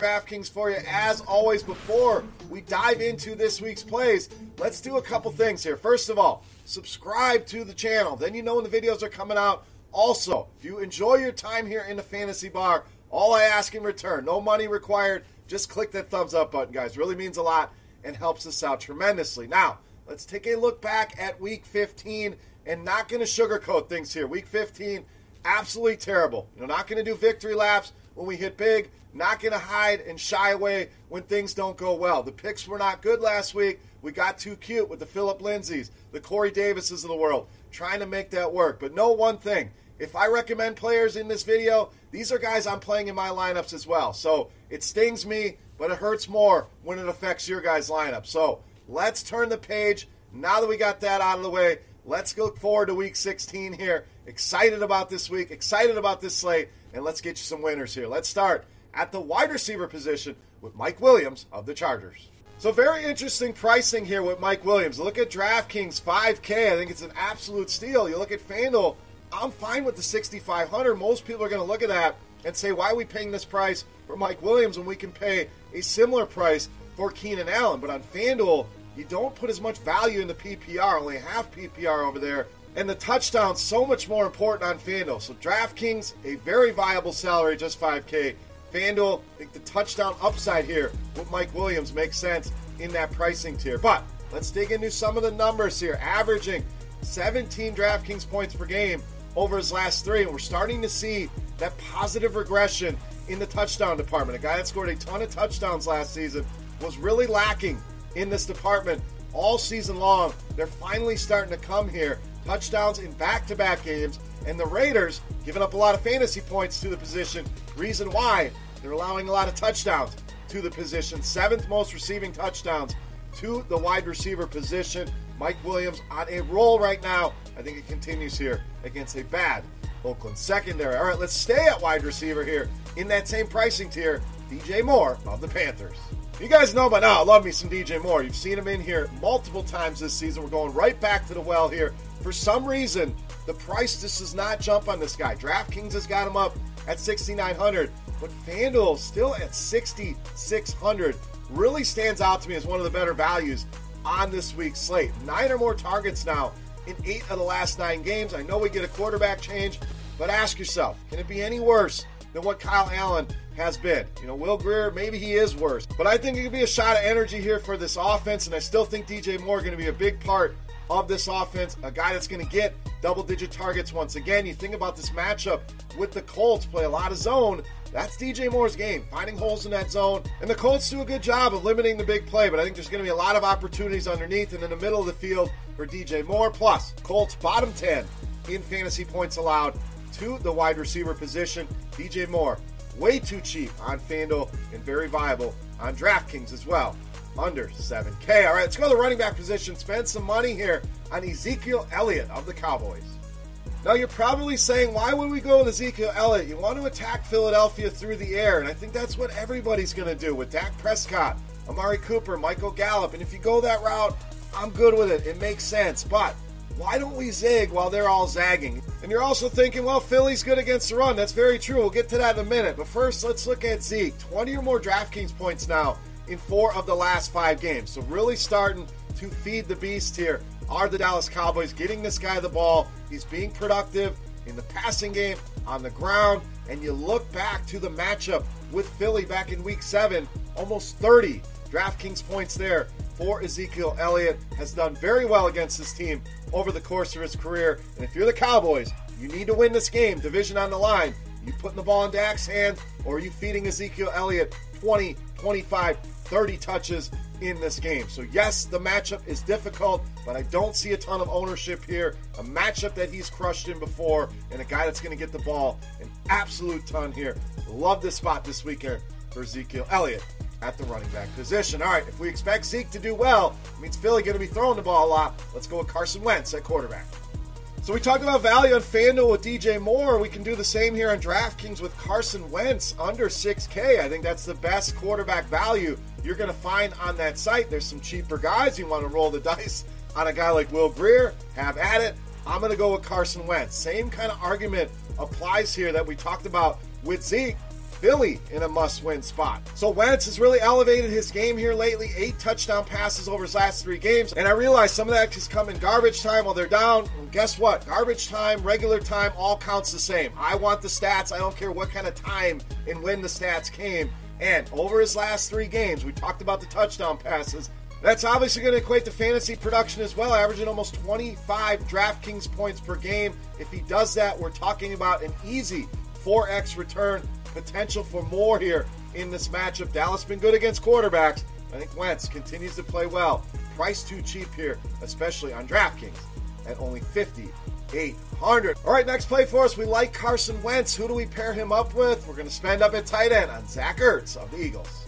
DraftKings for you as always. Before we dive into this week's plays, let's do a couple things here. First of all, subscribe to the channel. Then you know when the videos are coming out. Also, if you enjoy your time here in the fantasy bar, all I ask in return, no money required, just click that thumbs up button, guys. Really means a lot and helps us out tremendously. Now, let's take a look back at week 15 and not going to sugarcoat things here. Week 15, absolutely terrible. You know, not going to do victory laps when we hit big, not going to hide and shy away when things don't go well. The picks were not good last week. We got too cute with the Phillip Lindsays, the Corey Davises of the world, trying to make that work. But know one thing if I recommend players in this video, these are guys I'm playing in my lineups as well. So it stings me, but it hurts more when it affects your guys' lineup. So let's turn the page. Now that we got that out of the way, let's look forward to week 16 here. Excited about this week, excited about this slate, and let's get you some winners here. Let's start at the wide receiver position with Mike Williams of the Chargers. So very interesting pricing here with Mike Williams. Look at DraftKings 5K. I think it's an absolute steal. You look at FanDuel I'm fine with the 6,500. Most people are going to look at that and say, why are we paying this price for Mike Williams when we can pay a similar price for Keenan Allen? But on FanDuel, you don't put as much value in the PPR, only half PPR over there. And the touchdown's so much more important on FanDuel. So DraftKings, a very viable salary, just 5K. FanDuel, I think the touchdown upside here with Mike Williams makes sense in that pricing tier. But let's dig into some of the numbers here. Averaging 17 DraftKings points per game over his last three. And we're starting to see that positive regression in the touchdown department. A guy that scored a ton of touchdowns last season was really lacking in this department all season long. They're finally starting to come here. Touchdowns in back to back games. And the Raiders giving up a lot of fantasy points to the position. Reason why they're allowing a lot of touchdowns to the position. Seventh most receiving touchdowns to the wide receiver position. Mike Williams on a roll right now. I think it continues here against a bad Oakland secondary. All right, let's stay at wide receiver here in that same pricing tier. DJ Moore of the Panthers. You guys know by now, I love me some DJ Moore. You've seen him in here multiple times this season. We're going right back to the well here. For some reason, the price just does not jump on this guy. DraftKings has got him up at 6,900, but FanDuel still at 6,600 really stands out to me as one of the better values on this week's slate. Nine or more targets now in eight of the last nine games. I know we get a quarterback change, but ask yourself can it be any worse than what Kyle Allen has been? You know, Will Grier, maybe he is worse, but I think it could be a shot of energy here for this offense, and I still think DJ Moore going to be a big part of this offense, a guy that's going to get double digit targets once again. You think about this matchup with the Colts, play a lot of zone. That's DJ Moore's game, finding holes in that zone. And the Colts do a good job of limiting the big play, but I think there's going to be a lot of opportunities underneath and in the middle of the field for DJ Moore. Plus, Colts bottom 10 in fantasy points allowed to the wide receiver position. DJ Moore, way too cheap on FanDuel and very viable on DraftKings as well. Under 7K. All right, let's go to the running back position. Spend some money here on Ezekiel Elliott of the Cowboys. Now, you're probably saying, why would we go with Ezekiel Elliott? You want to attack Philadelphia through the air, and I think that's what everybody's going to do with Dak Prescott, Amari Cooper, Michael Gallup. And if you go that route, I'm good with it. It makes sense. But why don't we zig while they're all zagging? And you're also thinking, well, Philly's good against the run. That's very true. We'll get to that in a minute. But first, let's look at Zeke. 20 or more DraftKings points now in four of the last five games. So, really starting to feed the beast here are the Dallas Cowboys getting this guy the ball. He's being productive in the passing game, on the ground, and you look back to the matchup with Philly back in week seven, almost 30 DraftKings points there for Ezekiel Elliott. Has done very well against this team over the course of his career. And if you're the Cowboys, you need to win this game, division on the line. You putting the ball in Dak's hands, or are you feeding Ezekiel Elliott 20, 25, 30 touches in this game. So, yes, the matchup is difficult, but I don't see a ton of ownership here. A matchup that he's crushed in before, and a guy that's going to get the ball an absolute ton here. Love this spot this weekend for Ezekiel Elliott at the running back position. All right, if we expect Zeke to do well, it means Philly going to be throwing the ball a lot. Let's go with Carson Wentz at quarterback. So we talked about value on FanDuel with DJ Moore. We can do the same here on DraftKings with Carson Wentz under 6K. I think that's the best quarterback value you're going to find on that site. There's some cheaper guys. You want to roll the dice on a guy like Will Grier, have at it. I'm going to go with Carson Wentz. Same kind of argument applies here that we talked about with Zeke. Philly in a must win spot. So Wentz has really elevated his game here lately. Eight touchdown passes over his last three games. And I realize some of that has come in garbage time while they're down. And guess what? Garbage time, regular time, all counts the same. I want the stats. I don't care what kind of time and when the stats came. And over his last three games, we talked about the touchdown passes. That's obviously going to equate to fantasy production as well, averaging almost 25 DraftKings points per game. If he does that, we're talking about an easy 4x return potential for more here in this matchup. Dallas been good against quarterbacks. I think Wentz continues to play well. Price too cheap here, especially on DraftKings at only 5,800. All right, next play for us. We like Carson Wentz. Who do we pair him up with? We're going to spend up at tight end on Zach Ertz of the Eagles.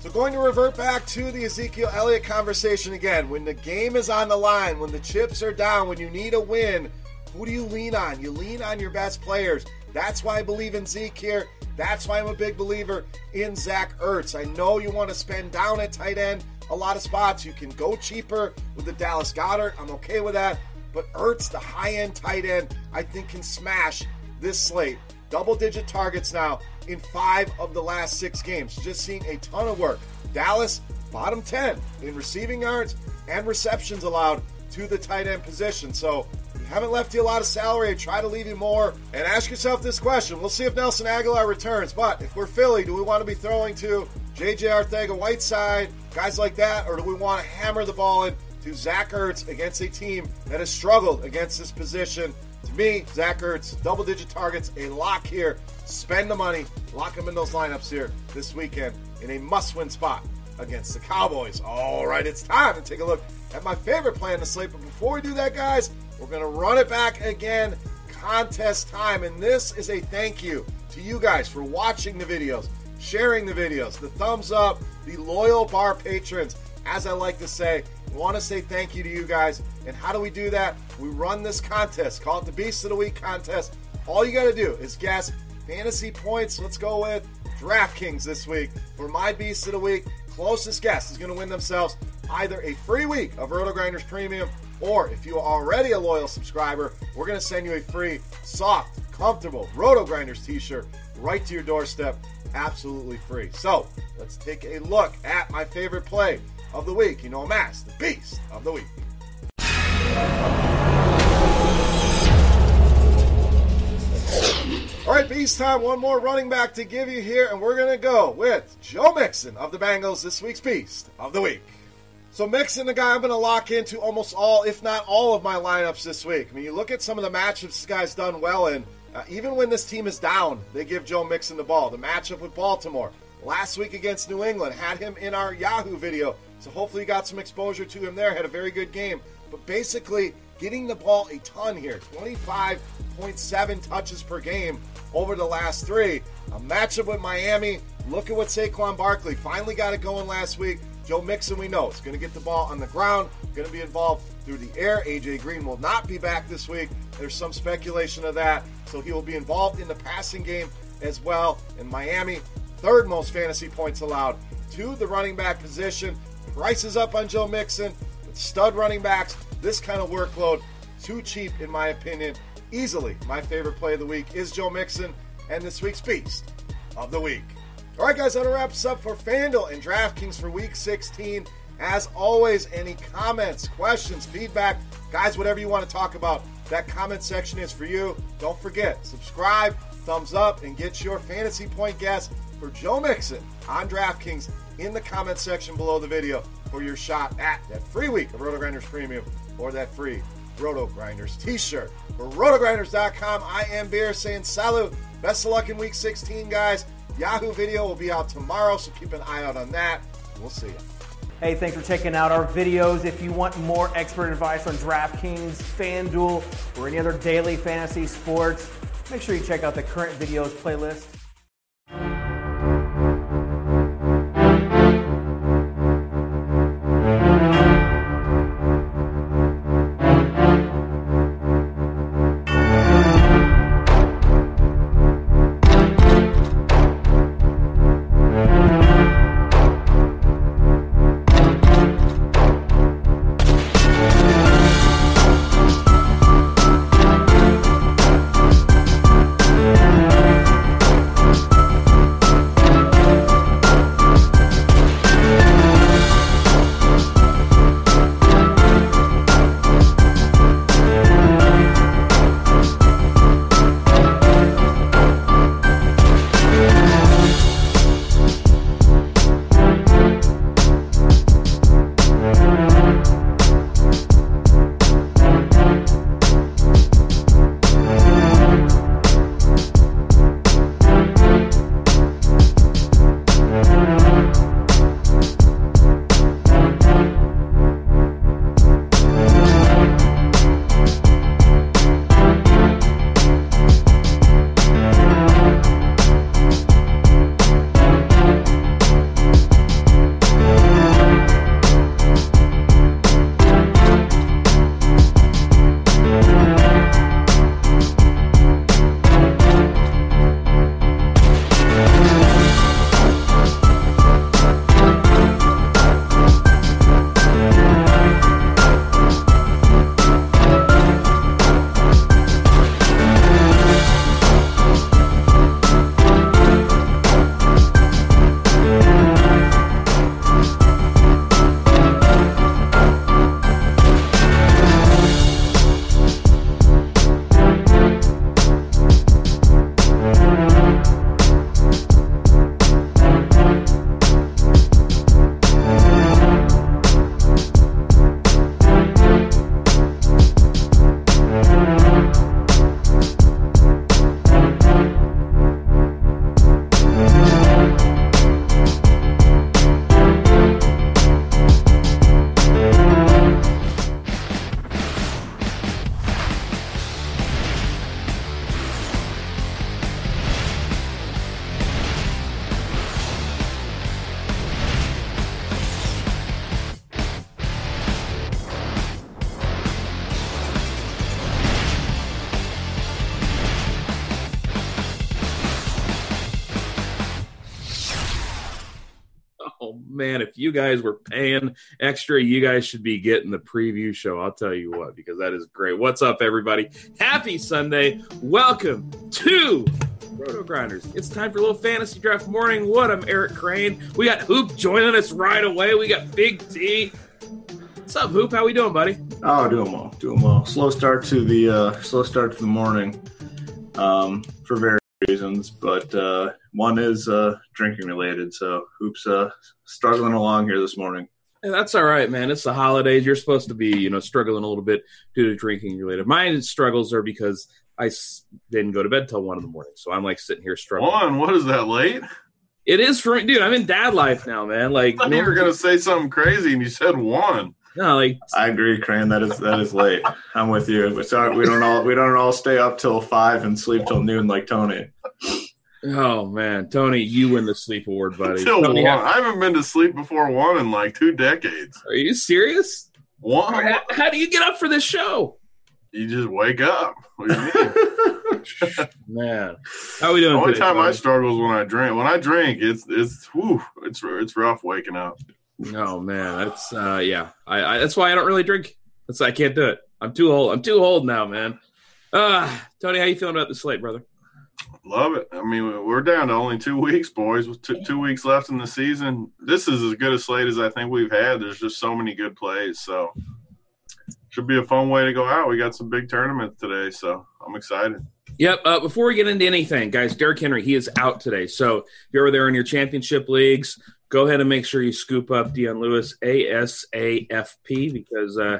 So, going to revert back to the Ezekiel Elliott conversation again. When the game is on the line, when the chips are down, when you need a win, who do you lean on? You lean on your best players. That's why I believe in Zeke here. That's why I'm a big believer in Zach Ertz. I know you want to spend down at tight end a lot of spots. You can go cheaper with the Dallas Goedert. I'm okay with that. But Ertz, the high end tight end, I think can smash this slate. Double digit targets now in five of the last six games. Just seeing a ton of work. Dallas, bottom 10 in receiving yards and receptions allowed to the tight end position. So we haven't left you a lot of salary. Try to leave you more. And ask yourself this question. We'll see if Nelson Agholor returns. But if we're Philly, do we want to be throwing to J.J. Arcega-Whiteside, guys like that, or do we want to hammer the ball in to Zach Ertz against a team that has struggled against this position? To me, Zach Ertz, double digit targets, a lock here. Spend the money, lock him in those lineups here this weekend in a must win spot against the Cowboys. All right, it's time to take a look at my favorite play in the slate. But before we do that, guys, we're going to run it back again. Contest time. And this is a thank you to you guys for watching the videos, sharing the videos, the thumbs up, the loyal bar patrons. As I like to say, want to say thank you to you guys. And how do we do that? We run this contest, call it the Beast of the Week contest. All you got to do is guess fantasy points. Let's go with DraftKings this week for my Beast of the Week. Closest guess is going to win themselves either a free week of Roto Grinders Premium or if you are already a loyal subscriber, we're going to send you a free, soft, comfortable Roto Grinders t shirt right to your doorstep, absolutely free. So let's take a look at my favorite play of the week. You know Mass, the Beast of the Week. All right, Beast time. One more running back to give you here, and we're going to go with Joe Mixon of the Bengals, this week's Beast of the Week. So Mixon, the guy I'm going to lock into almost all, if not all, of my lineups this week. I mean, you look at some of the matchups this guy's done well in. Uh, even when this team is down, they give Joe Mixon the ball. The matchup with Baltimore last week against New England had him in our Yahoo video, so hopefully you got some exposure to him there. Had a very good game, but basically getting the ball a ton here 25.7 touches per game over the last three. A matchup with Miami look at what Saquon Barkley finally got it going last week. Joe Mixon, we know, is going to get the ball on the ground, going to be involved through the air. AJ Green will not be back this week. There's some speculation of that. So he will be involved in the passing game as well. In Miami, third most fantasy points allowed to the running back position. Prices up on Joe Mixon with stud running backs. This kind of workload, too cheap in my opinion. Easily, my favorite play of the week is Joe Mixon and this week's Beast of the Week. All right, guys, that wraps up for FanDuel and DraftKings for Week 16. As always, any comments, questions, feedback, guys, whatever you want to talk about, that comment section is for you. Don't forget, subscribe, thumbs up, and get your fantasy point guess for Joe Mixon on DraftKings in the comment section below the video for your shot at that free week of Roto Grinders Premium or that free Roto Grinders t-shirt. For rotogrinders.com, I am Beer saying salut. Best of luck in week 16, guys. Yahoo video will be out tomorrow, so keep an eye out on that. We'll see you. Hey, thanks for checking out our videos. If you want more expert advice on DraftKings, FanDuel, or any other daily fantasy sports, make sure you check out the current videos playlist. Man, if you guys were paying extra, you guys should be getting the preview show. I'll tell you what, because that is great. What's up, everybody? Happy Sunday. Welcome to Roto Grinders. It's time for a little fantasy draft morning. What? I'm Eric Crane. We got Hoop joining us right away. We got Big T. What's up, Hoop? How we doing, buddy? Oh, doing well, doing well. Slow start to the uh, slow start to the morning, um, for various reasons, but uh, one is uh, drinking related. So, Hoop's uh, struggling along here this morning. Yeah, that's all right, man. It's the holidays. You're supposed to be, you know, struggling a little bit due to drinking related. My struggles are because I s- didn't go to bed till one in the morning, so I'm like sitting here struggling. One, what is that late? It is for me, dude. I'm in dad life now, man. Like, I thought you were gonna say something crazy, and you said one. No, like I agree, Crane. That is that is late. I'm with you. We we don't all we don't all stay up till five and sleep till noon like Tony. Oh man, Tony, you win the sleep award, buddy. Till Tony, one. I haven't been to sleep before one in like two decades. are you serious? One, How, how do you get up for this show? you just wake up. What do you mean? Man, how are we the doing? only today, time I struggle is when I drink. When I drink, it's it's whew, it's it's rough waking up. Oh man, that's uh, yeah. I, I that's why I don't really drink. That's I can't do it. I'm too old. I'm too old now, man. Uh Tony, how you feeling about the slate, brother? Love it. I mean, we're down to only two weeks, boys. With two, two weeks left in the season, this is as good a slate as I think we've had. There's just so many good plays, so should be a fun way to go out. We got some big tournaments today, so I'm excited. Yep. Uh, before we get into anything, guys, Derrick Henry, he is out today. So if you're over there in your championship leagues, go ahead and make sure you scoop up Dion Lewis, ASAFP, because uh,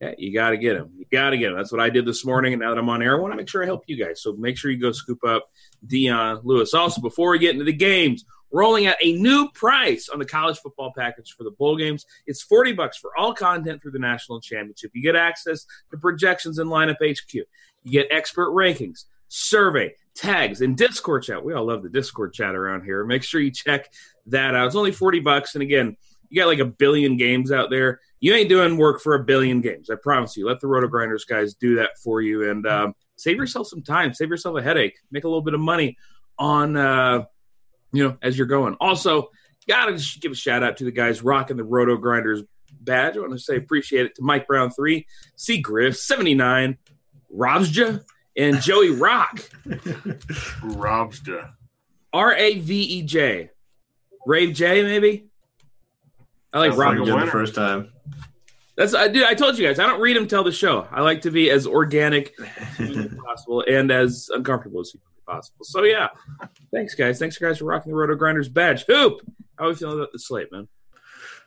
yeah, you got to get him. You got to get him. That's what I did this morning. And now that I'm on air, I want to make sure I help you guys. So make sure you go scoop up Dion Lewis. Also, before we get into the games, rolling out a new price on the college football package for the bowl games. It's 40 bucks for all content through the national championship. You get access to projections and lineup HQ. You get expert rankings, survey, tags, and Discord chat. We all love the Discord chat around here. Make sure you check that out. It's only 40 bucks. And again, you got like a billion games out there. You ain't doing work for a billion games. I promise you. Let the Roto Grinders guys do that for you and um, save yourself some time. Save yourself a headache. Make a little bit of money on, uh, you know, as you're going. Also, gotta just give a shout out to the guys rocking the Roto Grinders badge. I want to say appreciate it to Mike Brown three, C Griff seventy nine, Robsja, and Joey Rock Robster. R A V E J, Rave J maybe. I like Sounds Rob. like a Did the first time. That's I do. I told you guys. I don't read them till the show. I like to be as organic as possible and as uncomfortable as humanly possible. So yeah, thanks guys. Thanks guys for rocking the Roto Grinders badge. Hoop. How are we feeling about the slate, man?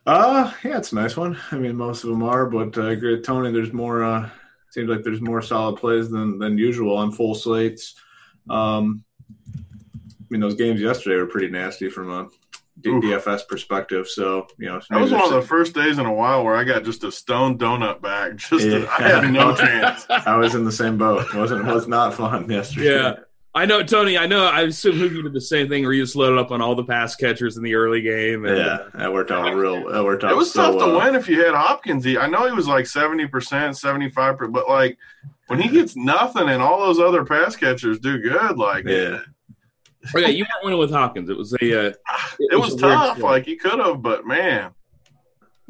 Uh, yeah, it's a nice one. I mean, most of them are, but uh, I agree with Tony. There's more. Uh, seems like there's more solid plays than than usual on full slates. Um, I mean, those games yesterday were pretty nasty from a. DFS perspective. So you know, That was one of the first days in a while where I got just a stone donut bag. Just Yeah. I had no chance. I was in the same boat. It wasn't was not fun yesterday. Yeah. I know, Tony. I know. I assume Hoop you did the same thing, where you just loaded up on all the pass catchers in the early game. And, yeah, that worked out real. That worked out. It was so tough to well. win if you had Hopkins. I know he was like seventy percent, seventy five percent, but like when he gets nothing and all those other pass catchers do good, like Yeah. Oh, yeah, you weren't winning with Hopkins. It was a. Uh, it was a weird tough. feeling. Like you could have, but man,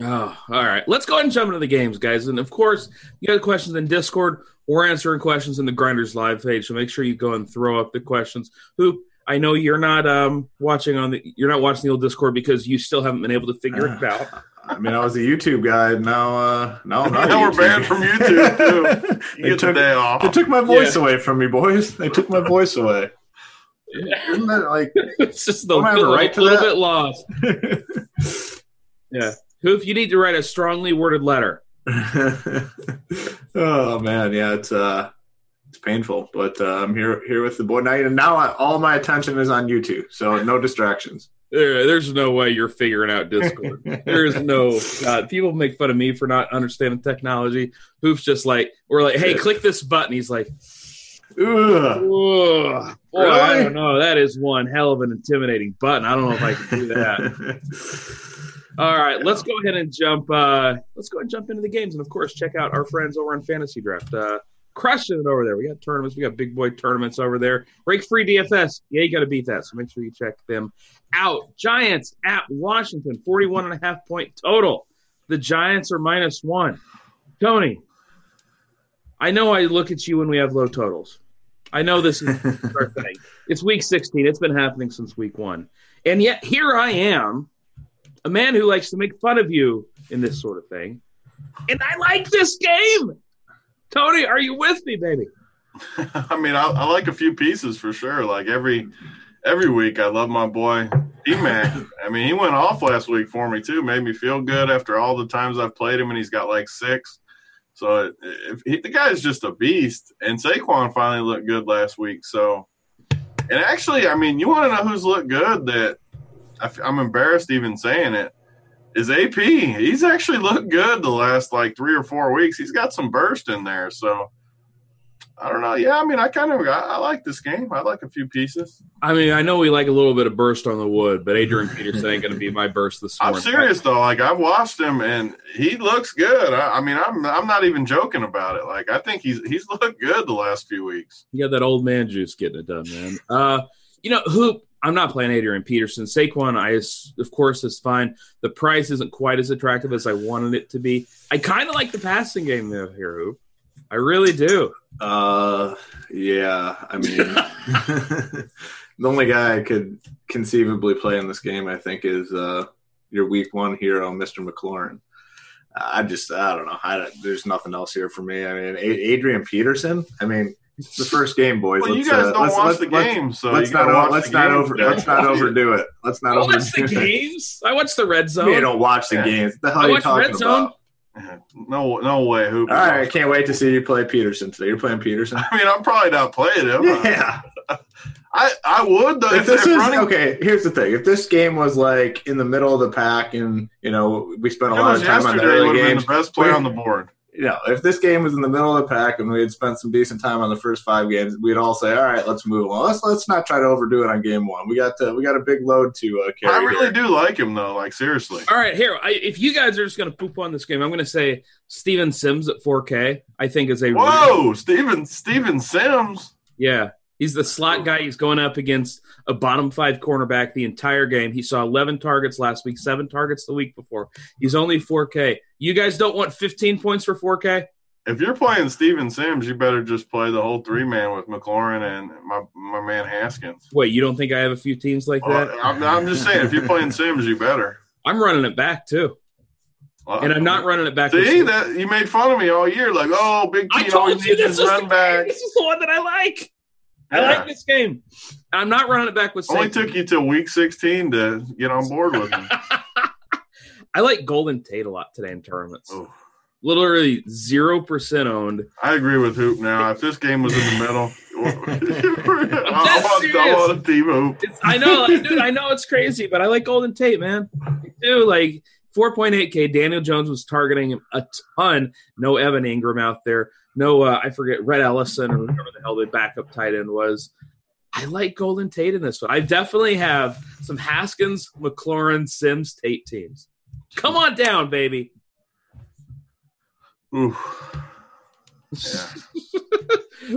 Oh, all right. Let's go ahead and jump into the games, guys. And of course, you got questions in Discord. We're answering questions in the Grinders live page, so make sure you go and throw up the questions. Who I know you're not um, watching on the you're not watching the old Discord because you still haven't been able to figure it out. I mean, I was a YouTube guy. Now, uh, now I'm not. a Now we're banned from YouTube, too. you they get took the day off. they took my voice Yeah. away from me, boys. They took my voice away. Isn't that like? it's just the a little, right to little that? bit lost. Yeah. Hoop, you need to write a strongly worded letter. oh man, yeah, it's uh, it's painful, but uh, I'm here here with the boy now. And now I, all my attention is on YouTube, so no distractions. There, there's no way you're figuring out Discord. There's no God. People make fun of me for not understanding technology. Hoop's just like we're like, hey, click this button. He's like, Ugh. Ugh, boy, I don't know. That is one hell of an intimidating button. I don't know if I can do that. All right, let's go ahead and jump. Uh, let's go ahead and jump into the games, and of course, check out our friends over on Fantasy Draft. Uh, crushing it over there. We got tournaments. We got big boy tournaments over there. Break free DFS. Yeah, you got to beat that. So make sure you check them out. Giants at Washington, 41 and a half point total. The Giants are minus one. Tony, I know I look at you when we have low totals. I know this is our. It's week 16. It's been happening since week one. And yet here I am, a man who likes to make fun of you in this sort of thing. And I like this game. Tony, are you with me, baby? I mean, I, I like a few pieces for sure. Like every every week, I love my boy D Mac. I mean, he went off last week for me too. Made me feel good after all the times I've played him, and he's got like six. So if he, the guy's just a beast. And Saquon finally looked good last week. So, and actually, I mean, you want to know who's looked good? That I'm embarrassed even saying it. Is AP? He's actually looked good the last like three or four weeks. He's got some burst in there. So I don't know. Yeah, I mean, I kind of I, I like this game. I like a few pieces. I mean, I know we like a little bit of burst on the wood, but Adrian Peterson ain't going to be my burst this morning. I'm serious though. Like I've watched him and he looks good. I, I mean, I'm I'm not even joking about it. Like I think he's he's looked good the last few weeks. You got that old man juice getting it done, man. Uh, you know, hoop. I'm not playing Adrian Peterson. Saquon, I of course is fine. The price isn't quite as attractive as I wanted it to be. I kind of like the passing game though here, hoop. I really do. Uh, yeah. I mean, the only guy I could conceivably play in this game, I think, is uh, your week one hero, Mr. McLaurin. I just, I don't know. I there's nothing else here for me. I mean, a- Adrian Peterson. I mean, it's the first game, boys. Well, you Let's, guys uh, don't let's- watch let's- the let's- game, so let's you not watch let's the not games, over Jack. let's not overdo it. Let's not I watch the it. games. I watch the red zone. You don't watch the Yeah. games. The hell I are you talking red zone. No, no way. All right, I can't wait to see you play Peterson today. You're playing Peterson. I mean, I'm probably not playing him. Yeah. I I would though. if If, this if is running, okay, here's the thing: if this game was like in the middle of the pack, and you know we spent a lot of time on the early would have been games, the best player on the board. You know, if this game was in the middle of the pack and we had spent some decent time on the first five games, we'd all say, "All right, let's move on. Let's let's not try to overdo it on game one. We got to, we got a big load to uh, carry." I really here. do like him though. Like seriously. All right, here. I, if you guys are just going to poop on this game, I'm going to say Steven Sims at 4K. I think is a Whoa, Steven Steven Sims. Yeah. He's the slot guy. He's going up against a bottom five cornerback the entire game. He saw 11 targets last week, seven targets the week before. He's only 4K. You guys don't want 15 points for 4K? If you're playing Steven Sims, you better just play the whole three man with McLaurin and my my man Haskins. Wait, you don't think I have a few teams like Well, that? I'm, I'm just saying, if you're playing Sims, you better. I'm running it back too. And I'm not running it back. See that you made fun of me all year, like, oh, Big I T told always you needs this his run back. This is the one that I like. I like this game. I'm not running it back with Only safety. took you till week 16 to get on board with me. I like Golden Tate a lot today in tournaments. Oh, Literally zero percent owned. I agree with Hoop now. If this game was in the middle, I, dead want, I serious. want a team Hoop. It's, I know, dude. I know it's crazy, but I like Golden Tate, man. I do like 4.8k. Daniel Jones was targeting him a ton. No Evan Engram out there. No, uh, I forget Rhett Ellison or whoever the hell the backup tight end was. I like Golden Tate in this one. I definitely have some Haskins, McLaurin, Sims, Tate teams. Come on down, baby. Oof.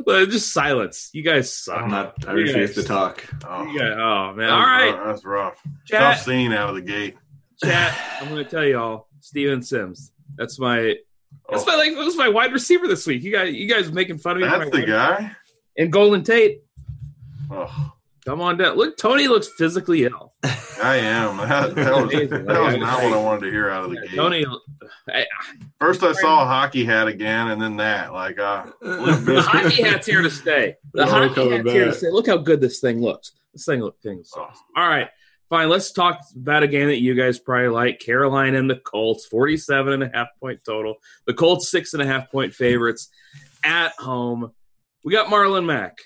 Yeah. Just silence. You guys suck. I'm not. I You refuse guys- to talk. Oh, You guys- oh man! that All was right, rough. That's rough. chat. Tough scene out of the gate. chat. I'm going to tell y'all, Steven Sims. That's my that's Oh, my like that's my wide receiver this week. You guys, you guys making fun of me. for that's the wide- guy. And Golden Tate, Oh, come on down. Look, Tony looks physically ill. I am. That, that was, that was not what I wanted to hear out of the game. Tony, I, First, I saw a hockey hat again, and then that. Like, uh, the hockey hat's here to stay. The They're hockey coming hat's here to stay. Look how good this thing looks. This thing looks thing Oh. All right, fine. Let's talk about a game that you guys probably like. Carolina and the Colts, 47 and a half point total. The Colts six and a half point favorites at home. We got Marlon Mack.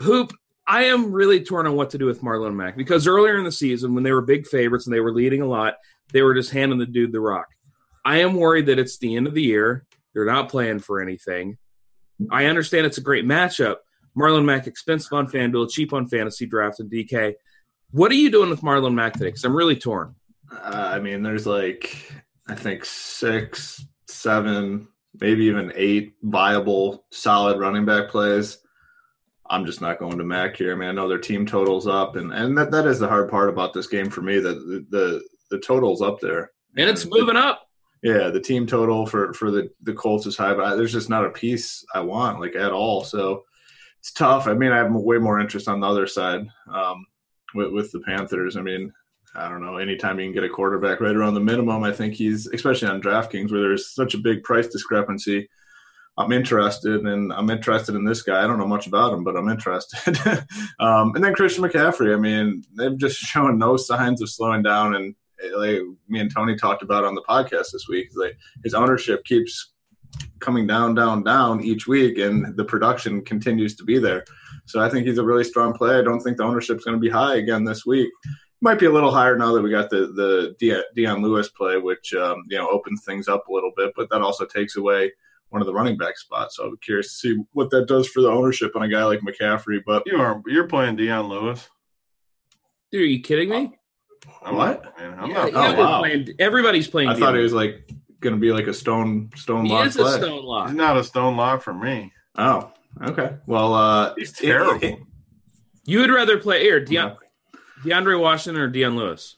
Hoop. I am really torn on what to do with Marlon Mack because earlier in the season, when they were big favorites and they were leading a lot, they were just handing the dude the rock. I am worried that it's the end of the year. They're not playing for anything. I understand it's a great matchup. Marlon Mack, expensive on FanDuel, cheap on fantasy draft and DK. What are you doing with Marlon Mack today? Because I'm really torn. Uh, I mean, there's like I think six, seven, maybe even eight viable, solid running back plays. I'm just not going to Mack here. I mean, I know their team totals up, and and that, that is the hard part about this game for me. That the, the the totals up there, And it's moving up. Yeah, the team total for for the the Colts is high, but I, there's just not a piece I want like at all. So it's tough. I mean, I have way more interest on the other side um, with with the Panthers. I mean, I don't know. Anytime you can get a quarterback right around the minimum, I think he's especially on DraftKings where there's such a big price discrepancy. I'm interested, and I'm interested in this guy. I don't know much about him, but I'm interested. um, and then Christian McCaffrey. I mean, they've just shown no signs of slowing down, and like me and Tony talked about on the podcast this week, like his ownership keeps coming down, down, down each week, and the production continues to be there. So I think he's a really strong play. I don't think the ownership's going to be high again this week. Might be a little higher now that we got the the De- Dion Lewis play, which um, you know opens things up a little bit, but that also takes away one of the running back spots. So I'm curious to see what that does for the ownership on a guy like McCaffrey. But You are you're playing Dion Lewis. Dude, are you kidding me? I'm What? Not, man, I'm Yeah, not. yeah, Oh, wow. playing- everybody's playing. I thought he was like going to be like a stone stone He lock is a play. stone lock. He's not a stone lock for me. Oh, okay. Well, uh, He's terrible. it- You would rather play here, Deon- DeAndre Washington or Dion Lewis?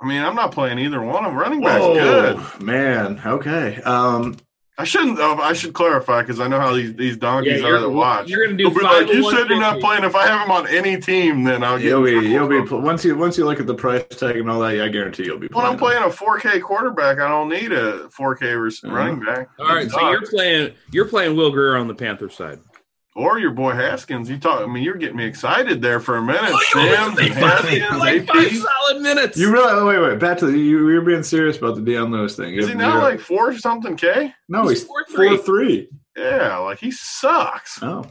I mean, I'm not playing either one. I'm running back. Whoa, good. man. Okay. Um, I shouldn't. Uh, I should clarify because I know how these these donkeys Yeah, are to watch. you're gonna do five like, you and said you're not playing. If I have him on any team, then I'll get. you'll be you'll be trouble. once you once you look at the price tag and all that. Yeah, I guarantee you'll be When playing. I'm playing a 4K quarterback, I don't need a 4K Mhm. running back. All right, so you're playing you're playing Will Grier on the Panther side. Or your boy Haskins. You talk. I mean, you're getting me excited there for a minute. Oh, Sims and Haskins, like five solid minutes. You really oh, wait wait back to the, you. You're being serious about the Dion Lewis thing. Is he You- now you're- like four something K? no? He's He's 4-3. four three. Yeah, like he sucks. Oh,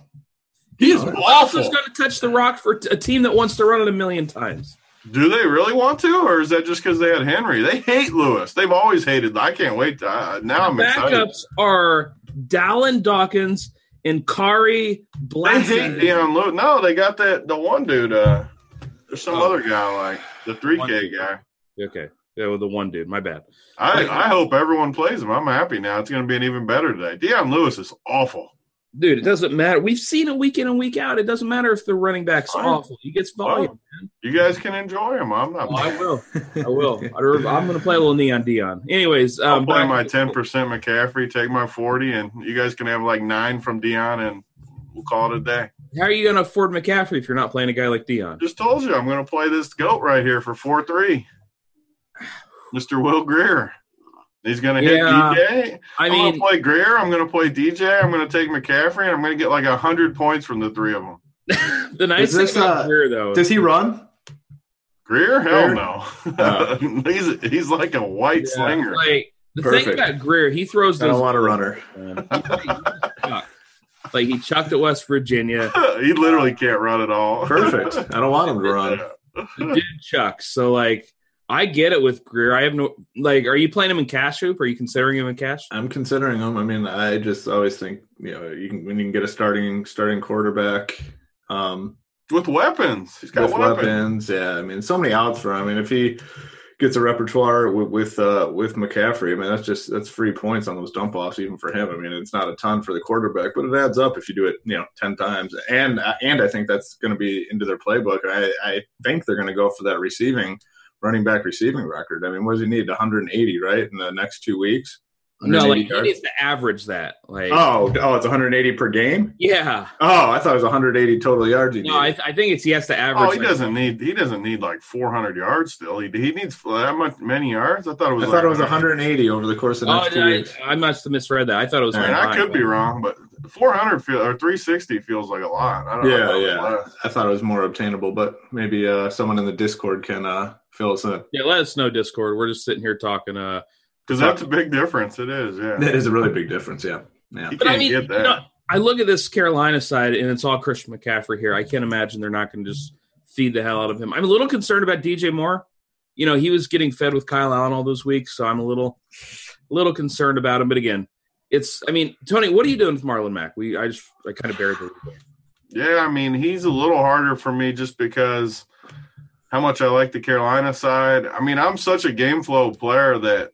He is All right. Who else is going to touch the rock for t- a team that wants to run it a million times? Do they really want to, or is that just because they had Henry? They hate Lewis. They've always hated. I can't wait. To, uh, now I'm excited. Backups are Dalyn Dawkins and Kari They hate Blassie. Dion Lewis. No, they got that the one dude. Uh, there's some Oh. other guy like the three K guy. Okay, yeah, well, the one dude. My bad. I I hope everyone plays him. I'm happy now. It's going to be an even better today. Dion Lewis is awful. Dude, it doesn't matter. We've seen it week in and week out. It doesn't matter if the running back's Fine. awful. He gets volume. You guys can enjoy him. I'm not. Oh, I will. I will. I'm going to play a little neon Dion. Anyways, I'll um, play my ten percent McCaffrey, take my forty, and you guys can have like nine from Dion, and we'll call it a day. How are you going to afford McCaffrey if you're not playing a guy like Dion? Just told you I'm going to play this goat right here for four three. Mr. Will Grier. He's going to hit Yeah. DJ. I I'm mean, going to play Grier. I'm going to play DJ. I'm going to take McCaffrey, and I'm going to get like hundred points from the three of them. the nice this, thing about uh, Grier, though, does he run? Grier? Hell Grier? no. Oh. he's he's like a white Yeah, slinger. Like the Perfect. thing about Grier, he throws I those. don't want a runner. man. He- he chucked. like he chucked at West Virginia. he literally can't run at all. Perfect. I don't want him to run. The dude chucks. So like, I get it with Grier. I have no like. Are you playing him in cash hoop? Are you considering him in cash? I'm considering him. I mean, I just always think you know you can when you can get a starting starting quarterback um, With weapons. He's got with weapons. weapons. Yeah, I mean, so many outs for him. I mean, if he gets a repertoire with with, uh, with McCaffrey, I mean, that's just that's free points on those dump offs even for him. I mean, it's not a ton for the quarterback, but it adds up if you do it, you know, ten times. And and I think that's going to be into their playbook. I I think they're going to go for that receiving running back receiving record. I mean, what does he need? 180, right, in the next two weeks. No, 180 like he needs to average that. Like, Oh, oh, it's 180 per game. yeah. Oh, I thought it was 180 total yards. He No, I, needed. I think it's he has to average. Oh, he like- doesn't need. He doesn't need like 400 yards. Still, he, he needs that much many yards. I thought it was. I like thought it was 180 over the course of the Oh, next two I, weeks. I must have misread that. I thought it was. I mean, I could nine, be wrong, but 400 feel or 360 feels like a lot. I don't Yeah, know. yeah. I thought it was more obtainable, but maybe uh, someone in the Discord can uh, fill us in. Yeah, let us know, Discord. We're just sitting here talking. Uh, Because that's a big difference. It is. Yeah. That is a really big difference. Yeah, yeah. You But I can't mean, get you know, I look at this Carolina side, and it's all Christian McCaffrey here. I can't imagine they're not going to just feed the hell out of him. I'm a little concerned about DJ Moore. You know, he was getting fed with Kyle Allen all those weeks, so I'm a little, little concerned about him. But again, it's. I mean, Tony, what are you doing with Marlon Mack? We, I just, I kind of buried the. Yeah, I mean, he's a little harder for me just because how much I like the Carolina side. I mean, I'm such a game flow player that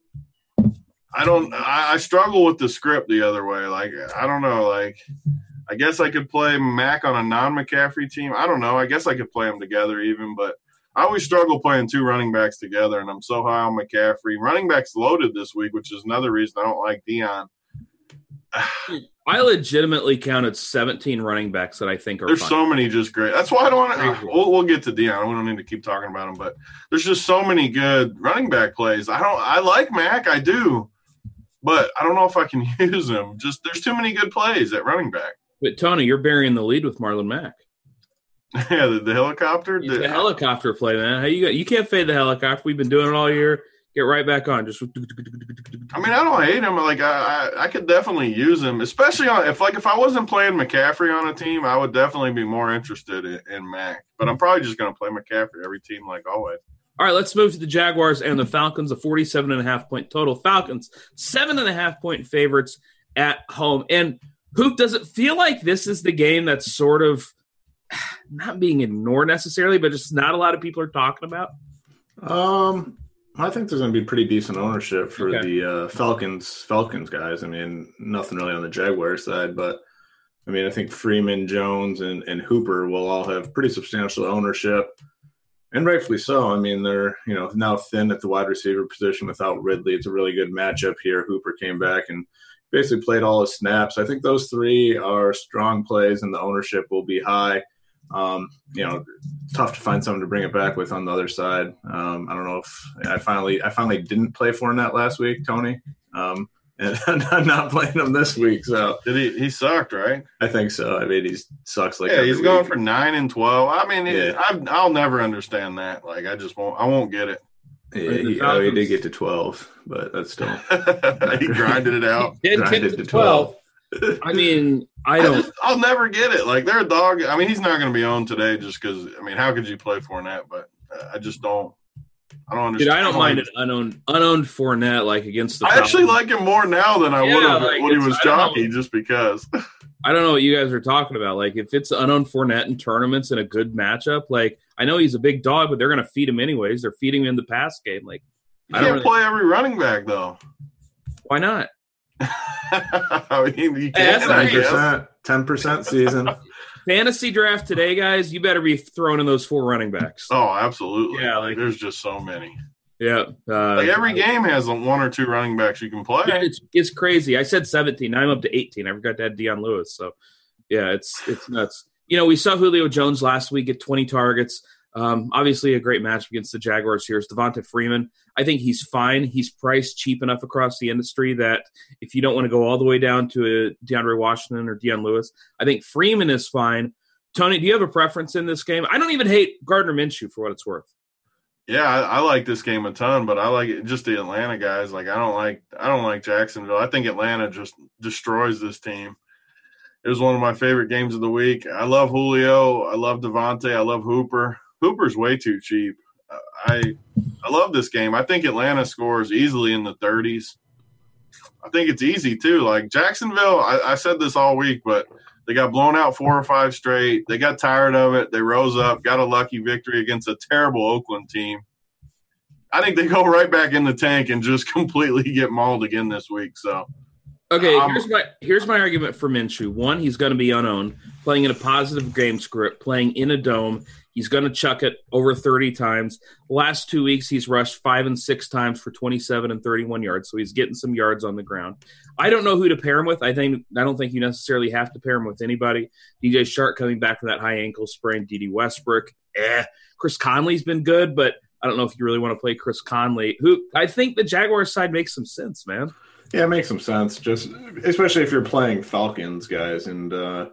I don't I, I struggle with the script the other way. Like I don't know, like I guess I could play Mack on a non McCaffrey team. I don't know. I guess I could play them together even, but I always struggle playing two running backs together, and I'm so high on McCaffrey. Running backs loaded this week, which is another reason I don't like Dion. I legitimately counted 17 running backs that I think are. There's fine. so many just great. That's why I don't want to. We'll, we'll get to Dion. We don't need to keep talking about him, but there's just so many good running back plays. I don't. I like Mack. I do, but I don't know if I can use him. Just there's too many good plays at running back. But Tony, you're burying the lead with Marlon Mack. yeah, the, the helicopter. The- the helicopter play, man. How you got? You can't fade the helicopter. We've been doing it all year. Get right back on. Just. I mean, I don't hate him. Like I, I, I could definitely use him, especially on if like if I wasn't playing McCaffrey on a team, I would definitely be more interested in, in Mack. But I'm probably just going to play McCaffrey every team, like always. All right, let's move to the Jaguars and the Falcons. A 47 and a half point total. Falcons seven and a half point favorites at home. And Hoop, does it feel like this is the game that's sort of not being ignored necessarily, but just not a lot of people are talking about? Um, I think there's going to be pretty decent ownership for Okay. the uh, Falcons. Falcons guys. I mean, nothing really on the Jaguar side, but I mean, I think Freeman, Jones, and and Hooper will all have pretty substantial ownership, and rightfully so. I mean, they're you know now thin at the wide receiver position without Ridley. It's a really good matchup here. Hooper came back and basically played all his snaps. I think those three are strong plays, and the ownership will be high. Um, you know, tough to find someone to bring it back with on the other side. Um, I don't know if I finally I finally didn't play for Fournette last week, Tony, um, and I'm not playing him this week. So Did he? He sucked, right? I think so. I mean, he sucks like yeah, every he's going for nine and twelve. I mean, Yeah. I, I'll never understand that. Like, I just won't. I won't get it. Yeah, he, oh, he did get to twelve, but that's still he grinded it out. he Did Grinded get to to 12. I mean, I I don't. just, I'll never get it. Like they're a dog. I mean, he's not going to be on today just because. I mean, how could you play Fournette? But uh, I just don't. I don't Dude, understand. I don't mind an unowned unowned Fournette like against the. I actually like him more now than I Yeah, would have like, when he was I jockey, just because. I don't know what you guys are talking about. Like, if it's unowned Fournette in tournaments in a good matchup, like I know he's a big dog, but they're going to feed him anyways. They're feeding him in the pass game. Like, You I don't can't really- play every running back though. why not? I mean, you can. I Ten percent, ten percent season. Fantasy draft today, guys. You better be throwing in those four running backs. Oh, absolutely. Yeah, like, like- there's just so many. Yeah, uh, Like every game has one or two running backs you can play. It's it's crazy. I said 17. Now I'm up to 18. I forgot to add Dion Lewis. So yeah, it's it's nuts. You know, we saw Julio Jones last week at 20 targets. Um, obviously, a great match against the Jaguars here is Devonta Freeman. I think he's fine. He's priced cheap enough across the industry that if you don't want to go all the way down to a DeAndre Washington or Dion Lewis, I think Freeman is fine. Tony, do you have a preference in this game? I don't even hate Gardner Minshew for what it's worth. Yeah, I, I like this game a ton, but I like it, just the Atlanta guys. Like I don't like I don't like Jacksonville. I think Atlanta just destroys this team. It was one of my favorite games of the week. I love Julio. I love Devontae. I love Hooper. Hooper's way too cheap. Uh, I I love this game. I think Atlanta scores easily in the 30s. I think it's easy too. Like Jacksonville, I, I said this all week, but they got blown out four or five straight. They got tired of it. They rose up, got a lucky victory against a terrible Oakland team. I think they go right back in the tank and just completely get mauled again this week. So Okay, Um, here's my here's my argument for Minshew. One, he's going to be unowned, playing in a positive game script, playing in a dome. He's going to chuck it over 30 times. Last two weeks, he's rushed five and six times for 27 and 31 yards, so he's getting some yards on the ground. I don't know who to pair him with. I think I don't think you necessarily have to pair him with anybody. DJ Chark coming back from that high ankle sprain. Dede Westbrook, eh. Chris Conley's been good, but I don't know if you really want to play Chris Conley. Who I think the Jaguars side makes some sense, man. Yeah, it makes some sense. Just especially if you're playing Falcons guys, and uh,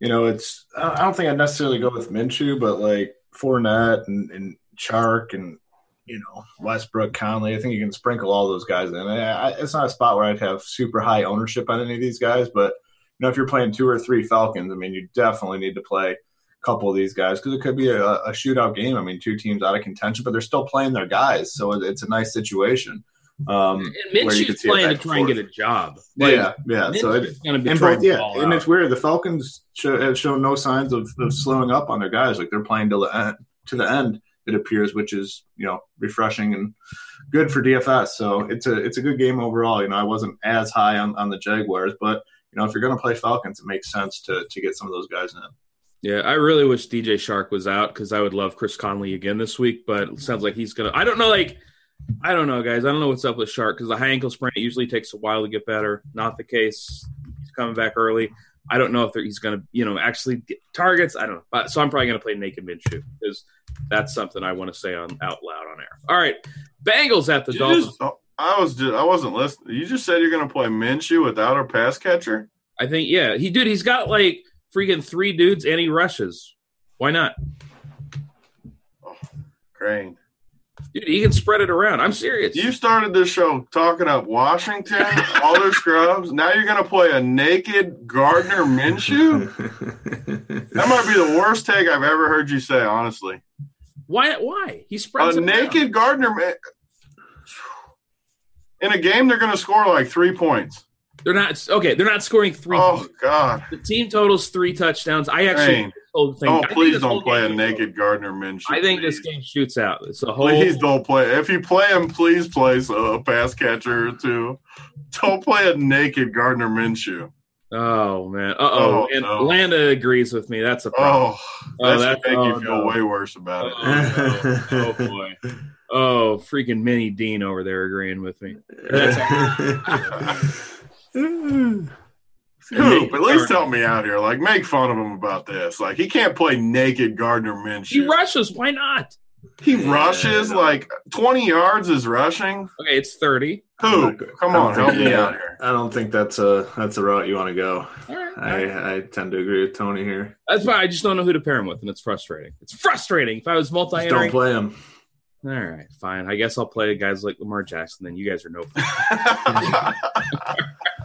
you know, it's I don't think I'd necessarily go with Minshew, but like Fournette and, and Chark and you know Westbrook, Conley. I think you can sprinkle all those guys in. I, I, it's not a spot where I'd have super high ownership on any of these guys, but you know, if you're playing two or three Falcons, I mean, you definitely need to play a couple of these guys because it could be a, a shootout game. I mean, two teams out of contention, but they're still playing their guys, so it, it's a nice situation. Um, And where you Minshew's playing to try and and get a forth. job. yeah, yeah. So it's going to be and throwing but, the yeah, ball and out. it's weird. The Falcons show, have shown no signs of, of slowing up on their guys. Like they're playing to the end, to the end. It appears, which is you know refreshing and good for DFS. So it's a it's a good game overall. You know, I wasn't as high on, on the Jaguars, but you know if you're going to play Falcons, it makes sense to to get some of those guys in. Yeah, I really wish DJ Chark was out because I would love Chris Conley again this week. But it sounds like he's gonna. I don't know. Like, I don't know, guys. I don't know what's up with Chark because the high ankle sprain it usually takes a while to get better. Not the case. He's coming back early. I don't know if he's going to, you know, actually get targets. I don't know. So I'm probably going to play Naked Minshew because that's something I want to say on out loud on air. All right, Bengals at the You Dolphins. just- oh, I was just, I wasn't listening. You just said you're going to play Minshew without a pass catcher. I think yeah, he dude. He's got like freaking three dudes and he rushes. Why not? Oh, Crane, Dude, he can spread it around. I'm serious. you started this show talking up Washington, all their scrubs. Now you're going to play a naked Gardner Minshew. That might be the worst take I've ever heard you say. Honestly, Why? Why he a spreads it around. naked Gardner in a game they're going to score like three points. They're not okay. They're not scoring three. Oh points. God! The team totals three touchdowns. I actually Dang. Whole thing. Oh, please don't play a game- naked Gardner Minshew. I think this game shoots out. It's a whole. Please don't play. If you play him, please play a pass catcher or two. Don't play a naked Gardner Minshew. Oh man. Uh oh. Oh, And no. Landa agrees with me. That's a problem. Oh, Oh, that that's- make oh, you feel no. way worse about it. Oh, no. oh boy. Oh, freaking Mini Dean over there agreeing with me. Coop, at least help me out here. Like, make fun of him about this. Like, he can't play naked Gardner Minshew. He rushes. Why not? He Yeah, rushes like 20 yards is rushing. Okay, it's 30. Coop, come on, think- help me yeah, out here. I don't think that's a that's a route you want to go. All right. all right. I, I tend to agree with Tony here. That's why I just don't know who to pair him with, and it's frustrating. It's frustrating. If I was multi Just don't play him. all right, fine. I guess I'll play guys like Lamar Jackson. Then you guys are no fun.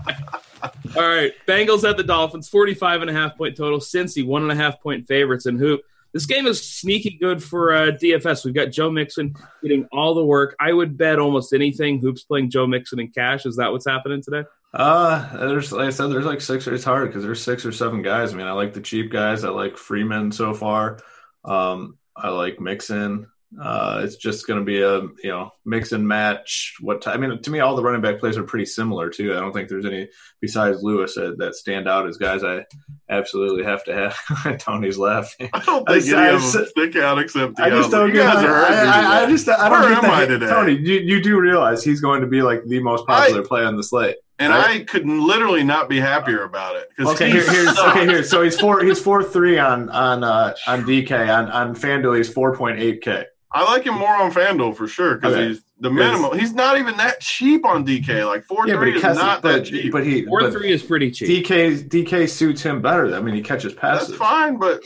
All right, Bengals at the Dolphins, 45 and a half point total. Cincy, one and a half point favorites in hoop. This game is sneaky good for uh, DFS. We've got Joe Mixon getting all the work. I would bet almost anything. Hoops playing Joe Mixon in cash. Is that what's happening today? Uh, there's like I said, there's like six. It's hard because there's six or seven guys. I mean, I like the cheap guys. I like Freeman so far. Um, I like Mixon. Uh, it's just going to be a you know mix and match. What ti- I mean, to me, all the running back plays are pretty similar too. I don't think there's any besides Lewis that, that stand out as guys I absolutely have to have. Tony's laughing. I don't I think any I of just- them stick out except the I just don't get. I, are hurting me I, I just. I don't Where am I today? Tony, you, you do realize he's going to be like the most popular play on the slate. And I could literally not be happier about it. Okay, here, here's okay. Here, so he's four. He's four three on on uh, on DK on on FanDuel. He's four point eight k. I like him more on FanDuel for sure because Okay. he's the minimum. He's not even that cheap on DK. Like four Yeah, but three he is not But, that cheap. but he. Four But three is pretty cheap. DK DK suits him better. I mean, he catches passes. That's fine, but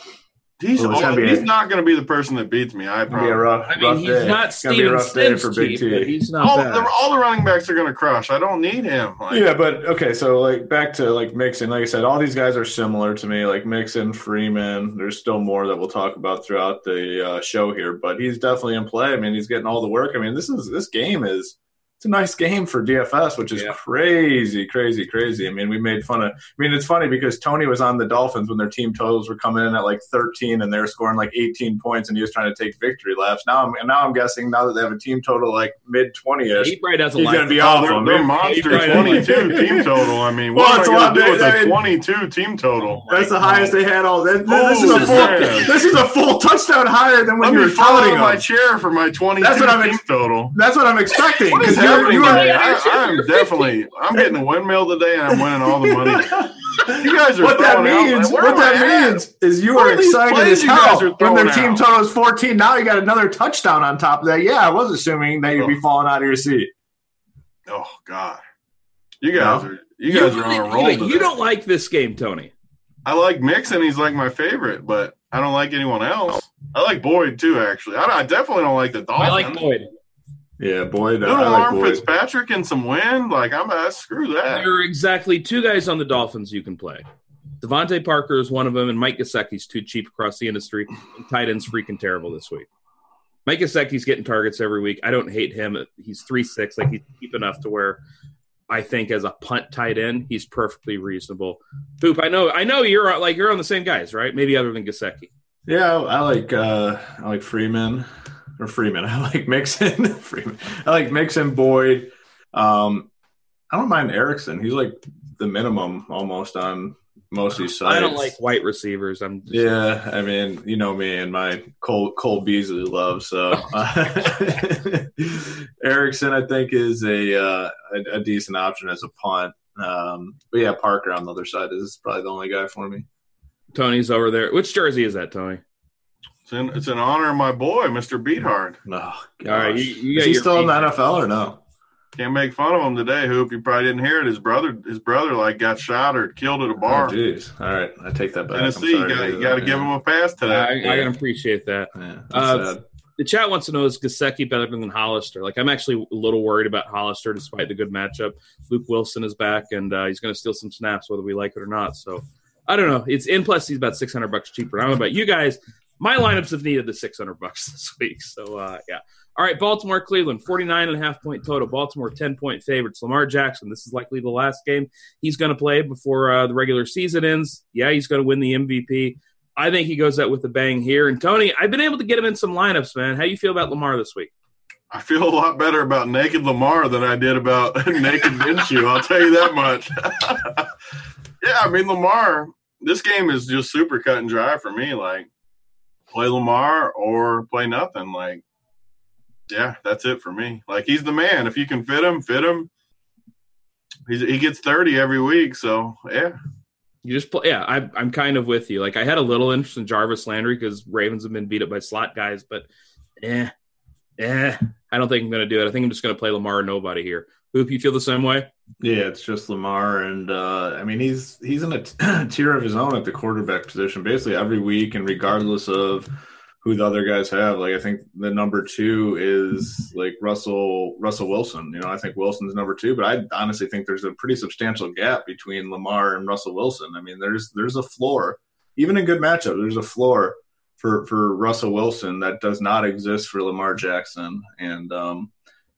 he's Well, it's gonna all- he's a- not going to be the person that beats me. I It's gonna be a promise. rough, I mean, rough he's day. not It's gonna be a Steven rough day Sims for Big cheap, T. but he's not All the, all the running backs are going to crush. I don't need him. Like, Yeah, but okay, so like back to like Mixon. Like I said, all these guys are similar to me. Like Mixon, Freeman. There's still more that we'll talk about throughout the uh, show here, but he's definitely in play. I mean, he's getting all the work. I mean, this is this game is it's a nice game for DFS, which is Yeah. crazy, crazy, crazy. Mm-hmm. I mean, we made fun of. I mean, it's funny because Tony was on the Dolphins when their team totals were coming in at like 13 and they were scoring like 18 points, and he was trying to take victory laps. Now I'm and now I'm guessing now that they have a team total like mid 20 ish. he probably doesn't He's like gonna be Oh, off they're, they're monster 22 team total. I mean, Well, what it's am a I lot- going to do with I a mean- 22 team total? That's the highest they had all. This, this is a full. man. This is a full touchdown higher than when Let you me were fall touting my chair for my 22 That's what I'm team ex- total. That's what I'm expecting. What is 'cause you're- you are- I, I'm definitely. I'm getting a windmill today, and I'm winning all the money. You guys are what that throwing out- means, where what that at? means, is you What are are excited as hell when their team out? total is 14. Now you got another touchdown on top of that. Yeah, I was assuming that you'd be oh. falling out of your seat. Oh God, you guys No. are. You guys are on a roll. Wait, today. you don't like this game, Tony. I like Mixon. He's like my favorite, but I don't like anyone else. I like Boyd too. Actually, I, I definitely don't like the Dolphins. I like Boyd. Yeah, Boyd. Little I like arm Boyd. Fitzpatrick and some wind. Like I'm. Uh, screw that. There are exactly two guys on the Dolphins you can play. DeVante Parker is one of them, and Mike Gesicki's too cheap across the industry. And tight end's freaking terrible this week. Mike Gesicki's getting targets every week. I don't hate him. He's three six, like he's cheap enough to where I think as a punt tight end, he's perfectly reasonable. Poop, I know, I know you're like you're on the same guys, right? Maybe other than Gesicki. Yeah, I like uh I like Freeman or Freeman. I like Mixon. Freeman. I like Mixon Boyd. Um I don't mind Erickson. He's like the minimum almost on most of these sites. I don't like white receivers. I'm just, Yeah, I mean, you know me and my Cole Cole Beasley love. So Erickson, I think, is a, uh, a a decent option as a punt. Um, but yeah, Parker on the other side is probably the only guy for me. Tony's over there. Which jersey is that, Tony? It's in, it's in honor of my boy, Mr. Beathard. No, All right, you, you is he still in the NFL or no? Can't make fun of him today. Hoop, you probably didn't hear it. His brother, his brother, like got shot or killed at a Oh, bar. jeez. All right, I take that back. I'm Tennessee, you sorry got hear you got to that, give him a pass I, today. I can appreciate that. Yeah, Uh, the chat wants to know is Gesicki better than Hollister? Like, I'm actually a little worried about Hollister despite the good matchup. Luke Wilson is back, and uh, he's going to steal some snaps whether we like it or not. So, I don't know. It's in plus he's about 600 bucks cheaper. I don't know about you guys. My lineups have needed the 600 bucks this week. So, uh, yeah. All right, Baltimore, Cleveland, 49 and a half point total. Baltimore, 10 point favorites. Lamar Jackson, this is likely the last game he's going to play before uh, the regular season ends. Yeah, he's going to win the MVP. I think he goes out with a bang here. And Tony, I've been able to get him in some lineups, man. How you feel about Lamar this week? I feel a lot better about naked Lamar than I did about naked Minshew. I'll tell you that much. yeah, I mean Lamar. This game is just super cut and dry for me. Like play Lamar or play nothing. Like yeah, that's it for me. Like he's the man. If you can fit him, fit him. He's, he gets thirty every week. So yeah, you just play. Yeah, I, I'm kind of with you. Like I had a little interest in Jarvis Landry because Ravens have been beat up by slot guys, but eh, eh, I don't think I'm going to do it. I think I'm just going to play Lamar or nobody here. Hoop, you feel the same way? Yeah, it's just Lamar, and uh, I mean he's he's in a t- tier of his own at the quarterback position, basically every week, and regardless of who the other guys have. Like I think the number two is like Russell Russell Wilson. You know, I think Wilson's number two, but I honestly think there's a pretty substantial gap between Lamar and Russell Wilson. I mean, there's there's a floor, even in good matchup, there's a floor for for Russell Wilson that does not exist for Lamar Jackson. And um,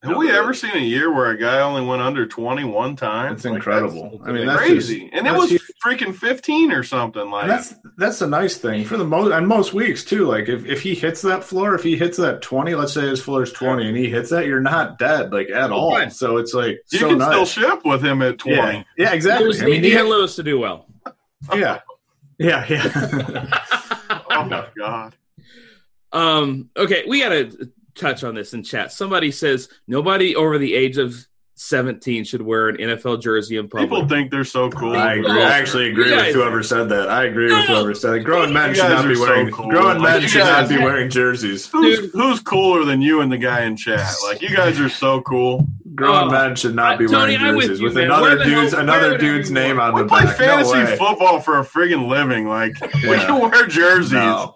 have we ever seen a year where a guy only went under 21 times? It's like incredible. I mean, that's crazy. Just, and it was huge. freaking 15 or something. Like that's that's a nice thing for the most on most weeks too. Like if, if he hits that floor, if he hits that 20, let's say his floor is 20 and he hits that, you're not dead like at all. Right. So it's like you so can nice. still ship with him at 20. Yeah, yeah exactly. I mean, he had Lewis to do well. Yeah. Yeah, yeah. oh my god. Um, okay, we got to touch on this in chat. Somebody says nobody over the age of 17 should wear an NFL jersey in public. People think they're so cool. I agree. I actually agree with whoever said that. I agree with whoever said that. Grown men should not be wearing so cool. grown men should not be wearing jerseys. Who's, who's, cooler than you and the guy in chat? Like you guys are so cool. Grown uh, men should not be Tony, wearing jerseys with, you, with another dude's hell, another dude's name on we the play back. fantasy no football for a friggin' living. Like yeah. we can wear jerseys. No.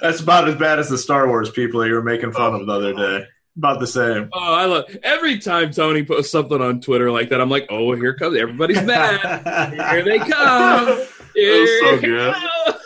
That's about as bad as the Star Wars people that you were making fun of the other day. About the same. Oh, I love every time Tony posts something on Twitter like that. I'm like, oh, here comes everybody's mad. here they come. Here so good. Comes.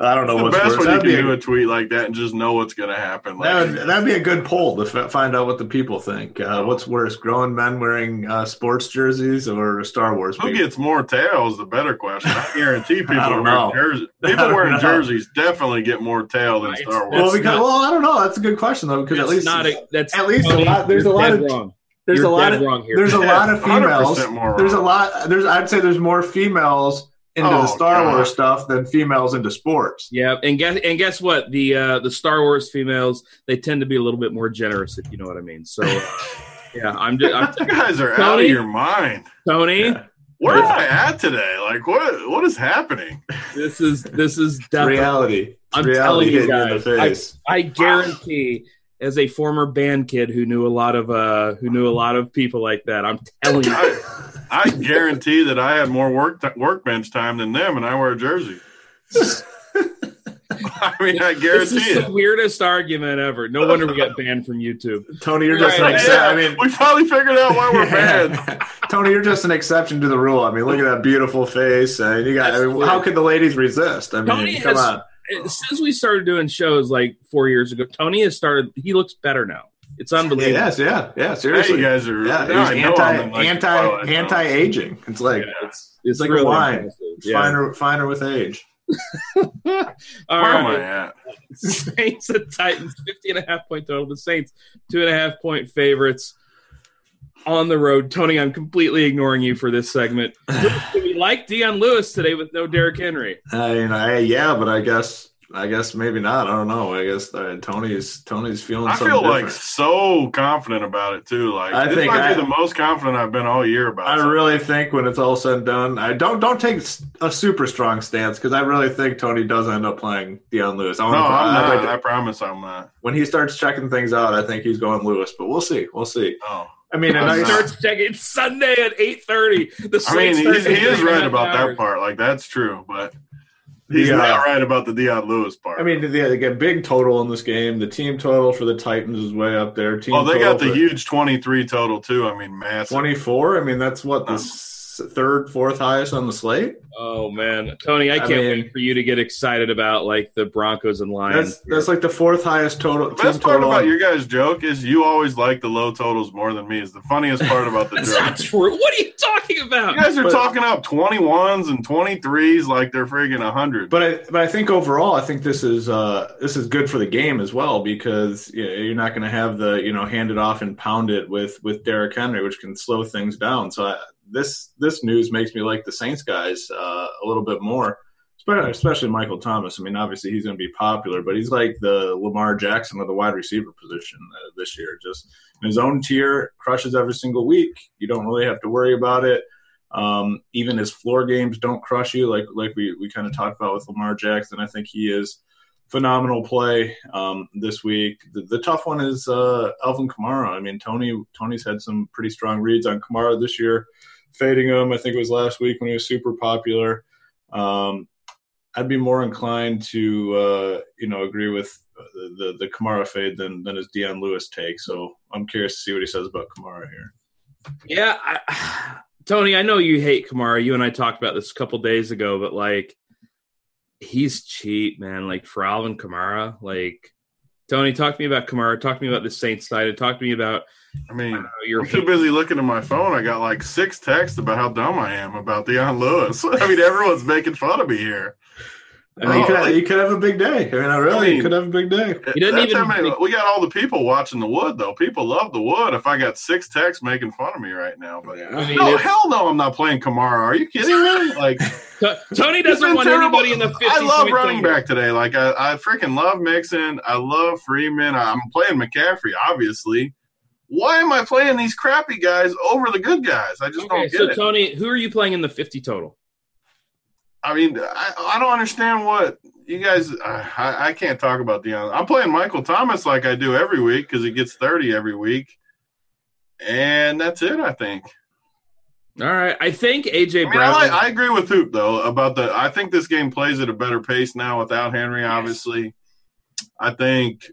I don't know what's the best worse. when you can do a tweet like that and just know what's going to happen. Like, that would that'd be a good poll to f- find out what the people think. Uh, what's worse, grown men wearing uh, sports jerseys or Star Wars? Who people? gets more tails? The better question. I guarantee people wearing jerseys. People wearing jerseys definitely get more tail than Star Wars. Well, because not, well, I don't know. That's a good question though, because at least not a, that's at least a lot. There's a lot of wrong. There's you're a lot of wrong here. There's a lot of females. There's a lot. There's I'd say there's more females into oh, the Star God. Wars stuff than females into sports. Yeah, and guess and guess what? The uh, the Star Wars females they tend to be a little bit more generous, if you know what I mean. So, yeah, I'm just I'm, you guys are Tony, out of your mind, Tony. Yeah. Where am I at today? Like what what is happening? This is this is reality. I'm reality telling you guys, I, I guarantee as a former band kid who knew a lot of uh who knew a lot of people like that. I'm telling you, I, I guarantee that I had more work t- workbench time than them, and I wear a jersey. I mean, I guarantee this is it. the weirdest argument ever. No wonder we got banned from YouTube. Tony, you're just right, an exception. I mean, we finally figured out why we're banned. Tony, you're just an exception to the rule. I mean, look at that beautiful face. Uh, you got. I mean, how could the ladies resist? I mean, Tony come has, on since we started doing shows like four years ago, Tony has started. He looks better now. It's unbelievable. Yes, yeah, yeah. Seriously, you guys are yeah. He's anti like anti oh, anti aging. It's like yeah, it's, it's, like really a wine. It's yeah. finer finer with age. All Where right. am I at? Saints and Titans, 50 and a half point total. The Saints, two and a half point favorites on the road. Tony, I'm completely ignoring you for this segment. we like Dion Lewis today with no Derrick Henry? I mean, I, yeah, but I guess I guess maybe not. I don't know. I guess uh, Tony's Tony's feeling. I feel different. like so confident about it too. Like I this think might I, be the most confident I've been all year about. I something. really think when it's all said and done, I don't don't take a super strong stance because I really think Tony does end up playing Dion Lewis. I no, I'm not. I, I promise I'm not. When he starts checking things out, I think he's going Lewis, but we'll see. We'll see. Oh. I mean, and I starts checking it's Sunday at eight thirty. The I mean, he, he is right about that part. Like that's true, but he's uh, not right about the Dion Lewis part. I mean, they, they get big total in this game. The team total for the Titans is way up there. Team oh, they got the huge twenty three total too. I mean, massive twenty four. I mean, that's what the third, fourth highest on the slate. Oh man, Tony, I I can't mean- wait for you to get excited about like the Broncos and Lions. That's that's like the fourth highest total. The best part total about on- your guys' joke is you always like the low totals more than me. Is the funniest part about the That's joke. not true. What are you talking about? You guys are But- talking up 21s and 23s like they're friggin' 100. But I, but I think overall, I think this is uh, this is good for the game as well because you know, you're not going to have the you know hand it off and pound it with with Derrick Henry, which can slow things down. So I, this this news makes me like the Saints guys uh, a little bit more, especially, Michael Thomas. I mean, obviously he's going to be popular, but he's like the Lamar Jackson of the wide receiver position uh, this year. Just in his own tier, crushes every single week. You don't really have to worry about it. Um, even his floor games don't crush you, like like we, we kind of talked about with Lamar Jackson. I think he is phenomenal play um, this week. The, the tough one is uh, Alvin Kamara. I mean, Tony Tony's had some pretty strong reads on Kamara this year, fading him. I think it was last week when he was super popular. Um, I'd be more inclined to uh, you know agree with the, the the Kamara fade than than his Dion Lewis take. So I'm curious to see what he says about Kamara here. Yeah, I, Tony, I know you hate Kamara. You and I talked about this a couple days ago, but like, he's cheap, man. Like for Alvin Kamara, like Tony, talk to me about Kamara. Talk to me about the Saints side. Talk to me about I mean, uh, your I'm too busy looking at my phone. I got like six texts about how dumb I am about Dion Lewis. I mean, everyone's making fun of me here. I mean, you, Oh, could, like- you could have a big day. I mean, I really I mean- you could have a big day. Eh, he doesn't even how many- think- we got all the people watching the wood though. People love the wood. If I got six texts making fun of me right now, but I mean, no, it's- hell no, I'm not playing Kamara. Are you kidding me? Like Tony doesn't want terrible. anybody in the 50 I love running thing. back today. Like I, I freaking love Mixon. I love Freeman. I'm playing McCaffrey, obviously. Why am I playing these crappy guys over the good guys? I just Okay, don't get so it. Tony, who are you playing in the 50 total? I mean, I, I don't understand what you guys. I, I can't talk about Dion. I'm playing Michael Thomas like I do every week because he gets 30 every week, and that's it. I think. All right, I think AJ I mean, I, Brown. like, I agree with Hoop though about the. I think this game plays at a better pace now without Henry. Obviously, I think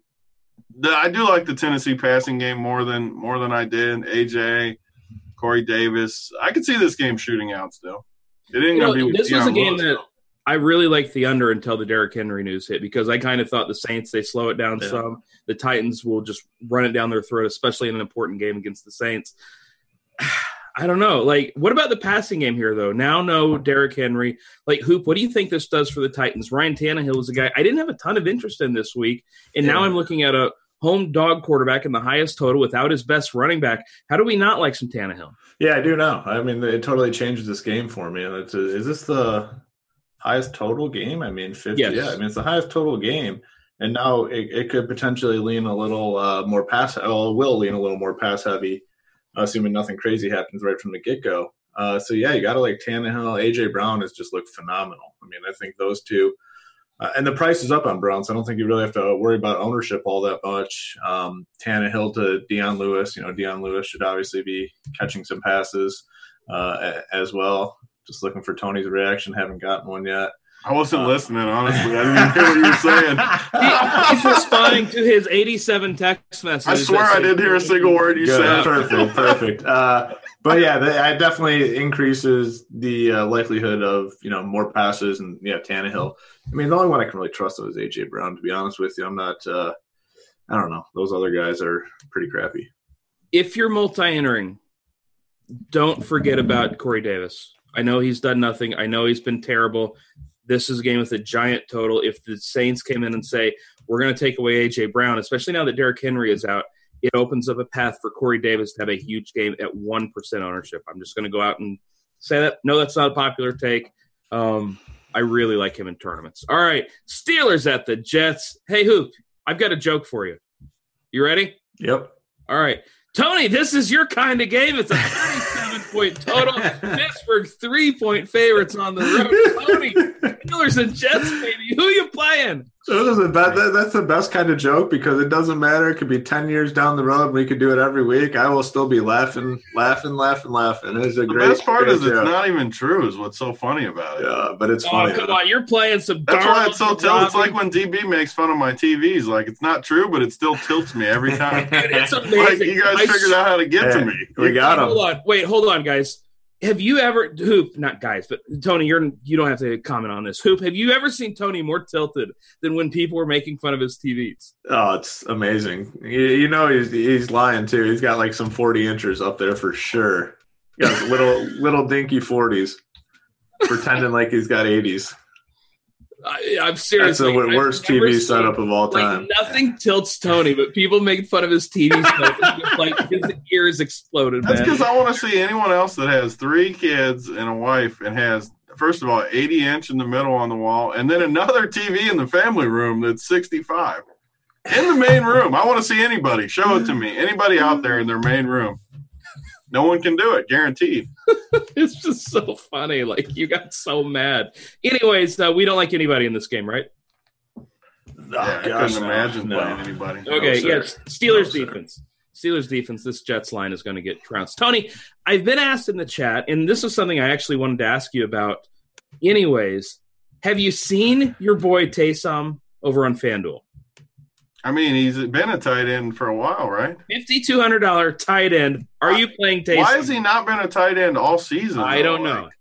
the, I do like the Tennessee passing game more than more than I did. AJ, Corey Davis. I could see this game shooting out still. It ain't You know, gonna be. this was a game Lewis, that though. I really liked the under until the Derrick Henry news hit because I kind of thought the Saints they slow it down Yeah. some. The Titans will just run it down their throat, especially in an important game against the Saints. I don't know. Like, what about the passing game here, though? Now, no Derrick Henry. Like, Hoop, what do you think this does for the Titans? Ryan Tannehill is a guy I didn't have a ton of interest in this week, and now I'm looking at a home dog quarterback in the highest total without his best running back. How do we not like some Tannehill? Yeah, I do know. I mean, it totally changes this game for me. And it's is this the highest total game? I mean, fifty. Yes. Yeah, I mean it's the highest total game, and now it, it could potentially lean a little uh, more pass. Well, it will lean a little more pass heavy, assuming nothing crazy happens right from the get go. Uh, so yeah, you got to like Tannehill. AJ Brown has just looked phenomenal. I mean, I think those two. Uh, and the price is up on Brown, so I don't think you really have to worry about ownership all that much. Um, Tannehill to Dion Lewis, you know, Dion Lewis should obviously be catching some passes uh, as well. Just looking for Tony's reaction. Haven't gotten one yet. I wasn't Uh, listening, honestly. I didn't even hear what you were saying. He- he's responding to his 87 text message. I swear I didn't hear a single word you Good, said. perfect, perfect. Uh, but yeah, that it definitely increases the uh, likelihood of you know more passes and yeah, Tannehill. I mean, the only one I can really trust though is AJ Brown. To be honest with you, I'm not. Uh, I don't know. Those other guys are pretty crappy. If you're multi-entering, don't forget about Corey Davis. I know he's done nothing. I know he's been terrible. This is a game with a giant total. If the Saints came in and say we're going to take away AJ Brown, especially now that Derrick Henry is out, it opens up a path for Corey Davis to have a huge game at one percent ownership. I'm just going to go out and say that. No, that's not a popular take. Um, I really like him in tournaments. All right, Steelers at the Jets. Hey, Hoop, I've got a joke for you. You ready? Yep. All right. Tony, this is your kind of game. It's a 37 point total. Pittsburgh three point favorites on the road. Tony, Steelers and Jets, baby. Who you playing? So this is the best, that, that's the best kind of joke because it doesn't matter. It could be ten years down the road. We could do it every week. I will still be laughing, laughing, laughing, laughing. It's a The great. best part great is it's not even true. Is what's so funny about it. Yeah, but it's Oh, funny. come though. on. You're playing some That's why it's so and tilted. It's like when DB makes fun of my TVs. Like it's not true, but it still tilts me every time. Dude, it's amazing. like you guys I figured out how to get Yeah. to me. We got him. Hold on. Wait, hold on, guys. Have you ever hoop not guys but tony you're you don't have to comment on this hoop have you ever seen tony more tilted than when people were making fun of his tvs Oh, it's amazing. You, you know he's he's lying too. He's got like some forty inches up there for sure. He got little little dinky forties, pretending like he's got eighties. I, i'm That's seriously the worst TV seen- setup of all time. like nothing tilts tony but people make fun of his tv setup like his ears exploded That's because I want to see anyone else that has three kids and a wife and has, first of all, 80 inch in the middle on the wall, and then another TV in the family room that's 65 in the main room. I want to see anybody. Show it to me. Anybody out there in their main room. No one can do it, guaranteed. it's just so funny. Like you got so mad. Anyways, uh, we don't like anybody in this game, right? Oh, yeah, I gosh, couldn't no, imagine no. playing anybody. Okay, sir. yes. Steelers No, defense. Steelers defense. This Jets line is going to get trounced. Tony, I've been asked in the chat, and this is something I actually wanted to ask you about. Anyways, have you seen your boy Taysom over on FanDuel? I mean, he's been a tight end for a while, right? Fifty-two hundred dollar tight end. Are you playing Taysom? Why has he not been a tight end all season? I though? don't know. Like,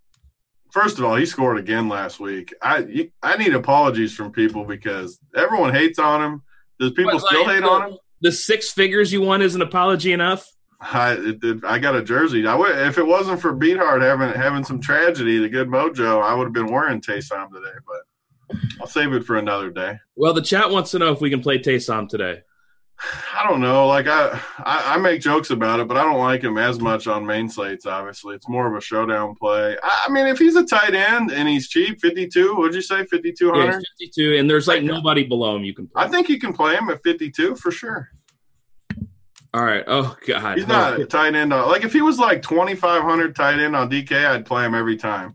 First of all, he scored again last week. I I need apologies from people because everyone hates on him. Does people What, still like, hate the- on him? The six figures you won is an apology enough. I it, it- I got a jersey. I would if it wasn't for Beathard having having some tragedy, the good mojo, I would have been wearing Taysom today. But I'll save it for another day. Well, the chat wants to know if we can play Taysom today. I don't know. Like I, I I make jokes about it, but I don't like him as much on main slates. Obviously, it's more of a showdown play. I, I mean, if he's a tight end and he's cheap, fifty two. What'd you say, fifty two Yeah, hundred? he's 52, and there's like nobody below him you can play. I think you can play him at fifty two for sure. All right. Oh God. He's not oh. a tight end. On, like if he was like twenty five hundred tight end on DK, I'd play him every time.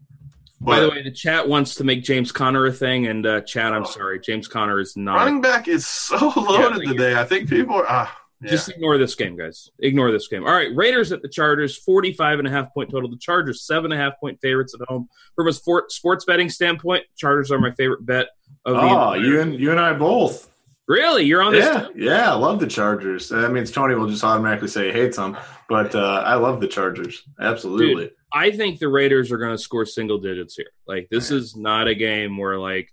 By the way, the chat wants to make James Conner a thing, and uh, chat, I'm sorry, James Conner is not. running back is so loaded Yeah, today. I think people are. Ah, yeah. Just ignore this game, guys. Ignore this game. All right, Raiders at the Chargers, 45 and a half point total. The Chargers, seven and a half point favorites at home. From a sport, sports betting standpoint, Chargers are my favorite bet of the Oh, entire- you and you and I both. Really? You're on this? Yeah, yeah, I love the Chargers. That means Tony will just automatically say he hates them, but uh, I love the Chargers. Absolutely. I think the Raiders are going to score single digits here. Like this is not a game where like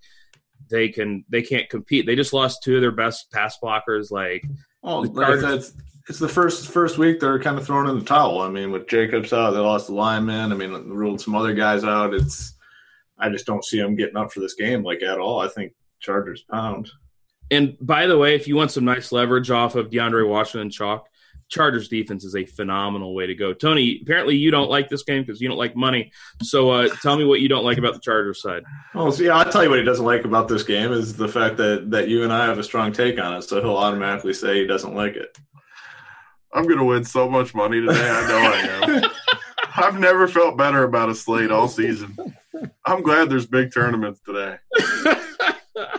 they can they can't compete. They just lost two of their best pass blockers. Like Oh, like I it's, the first first week they're kind of throwing in the towel. I mean, with Jacobs out, they lost the lineman. I mean, ruled some other guys out. It's I just don't see them getting up for this game like at all. I think Chargers pound. And by the way, if you want some nice leverage off of DeAndre Washington chalk, Chargers defense is a phenomenal way to go. Tony, apparently you don't like this game because you don't like money. So uh, tell me what you don't like about the Chargers side. Oh, see, I'll tell you what he doesn't like about this game is the fact that that you and I have a strong take on it. So he'll automatically say he doesn't like it. I'm gonna win so much money today. I know I am. I've never felt better about a slate all season. I'm glad there's big tournaments today.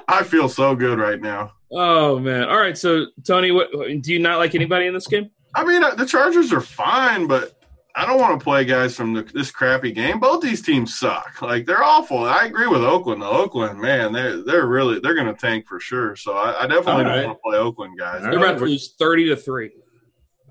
I feel so good right now. Oh man! All right, so Tony, what do you not like anybody in this game? I mean, uh, the Chargers are fine, but I don't want to play guys from the, this crappy game. Both these teams suck. Like they're awful. I agree with Oakland. The Oakland, man, they're they're really they're going to tank for sure. So I, I definitely All don't want to play Oakland guys. They're about to lose thirty to three.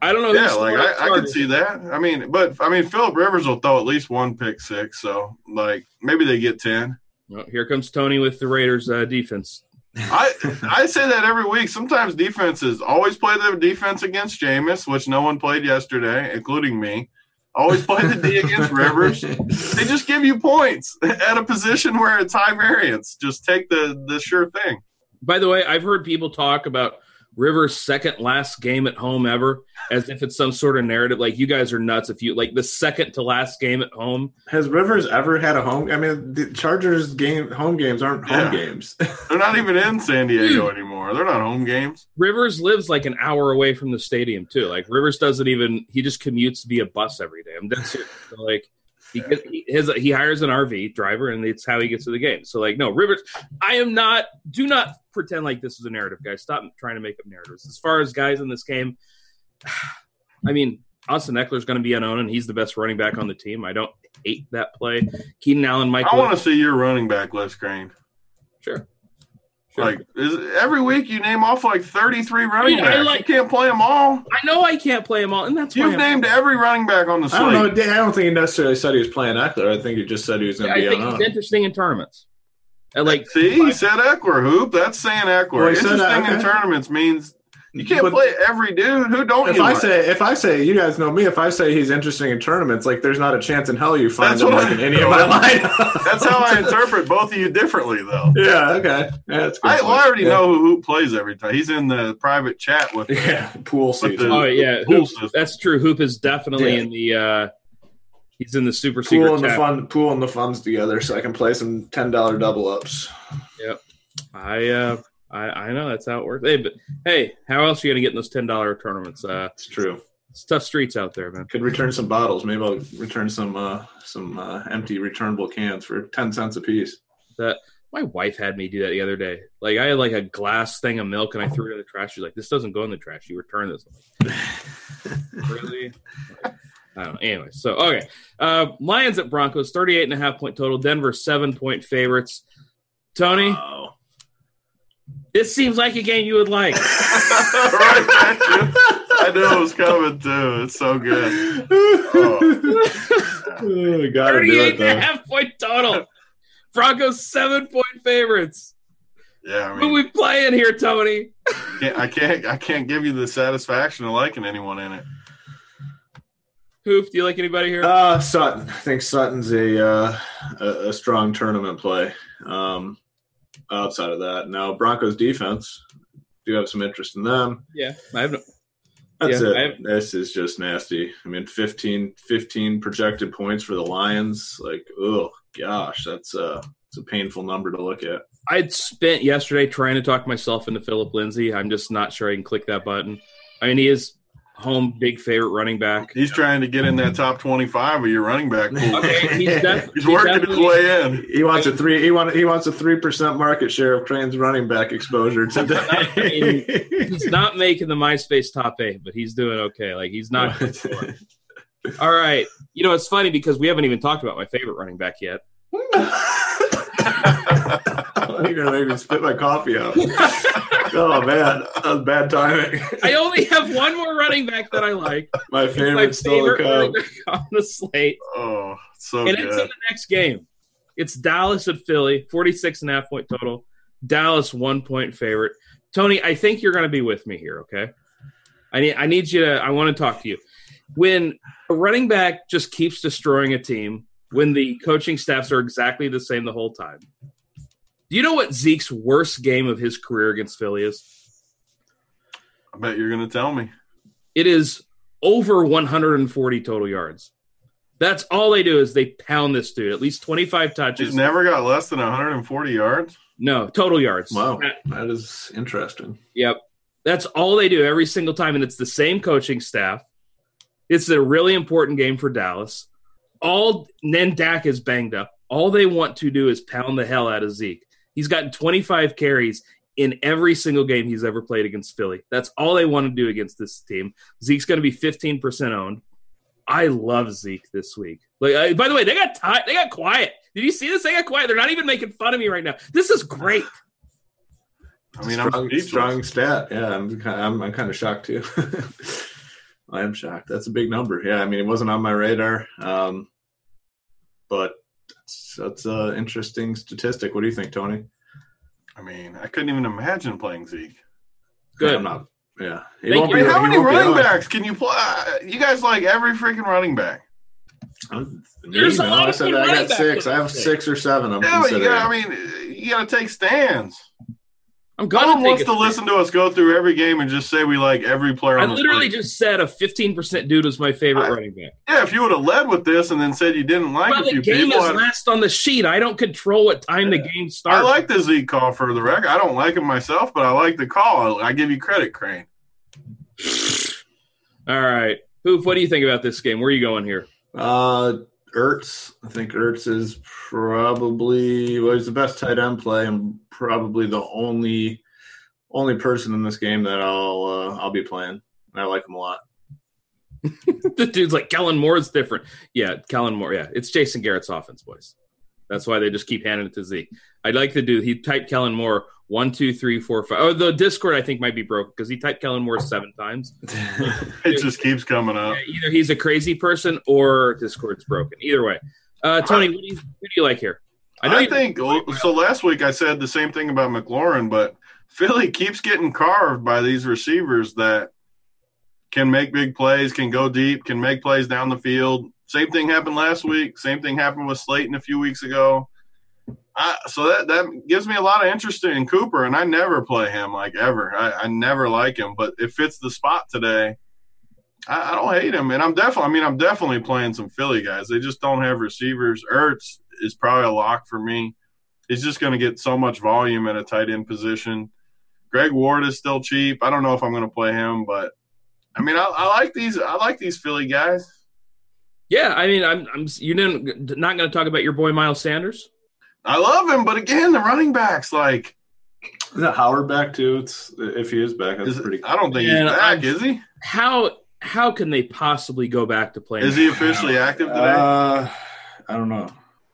I don't know. Yeah, like I, I could see that. I mean, but I mean, Philip Rivers will throw at least one pick six. So like maybe they get ten. Well, here comes Tony with the Raiders uh, defense. I I say that every week. Sometimes defenses always play the defense against Jameis, which no one played yesterday, including me. Always play the D against Rivers. They just give you points at a position where it's high variance. Just take the the sure thing. By the way, I've heard people talk about Rivers' second last game at home ever as if it's some sort of narrative. Like you guys are nuts if you like the second to last game at home. Has Rivers ever had a home? I mean, the Chargers game home games aren't home Yeah. games. They're not even in San Diego hmm. anymore. They're not home games. Rivers lives like an hour away from the stadium too. Like Rivers doesn't even he just commutes via bus every day. I'm dead serious. So, like he gets, he, his, he hires an RV driver and it's how he gets to the game. So like no Rivers, I am not. Do not pretend like this is a narrative, guys. Stop trying to make up narratives. As far as guys in this game, I mean Austin Ekeler's going to be unowned and he's the best running back on the team. I don't hate that play. Keenan Allen, Mike. I want to see your running back, Les Crane. Sure. Sure. Like is, every week, you name off like thirty-three running I mean, I backs. like- you can't play them all. I know I can't play them all, and that's why You've I'm- named every running back on the I don't know. slate. I don't think he necessarily said he was playing Ekeler. I think he just said he was going to I be think on. he's interesting in tournaments. I like See, he said Ekeler hoop. That's saying Ekeler. Well, Interesting that, in tournaments means you can't But- play every dude. Who don't If you I like? say, if I say, you guys know me. If I say he's interesting in tournaments, like there's not a chance in hell you find That's him like I- in any of my lineups. That's how I interpret both of you differently, though. Yeah. Okay. Yeah, that's a good I, well. I already yeah. know who Hoop plays every time. He's in the private chat with. Yeah. Pool season. the- Oh yeah, Pool Hoop, system. that's true. Hoop is definitely Yeah. in the. uh He's in the super secret pool and the fun, pool and the funds together, so I can play some ten dollar double ups. Yep, I uh I I know that's how it works. Hey, but hey, how else are you gonna get in those ten dollar tournaments? Uh, It's true. it's tough streets out there, man. Could return some bottles. Maybe I'll return some uh, some uh, empty returnable cans for ten cents a piece. That my wife had me do that the other day. Like I had like a glass thing of milk and I threw it in the trash. She's like, "This doesn't go in the trash. You return this." Like, really? I don't know. Anyway, so okay. Uh, Lions at Broncos, 38 and a half point total. Denver, seven point favorites. Tony, Wow. This seems like a game you would like. right back to- I knew it was coming too. It's so good. Oh. we gotta do 38 it and a though. half point total. Broncos, seven point favorites. Yeah, I Who mean, we playing here, Tony? can't, I can't, I can't give you the satisfaction of liking anyone in it. Hoop, do you like anybody here? Uh, Sutton. I think Sutton's a uh, a, a strong tournament play. Um, outside of that, now Broncos defense do have some interest in them. yeah, I have no. That's Yeah, it. Have- this is just nasty. I mean, 15, 15 projected points for the Lions. Like, oh gosh, that's a it's a painful number to look at. I'd spent yesterday trying to talk myself into Phillip Lindsay. I'm just not sure I can click that button. I mean, he is home big favorite running back. He's trying to get in that top twenty-five of your running back pool. Okay, he's, def- He's he's working his way in. He wants a three. He want. He wants a three percent market share of Crane's running back exposure I today. He's not making the MySpace top eight, but he's doing okay. Like he's not. All right, you know it's funny because we haven't even talked about my favorite running back yet. You're gonna make me spit my coffee out. oh man, that was bad timing. I only have one more running back that I like. my It's my favorite favorite running back on the slate. Oh, so and it's in the next game. It's Dallas at Philly, 46 and a half point total. Dallas one point favorite. Tony, I think you're going to be with me here, okay? I need I need you to I want to talk to you. When a running back just keeps destroying a team, when the coaching staffs are exactly the same the whole time. Do you know what Zeke's worst game of his career against Philly is? I bet you're going to tell me. It is over 140 total yards. That's all they do is they pound this dude. At least 25 touches. He's never got less than 140 yards. No, total yards. Wow, that is interesting. Yep. That's all they do every single time. And it's the same coaching staff. It's a really important game for Dallas. All then Dak is banged up. All they want to do is pound the hell out of Zeke. He's gotten 25 carries in every single game he's ever played against Philly. That's all they want to do against this team. Zeke's going to be 15% owned. I love Zeke this week. Like, uh, by the way, they got ti- they got quiet. Did you see this? They got quiet. They're not even making fun of me right now. This is great. I mean, I'm strong, strong stat. Yeah, I'm kind I'm, I'm kind of shocked too. I am shocked. That's a big number. Yeah, I mean, it wasn't on my radar, um, but that's, that's an interesting statistic. What do you think, Tony? I mean, I couldn't even imagine playing Zeke. Good. I'm not. Yeah, he Thank won't you. be. How he many won't running on. backs can you play? Uh, You guys like every freaking running back. I'm- There's a lot I of said I running got six. I have six or seven. I'm Yeah, but you got, I mean, you got to take stands. I'm gonna one take wants to stand. listen to us go through every game and just say we like every player I on the literally slate. just said a 15% dude was my favorite I- running back. Yeah, if you would have led with this and then said you didn't like Well, a the few game people, is I'd- last on the sheet. I don't control what time the game starts. I like the Zeke call for the record. I don't like him myself, but I like the call. I give you credit, Crane. All right. Hoop, what do you think about this game? Where are you going here? Uh, Ertz. I think Ertz is probably well, he's the best tight end play and probably the only only person in this game that I'll uh, I'll be playing. And I like him a lot. the dude's like, Kellen Moore's different. Yeah, Kellen Moore. Yeah, it's Jason Garrett's offense, boys. That's why they just keep handing it to Zeke. I'd like to do. He typed Kellen Moore one, two, three, four, five. Oh, the Discord I think might be broken because he typed Kellen Moore seven times. It just keeps coming up. Either he's a crazy person or Discord's broken. Either way, uh, Tony, what do you who do you like here? I, you- think so. Last week I said the same thing about McLaurin, but Philly keeps getting carved by these receivers that can make big plays, can go deep, can make plays down the field. Same thing happened last week. Same thing happened with Slayton a few weeks ago. I, so that that gives me a lot of interest in Cooper, and I never play him like ever. I, I never like him, but it fits the spot today. I, I don't hate him, and I'm definitely. I mean, I'm definitely playing some Philly guys. They just don't have receivers. Ertz is probably a lock for me. He's just going to get so much volume at a tight end position. Greg Ward is still cheap. I don't know if I'm going to play him, but I mean, I, I like these. I like these Philly guys. Yeah, I mean, I'm, I'm you didn't not going to talk about your boy Miles Sanders. I love him, but again, the running backs like the Howard back too? It's if he is back, that's is, pretty. I don't think Man, he's back. I'm- Is he? How how can they possibly go back to playing? Is he officially active today? Uh, I don't know.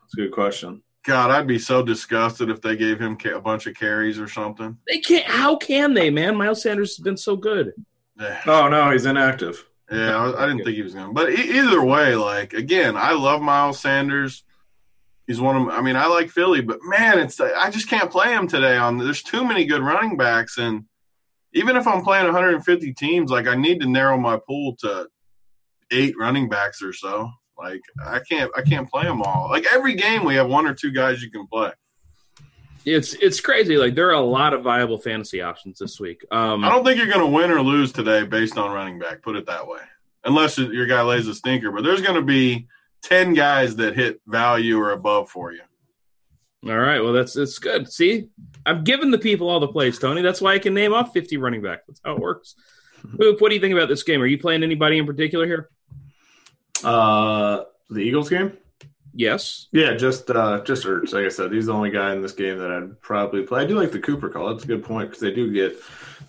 That's a good question. God, I'd be so disgusted if they gave him a bunch of carries or something. They can't. How can they, man? Miles Sanders has been so good. Yeah, Oh no, he's inactive. yeah I, I didn't think he was going to. But e- either way, like again, I love Miles Sanders. He's one of. I mean, I like Philly, but man, it's I just can't play him today. On there's too many good running backs, and even if I'm playing 150 teams, like I need to narrow my pool to eight running backs or so. Like I can't, I can't play them all. Like every game, we have one or two guys you can play. It's it's crazy. Like there are a lot of viable fantasy options this week. Um, I don't think you're going to win or lose today based on running back. Put it that way, unless your guy lays a stinker. But there's going to be ten guys that hit value or above for you. All right. Well, that's that's good. See, I'm giving the people all the plays, Tony. That's why I can name off 50 running backs. That's how it works. Oop, what do you think about this game? Are you playing anybody in particular here? Uh, the Eagles game. Yes. Yeah, just uh, just Ertz. Like I said, he's the only guy in this game that I'd probably play. I do like the Cooper call. That's a good point because they do get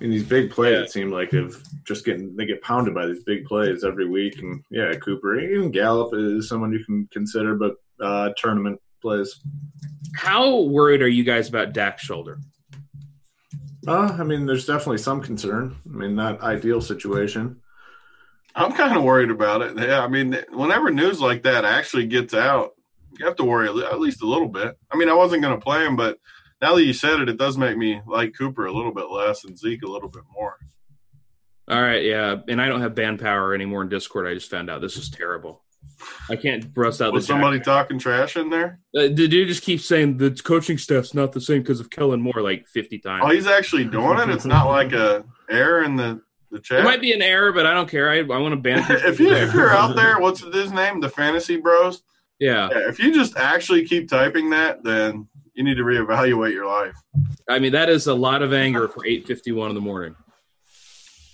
in these big plays. Yeah. It seemed like of just getting they get pounded by these big plays every week. And yeah, Cooper, even Gallup is someone you can consider, but uh, tournament plays. How worried are you guys about Dak's shoulder? Uh, I mean, there's definitely some concern. I mean, not ideal situation. I'm kind of worried about it. Yeah, I mean, whenever news like that actually gets out, you have to worry at least a little bit. I mean, I wasn't going to play him, but now that you said it, it does make me like Cooper a little bit less and Zeke a little bit more. All right, yeah, and I don't have band power anymore in Discord. I just found out this is terrible. I can't bust out Was somebody Dak- talking trash in there? Uh, the dude just keeps saying the coaching staff's not the same because of Kellen Moore like 50 times. Oh, he's actually doing it. It's not like a error in the the it might be an error, but I don't care. I, I want to ban. if you if you're out there, what's his name? The Fantasy Bros. yeah, Yeah, if you just actually keep typing that, then you need to reevaluate your life. I mean that is a lot of anger for 8:51 in the morning.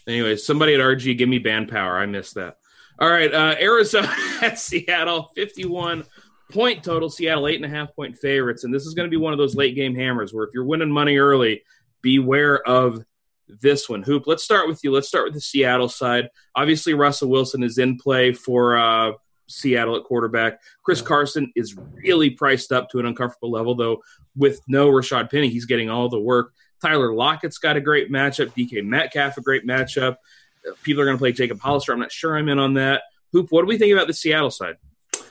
Anyway, somebody at RG give me band power. I missed that. All right, uh, Arizona at Seattle, 51 point total. Seattle eight and a half point favorites, and this is going to be one of those late game hammers where if you're winning money early, beware of this one. Hoop, let's start with you. Let's start with the Seattle side. Obviously, Russell Wilson is in play for uh, Seattle at quarterback. Chris Carson is really priced up to an uncomfortable level, though. With no Rashaad Penny, he's getting all the work. Tyler Lockett's got a great matchup. DK Metcalf, a great matchup. People are going to play Jacob Hollister. I'm not sure I'm in on that. Hoop, what do we think about the Seattle side?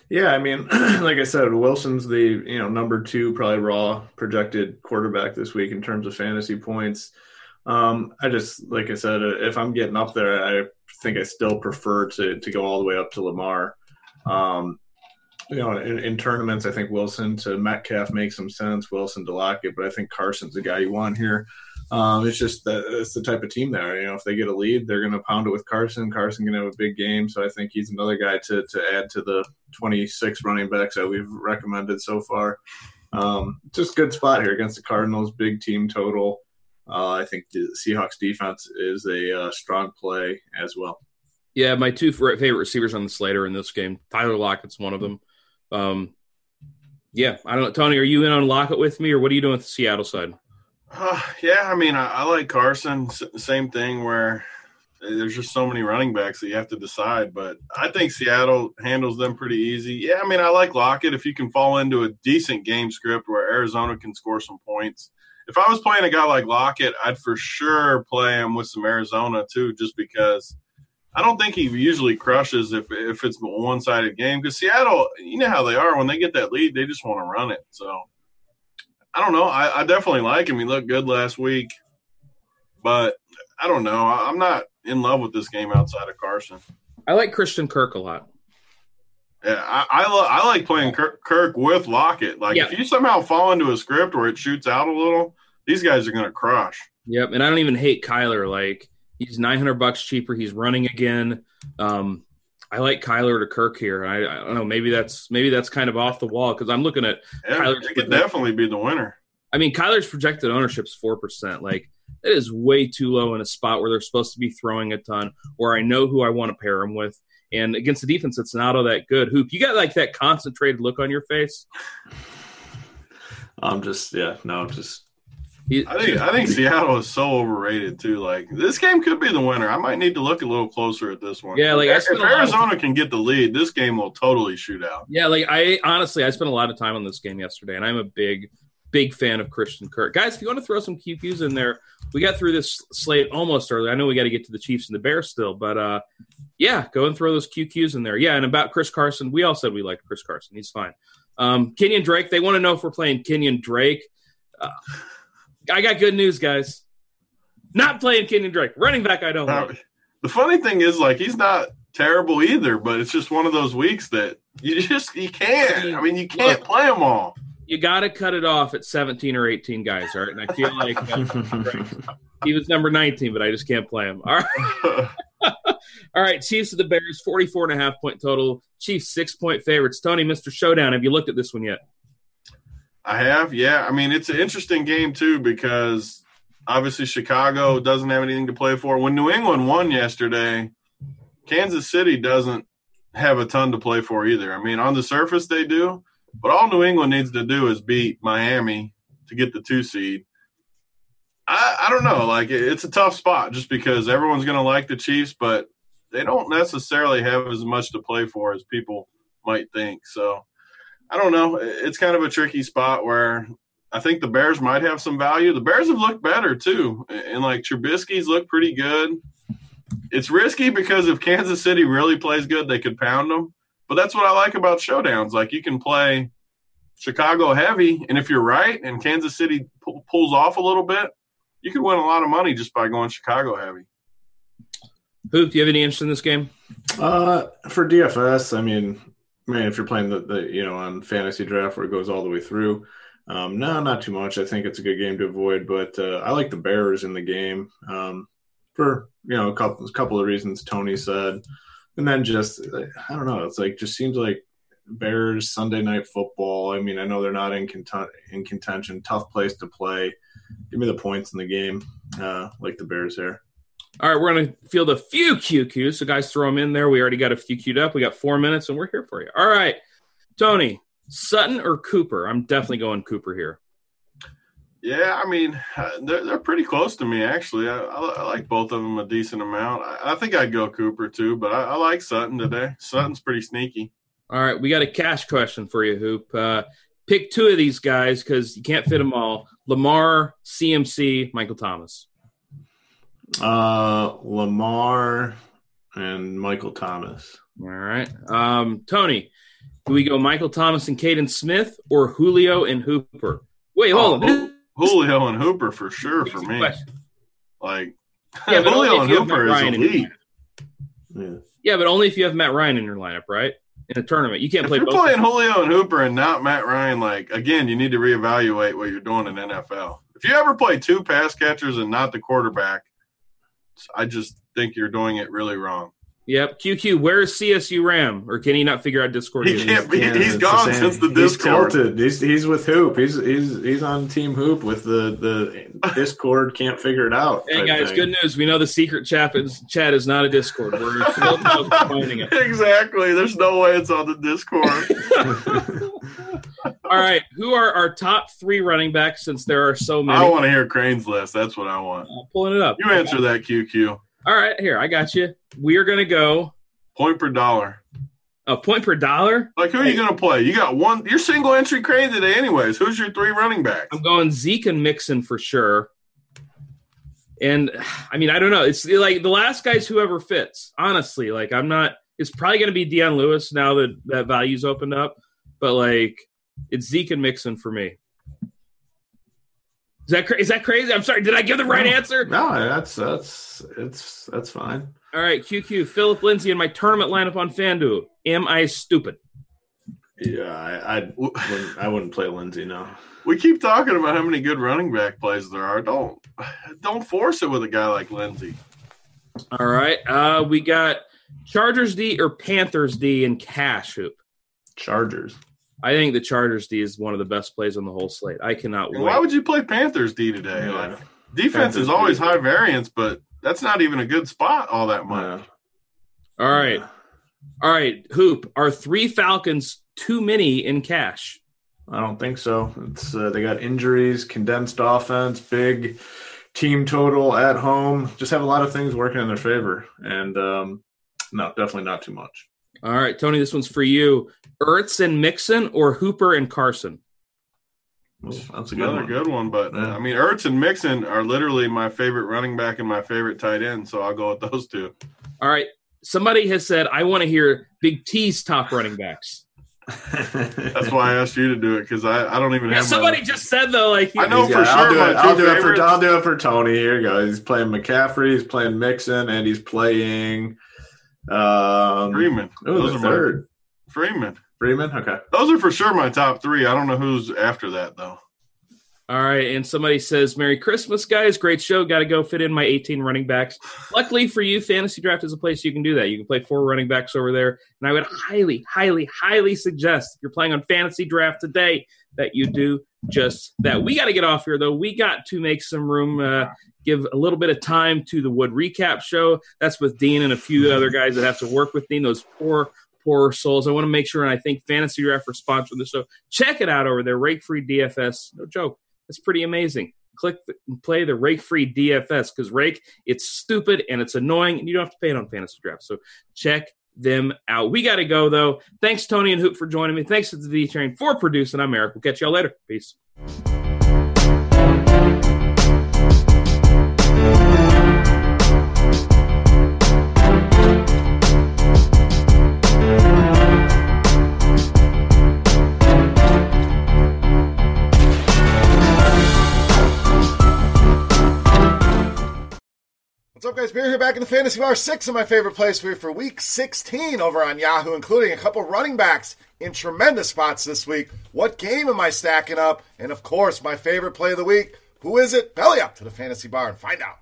Yeah, I mean, like I said, Wilson's the you know number two probably raw projected quarterback this week in terms of fantasy points. Um, I just like I said, uh, if I'm getting up there, I think I still prefer to to go all the way up to Lamar. Um, you know, in, in tournaments, I think Wilson to Metcalf makes some sense. Wilson to Lockett, but I think Carson's the guy you want here. Um, it's just that it's the type of team there. You know, if they get a lead, they're going to pound it with Carson. Carson going to have a big game, so I think he's another guy to to add to the 26 running backs that we've recommended so far. Um, just good spot here against the Cardinals, big team total. Uh, I think the Seahawks defense is a uh, strong play as well. Yeah, my two favorite receivers on the slate are in this game. Tyler Lockett's one of them. Um, yeah, I don't know. Tony, are you in on Lockett with me, or what are you doing with the Seattle side? Uh, yeah, I mean, I, I like Carson. S- same thing where there's just so many running backs that you have to decide. But I think Seattle handles them pretty easy. Yeah, I mean, I like Lockett if you can fall into a decent game script where Arizona can score some points. If I was playing a guy like Lockett, I'd for sure play him with some Arizona too, just because I don't think he usually crushes if if it's a one sided game. Because Seattle, you know how they are when they get that lead, they just want to run it. So I don't know. I, I definitely like him. He looked good last week, but I don't know. I, I'm not in love with this game outside of Carson. I like Christian Kirk a lot. Yeah, I I, lo- I like playing Kirk, Kirk with Lockett. Like Yeah. if you somehow fall into a script where it shoots out a little, these guys are going to crush. Yep, and I don't even hate Kyler. Like he's nine hundred bucks cheaper. He's running again. Um, I like Kyler to Kirk here. I, I don't know. Maybe that's maybe that's kind of off the wall because I'm looking at. Yeah, Kyler's it could definitely be the winner. I mean, Kyler's projected ownership is four percent. Like it is way too low in a spot where they're supposed to be throwing a ton. Where I know who I want to pair him with, and against the defense, it's not all that good. Hoop, you got like that concentrated look on your face. I'm just yeah, no, just I think I think Seattle is so overrated too. Like this game could be the winner. I might need to look a little closer at this one. Yeah, like, I if, spent if a lot of Arizona can get the lead, this game will totally shoot out. Yeah, like I honestly, I spent a lot of time on this game yesterday, and I'm a big, big fan of Christian Kirk. Guys, if you want to throw some QQs in there, we got through this slate almost early. I know we got to get to the Chiefs and the Bears still, but uh, yeah, go and throw those QQs in there. Yeah, and about Chris Carson, we all said we liked Chris Carson. He's fine. Um, Kenyan Drake, they want to know if we're playing Kenyan Drake. Uh, I got good news, guys. Not playing Kenyan Drake. Running back, I don't like. the funny thing is, like, he's not terrible either, but it's just one of those weeks that you just you can't. I mean, you can't Look. play them all. You got to cut it off at 17 or 18 guys, all right? And I feel like uh, he was number 19, but I just can't play him. All right. All right. Chiefs of the Bears, 44 and a half point total. Chiefs, six point favorites. Tony, Mr. Showdown, have you looked at this one yet? I have, yeah. I mean, it's an interesting game too because obviously Chicago doesn't have anything to play for. When New England won yesterday, Kansas City doesn't have a ton to play for either. I mean, on the surface they do, but all New England needs to do is beat Miami to get the two seed. I, I don't know. Like it- it's a tough spot just because everyone's going to like the Chiefs, but they don't necessarily have as much to play for as people might think. So I don't know. It's kind of a tricky spot where I think the Bears might have some value. The Bears have looked better too, and like Trubisky's looked pretty good. It's risky because if Kansas City really plays good, they could pound them. But that's what I like about showdowns. Like you can play Chicago heavy, and if you're right, and Kansas City pu- pulls off a little bit, you could win a lot of money just by going Chicago heavy. Hoop, do you have any interest in this game? Uh, for DFS, I mean, man, if you're playing the, the you know on fantasy draft where it goes all the way through, um, no, not too much. I think it's a good game to avoid, but uh, I like the Bears in the game um, for you know a couple a couple of reasons Tony said, and then just I don't know. It's like just seems like Bears Sunday night football. I mean, I know they're not in conten- in contention. Tough place to play. Give me the points in the game. Uh, like the Bears here. All right, we're going to field a few QQs. So, guys, throw them in there. We already got a few queued up. We got four minutes, and we're here for you. All right, Tony, Sutton or Cooper? I'm definitely going Cooper here. Yeah, I mean, uh, they're, they're pretty close to me, actually. I, I, I like both of them a decent amount. I, I think I'd go Cooper, too, but I, I like Sutton today. Sutton's pretty sneaky. All right, we got a cash question for you, Hoop. Uh, pick two of these guys because you can't fit them all. Lamar, CMC, Michael Thomas. Uh, Lamar and Michael Thomas. All right, um, Tony, do we go Michael Thomas and Kaden Smith or Julio and Hooper? Wait, hold on. Julio and Hooper for sure for me. question. Like, Yeah, but only Julio if and you have Hooper is Ryan in your elite. Yeah. Yeah, but only if you have Matt Ryan in your lineup, right? In a tournament, you can't If play you're both. playing Julio and Hooper and not Matt Ryan, like again, you need to reevaluate what you're doing in NFL. If you ever play two pass catchers and not the quarterback, I just think you're doing it really wrong. Yep. QQ, where is CSU Ram? Or can he not figure out Discord? He yet? can't be. Yeah, he's it's gone the since the He's Discord. tilted. He's he's with Hoop. He's he's he's on Team Hoop with the the Discord. Can't figure it out. Hey guys, thing. good news. We know the secret chat is chat is not a Discord. We're still finding it. exactly. There's no way it's on the Discord. All right, who are our top three running backs? Since there are so many, I want to hear Crane's list. That's what I want. I'm pulling it up. You answer that, QQ. All right, here I got you. We are going to go Point per dollar. a point per dollar. Like who are you going to play? You got one. You're single entry crane today, anyways. Who's your three running backs? I'm going Zeke and Mixon for sure. And I mean, I don't know. It's like the last guy's whoever fits. Honestly, like I'm not. It's probably going to be Dion Lewis now that that value's opened up. But like, it's Zeke and Mixon for me. Is that cra- is that crazy? I'm sorry. Did I give the right answer? No, that's that's it's that's fine. All right, QQ. Phillip Lindsay in my tournament lineup on FanDuel. Am I stupid? Yeah, I, I wouldn't I wouldn't play Lindsay now. We keep talking about how many good running back plays there are. Don't don't force it with a guy like Lindsay. All right. Uh, we got Chargers D or Panthers D in cash hoop. Chargers. I think the Chargers D is one of the best plays on the whole slate. I cannot And wait. why would you play Panthers D today? Yeah. Like defense Panthers is always D. high variance, but that's not even a good spot all that much. Yeah. All right. All right. Hoop. Are three Falcons too many in cash? I don't think so. It's uh, they got injuries, condensed offense, big team total at home. Just have a lot of things working in their favor, and um, no, definitely not too much. All right, Tony, this one's for you. Ertz and Mixon or Hooper and Carson? Well, that's a good Another one. good one, but uh, Yeah. I mean, Ertz and Mixon are literally my favorite running back and my favorite tight end, so I'll go with those two. All right. Somebody has said, I want to hear Big T's top running backs. That's why I asked you to do it because I, I don't even Yeah, have somebody my, just said, though, like, I know He's for got- I'll sure do it. I'll do it for favorites. I'll do it for Tony. Here you go. He's playing McCaffrey. He's playing Mixon, and he's playing um, Freeman. Oh, those the are third my Freeman. Freeman. Okay. Those are for sure my top three. I don't know who's after that though. All right, and somebody says, "Merry Christmas, guys! Great show. Got to go fit in my 18 running backs." Luckily for you, fantasy draft is a place you can do that. You can play four running backs over there, and I would highly, highly, highly suggest if you're playing on fantasy draft today that you do just that. We got to get off here though. We got to make some room. Uh, give a little bit of time to the Wood recap show. That's with Dean and a few other guys that have to work with Dean. Those poor poor souls. I want to make sure, and I think Fantasy Draft for sponsoring the show. Check it out over there, Rake Free DFS. No joke. It's pretty amazing. Click and play the Rake Free DFS because Rake, it's stupid and it's annoying, and you don't have to pay it on Fantasy Draft. So check them out. We got to go though. Thanks Tony and Hoop for joining me. Thanks to the D Train for producing. I'm Eric. We'll catch y'all later. Peace. Beer here back in the Fantasy Bar. Six of my favorite plays for for week 16 over on Yahoo, including a couple running backs in tremendous spots this week. What game am I stacking up? And of course, my favorite play of the week. Who is it? Belly up to the Fantasy Bar and find out.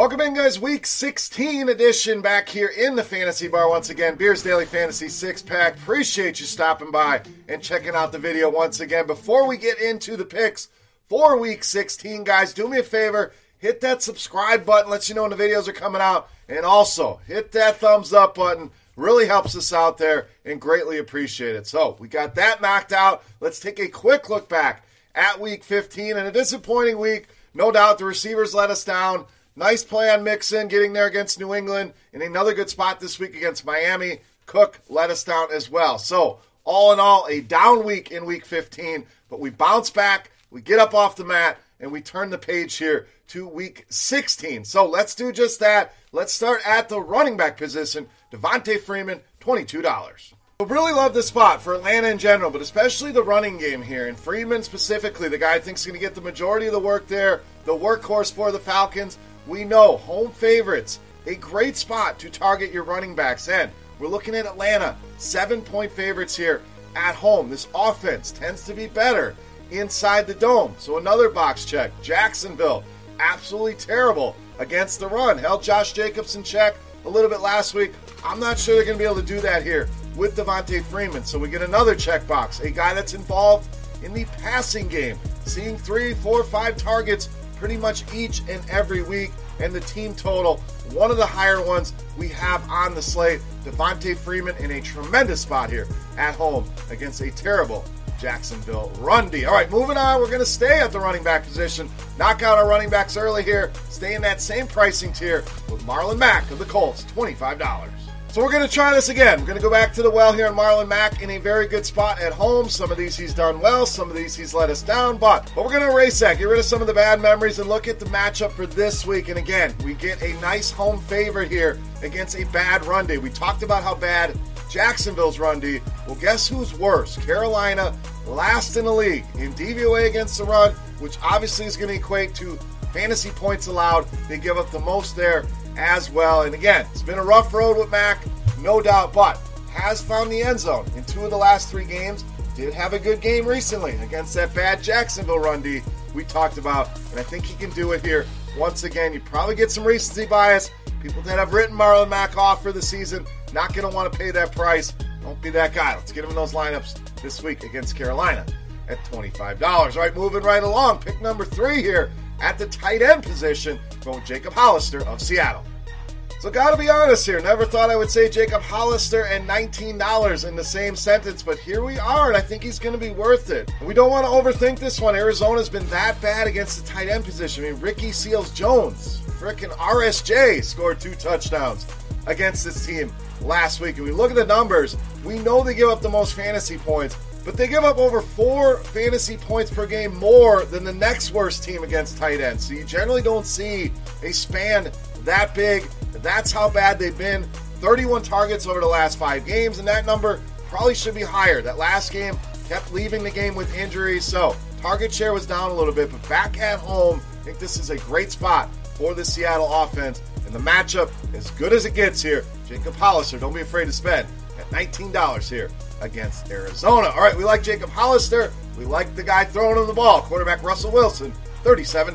Welcome in, guys. Week 16 edition back here in the Fantasy Bar once again. Beers Daily Fantasy six pack. Appreciate you stopping by and checking out the video once again. Before we get into the picks for Week 16, guys, do me a favor. Hit that subscribe button, lets you know when the videos are coming out. And also, hit that thumbs up button. Really helps us out there and greatly appreciate it. So, we got that knocked out. Let's take a quick look back at Week 15 and a disappointing week. No doubt the receivers let us down. Nice play on Mixon getting there against New England, and another good spot this week against Miami. Cook let us down as well. So, all in all, a down week in week 15, but we bounce back, we get up off the mat, and we turn the page here to week 16. So, let's do just that. Let's start at the running back position. Devonta Freeman, $22. I really love this spot for Atlanta in general, but especially the running game here. And Freeman specifically, the guy I think is going to get the majority of the work there, the workhorse for the Falcons. We know home favorites, a great spot to target your running backs. And we're looking at Atlanta, seven point favorites here at home. This offense tends to be better inside the dome. So another box check. Jacksonville, absolutely terrible against the run. Held Josh Jacobs in check a little bit last week. I'm not sure they're going to be able to do that here with Devonta Freeman. So we get another checkbox, a guy that's involved in the passing game, seeing three, four, five targets pretty much each and every week. And the team total, one of the higher ones we have on the slate. Devonta Freeman in a tremendous spot here at home against a terrible Jacksonville Rundy. All right, moving on. We're going to stay at the running back position. Knock out our running backs early here. Stay in that same pricing tier with Marlon Mack of the Colts, $25. So we're going to try this again. We're going to go back to the well here in Marlon Mack in a very good spot at home. Some of these he's done well, some of these he's let us down, but, but we're going to erase that, get rid of some of the bad memories, and look at the matchup for this week. And again, we get a nice home favorite here against a bad run day. We talked about how bad Jacksonville's run D. Well, guess who's worse? Carolina, last in the league in DVOA against the run, which obviously is going to equate to fantasy points allowed. They give up the most there as well. And again, it's been a rough road with Mack, no doubt, but has found the end zone in two of the last three games. Did have a good game recently against that bad Jacksonville run D we talked about, and I think he can do it here once again. You probably get some recency bias. People that have written Marlon Mack off for the season not going to want to pay that price. Don't be that guy. Let's get him in those lineups this week against Carolina at $25. All right, moving right along. Pick number three here at the tight end position, going Jacob Hollister of Seattle. So, gotta be honest here. Never thought I would say Jacob Hollister and $19 in the same sentence, but here we are, and I think he's to be worth it. We don't want to overthink this one. Arizona's been that bad against the tight end position. I mean, Ricky Seals Jones, freaking RSJ, scored two touchdowns against this team last week. And we look at the numbers, we know they give up the most fantasy points, but they give up over four fantasy points per game more than the next worst team against tight ends. So you generally don't see a span that big. That's how bad they've been. 31 targets over the last five games, and that number probably should be higher. That last game kept leaving the game with injuries, so target share was down a little bit, but back at home, I think this is a great spot for the Seattle offense. And the matchup, as good as it gets here, Jacob Hollister, don't be afraid to spend at $19 here against Arizona. All right, we like Jacob Hollister. We like the guy throwing him the ball, quarterback Russell Wilson, $37.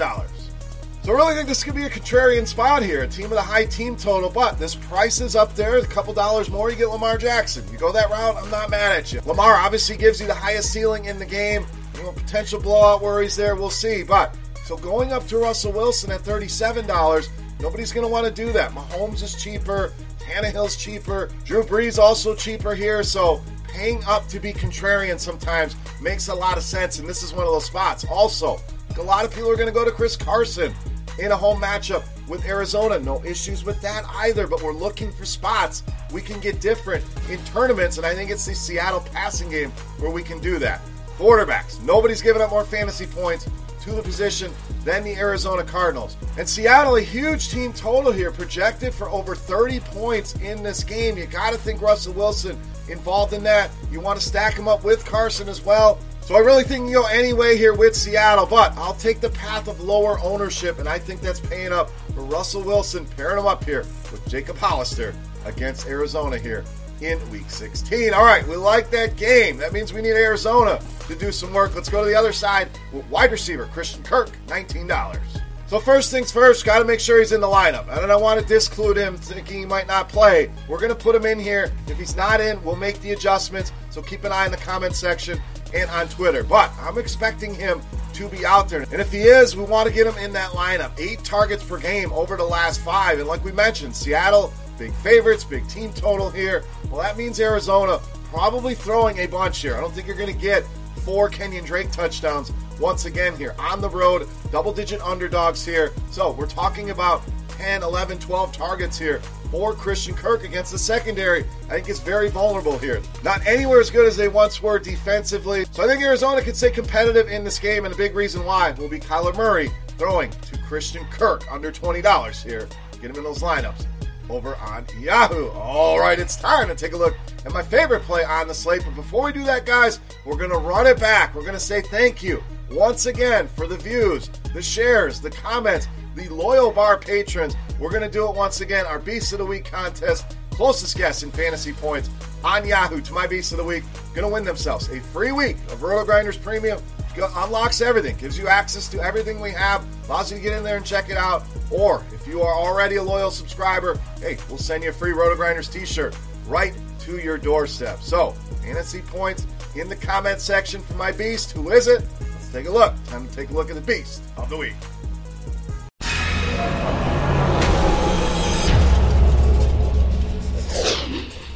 So I really think this could be a contrarian spot here, a team with a high team total, but this price is up there, a couple dollars more, you get Lamar Jackson. You go that route, I'm not mad at you. Lamar obviously gives you the highest ceiling in the game. You know, potential blowout worries there, we'll see. But so going up to Russell Wilson at $37, nobody's going to want to do that. Mahomes is cheaper, Tannehill's cheaper, Drew Brees also cheaper here, so paying up to be contrarian sometimes makes a lot of sense, and this is one of those spots. Also, a lot of people are going to go to Chris Carson in a home matchup with Arizona. No issues with that either, but we're looking for spots we can get different in tournaments, and I think it's the Seattle passing game where we can do that. Quarterbacks, nobody's giving up more fantasy points to the position than the Arizona Cardinals. And Seattle, a huge team total here, projected for over 30 points in this game. You got to think Russell Wilson involved in that. You want to stack him up with Carson as well. So I really think you go anyway here with Seattle, but I'll take the path of lower ownership, and I think that's paying up for Russell Wilson, pairing him up here with Jacob Hollister against Arizona here in Week 16. All right, we like that game. That means we need Arizona to do some work. Let's go to the other side with wide receiver Christian Kirk, $19. So first things first, got to make sure he's in the lineup. I don't want to disclude him thinking he might not play. We're going to put him in here. If he's not in, we'll make the adjustments. So keep an eye in the comment section and on Twitter. But I'm expecting him to be out there. And if he is, we want to get him in that lineup. Eight targets per game over the last five. And like we mentioned, Seattle, big favorites, big team total here. Well, that means Arizona probably throwing a bunch here. I don't think you're going to get four Kenyan Drake touchdowns once again here on the road, double digit underdogs here. So we're talking about 10, 11, 12 targets here for Christian Kirk against the secondary. I think it's very vulnerable here. Not anywhere as good as they once were defensively. So I think Arizona can stay competitive in this game, and a big reason why will be Kyler Murray throwing to Christian Kirk under $20 here. Get him in those lineups over on Yahoo. All right, it's time to take a look at my favorite play on the slate. But before we do that, guys, we're going to run it back. We're going to say thank you once again for the views, the shares, the comments, the loyal bar patrons. We're going to do it once again. Our Beast of the Week contest. Closest guess in fantasy points on Yahoo to my Beast of the Week. Going to win themselves a free week of Roto Grinders Premium. Unlocks everything, gives you access to everything we have, allows you to get in there and check it out. Or if you are already a loyal subscriber, hey, we'll send you a free Roto Grinders t shirt right to your doorstep. So, fantasy points in the comment section for my beast. Who is it? Let's take a look. Time to take a look at the beast of the week.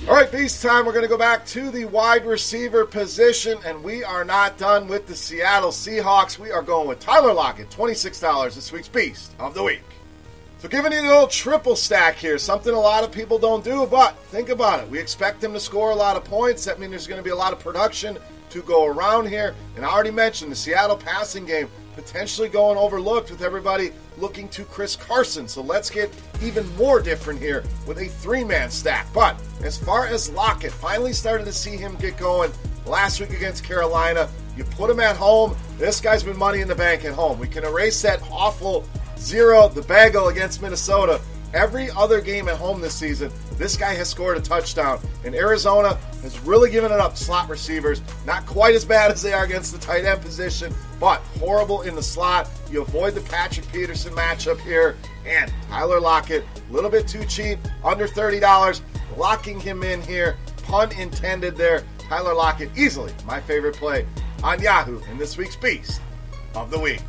All right, Feast time. We're going to go back to the wide receiver position, and we are not done with the Seattle Seahawks. We are going with Tyler Lockett, $26 this week's Beast of the Week. So, giving you the little triple stack here, something a lot of people don't do, but think about it. We expect him to score a lot of points. That means there's going to be a lot of production to go around here. And I already mentioned the Seattle passing game potentially going overlooked with everybody looking to Chris Carson. So let's get even more different here with a three man stack. But as far as Lockett, finally started to see him get going last week against Carolina. You put him at home. This guy's been money in the bank at home. We can erase that awful zero, the bagel against Minnesota. Every other game at home this season, this guy has scored a touchdown. And Arizona has really given it up slot receivers. Not quite as bad as they are against the tight end position, but horrible in the slot. You avoid the Patrick Peterson matchup here. And Tyler Lockett, a little bit too cheap, under $30. Locking him in here. Pun intended there. Tyler Lockett, easily my favorite play on Yahoo in this week's Beast of the Week.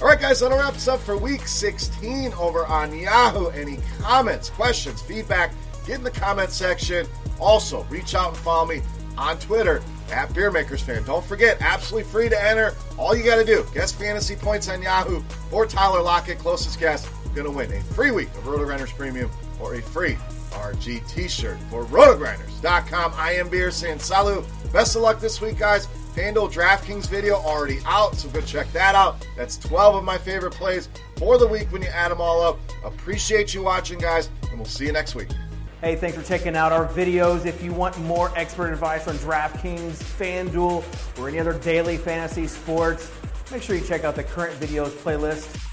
All right, guys, that wraps up for week 16 over on Yahoo. Any comments, questions, feedback, get in the comment section. Also, reach out and follow me on Twitter at BeerMakersFan. Don't forget, absolutely free to enter. All you got to do, guess fantasy points on Yahoo for Tyler Lockett. Closest guess, going to win a free week of RotoGrinders Premium or a free RG t-shirt for rotogrinders.com. I am Beer saying salut. Best of luck this week, guys. FanDuel DraftKings video already out, so go check that out. That's 12 of my favorite plays for the week when you add them all up. Appreciate you watching, guys, and we'll see you next week. Hey, thanks for checking out our videos. If you want more expert advice on DraftKings, FanDuel, or any other daily fantasy sports, make sure you check out the current videos playlist.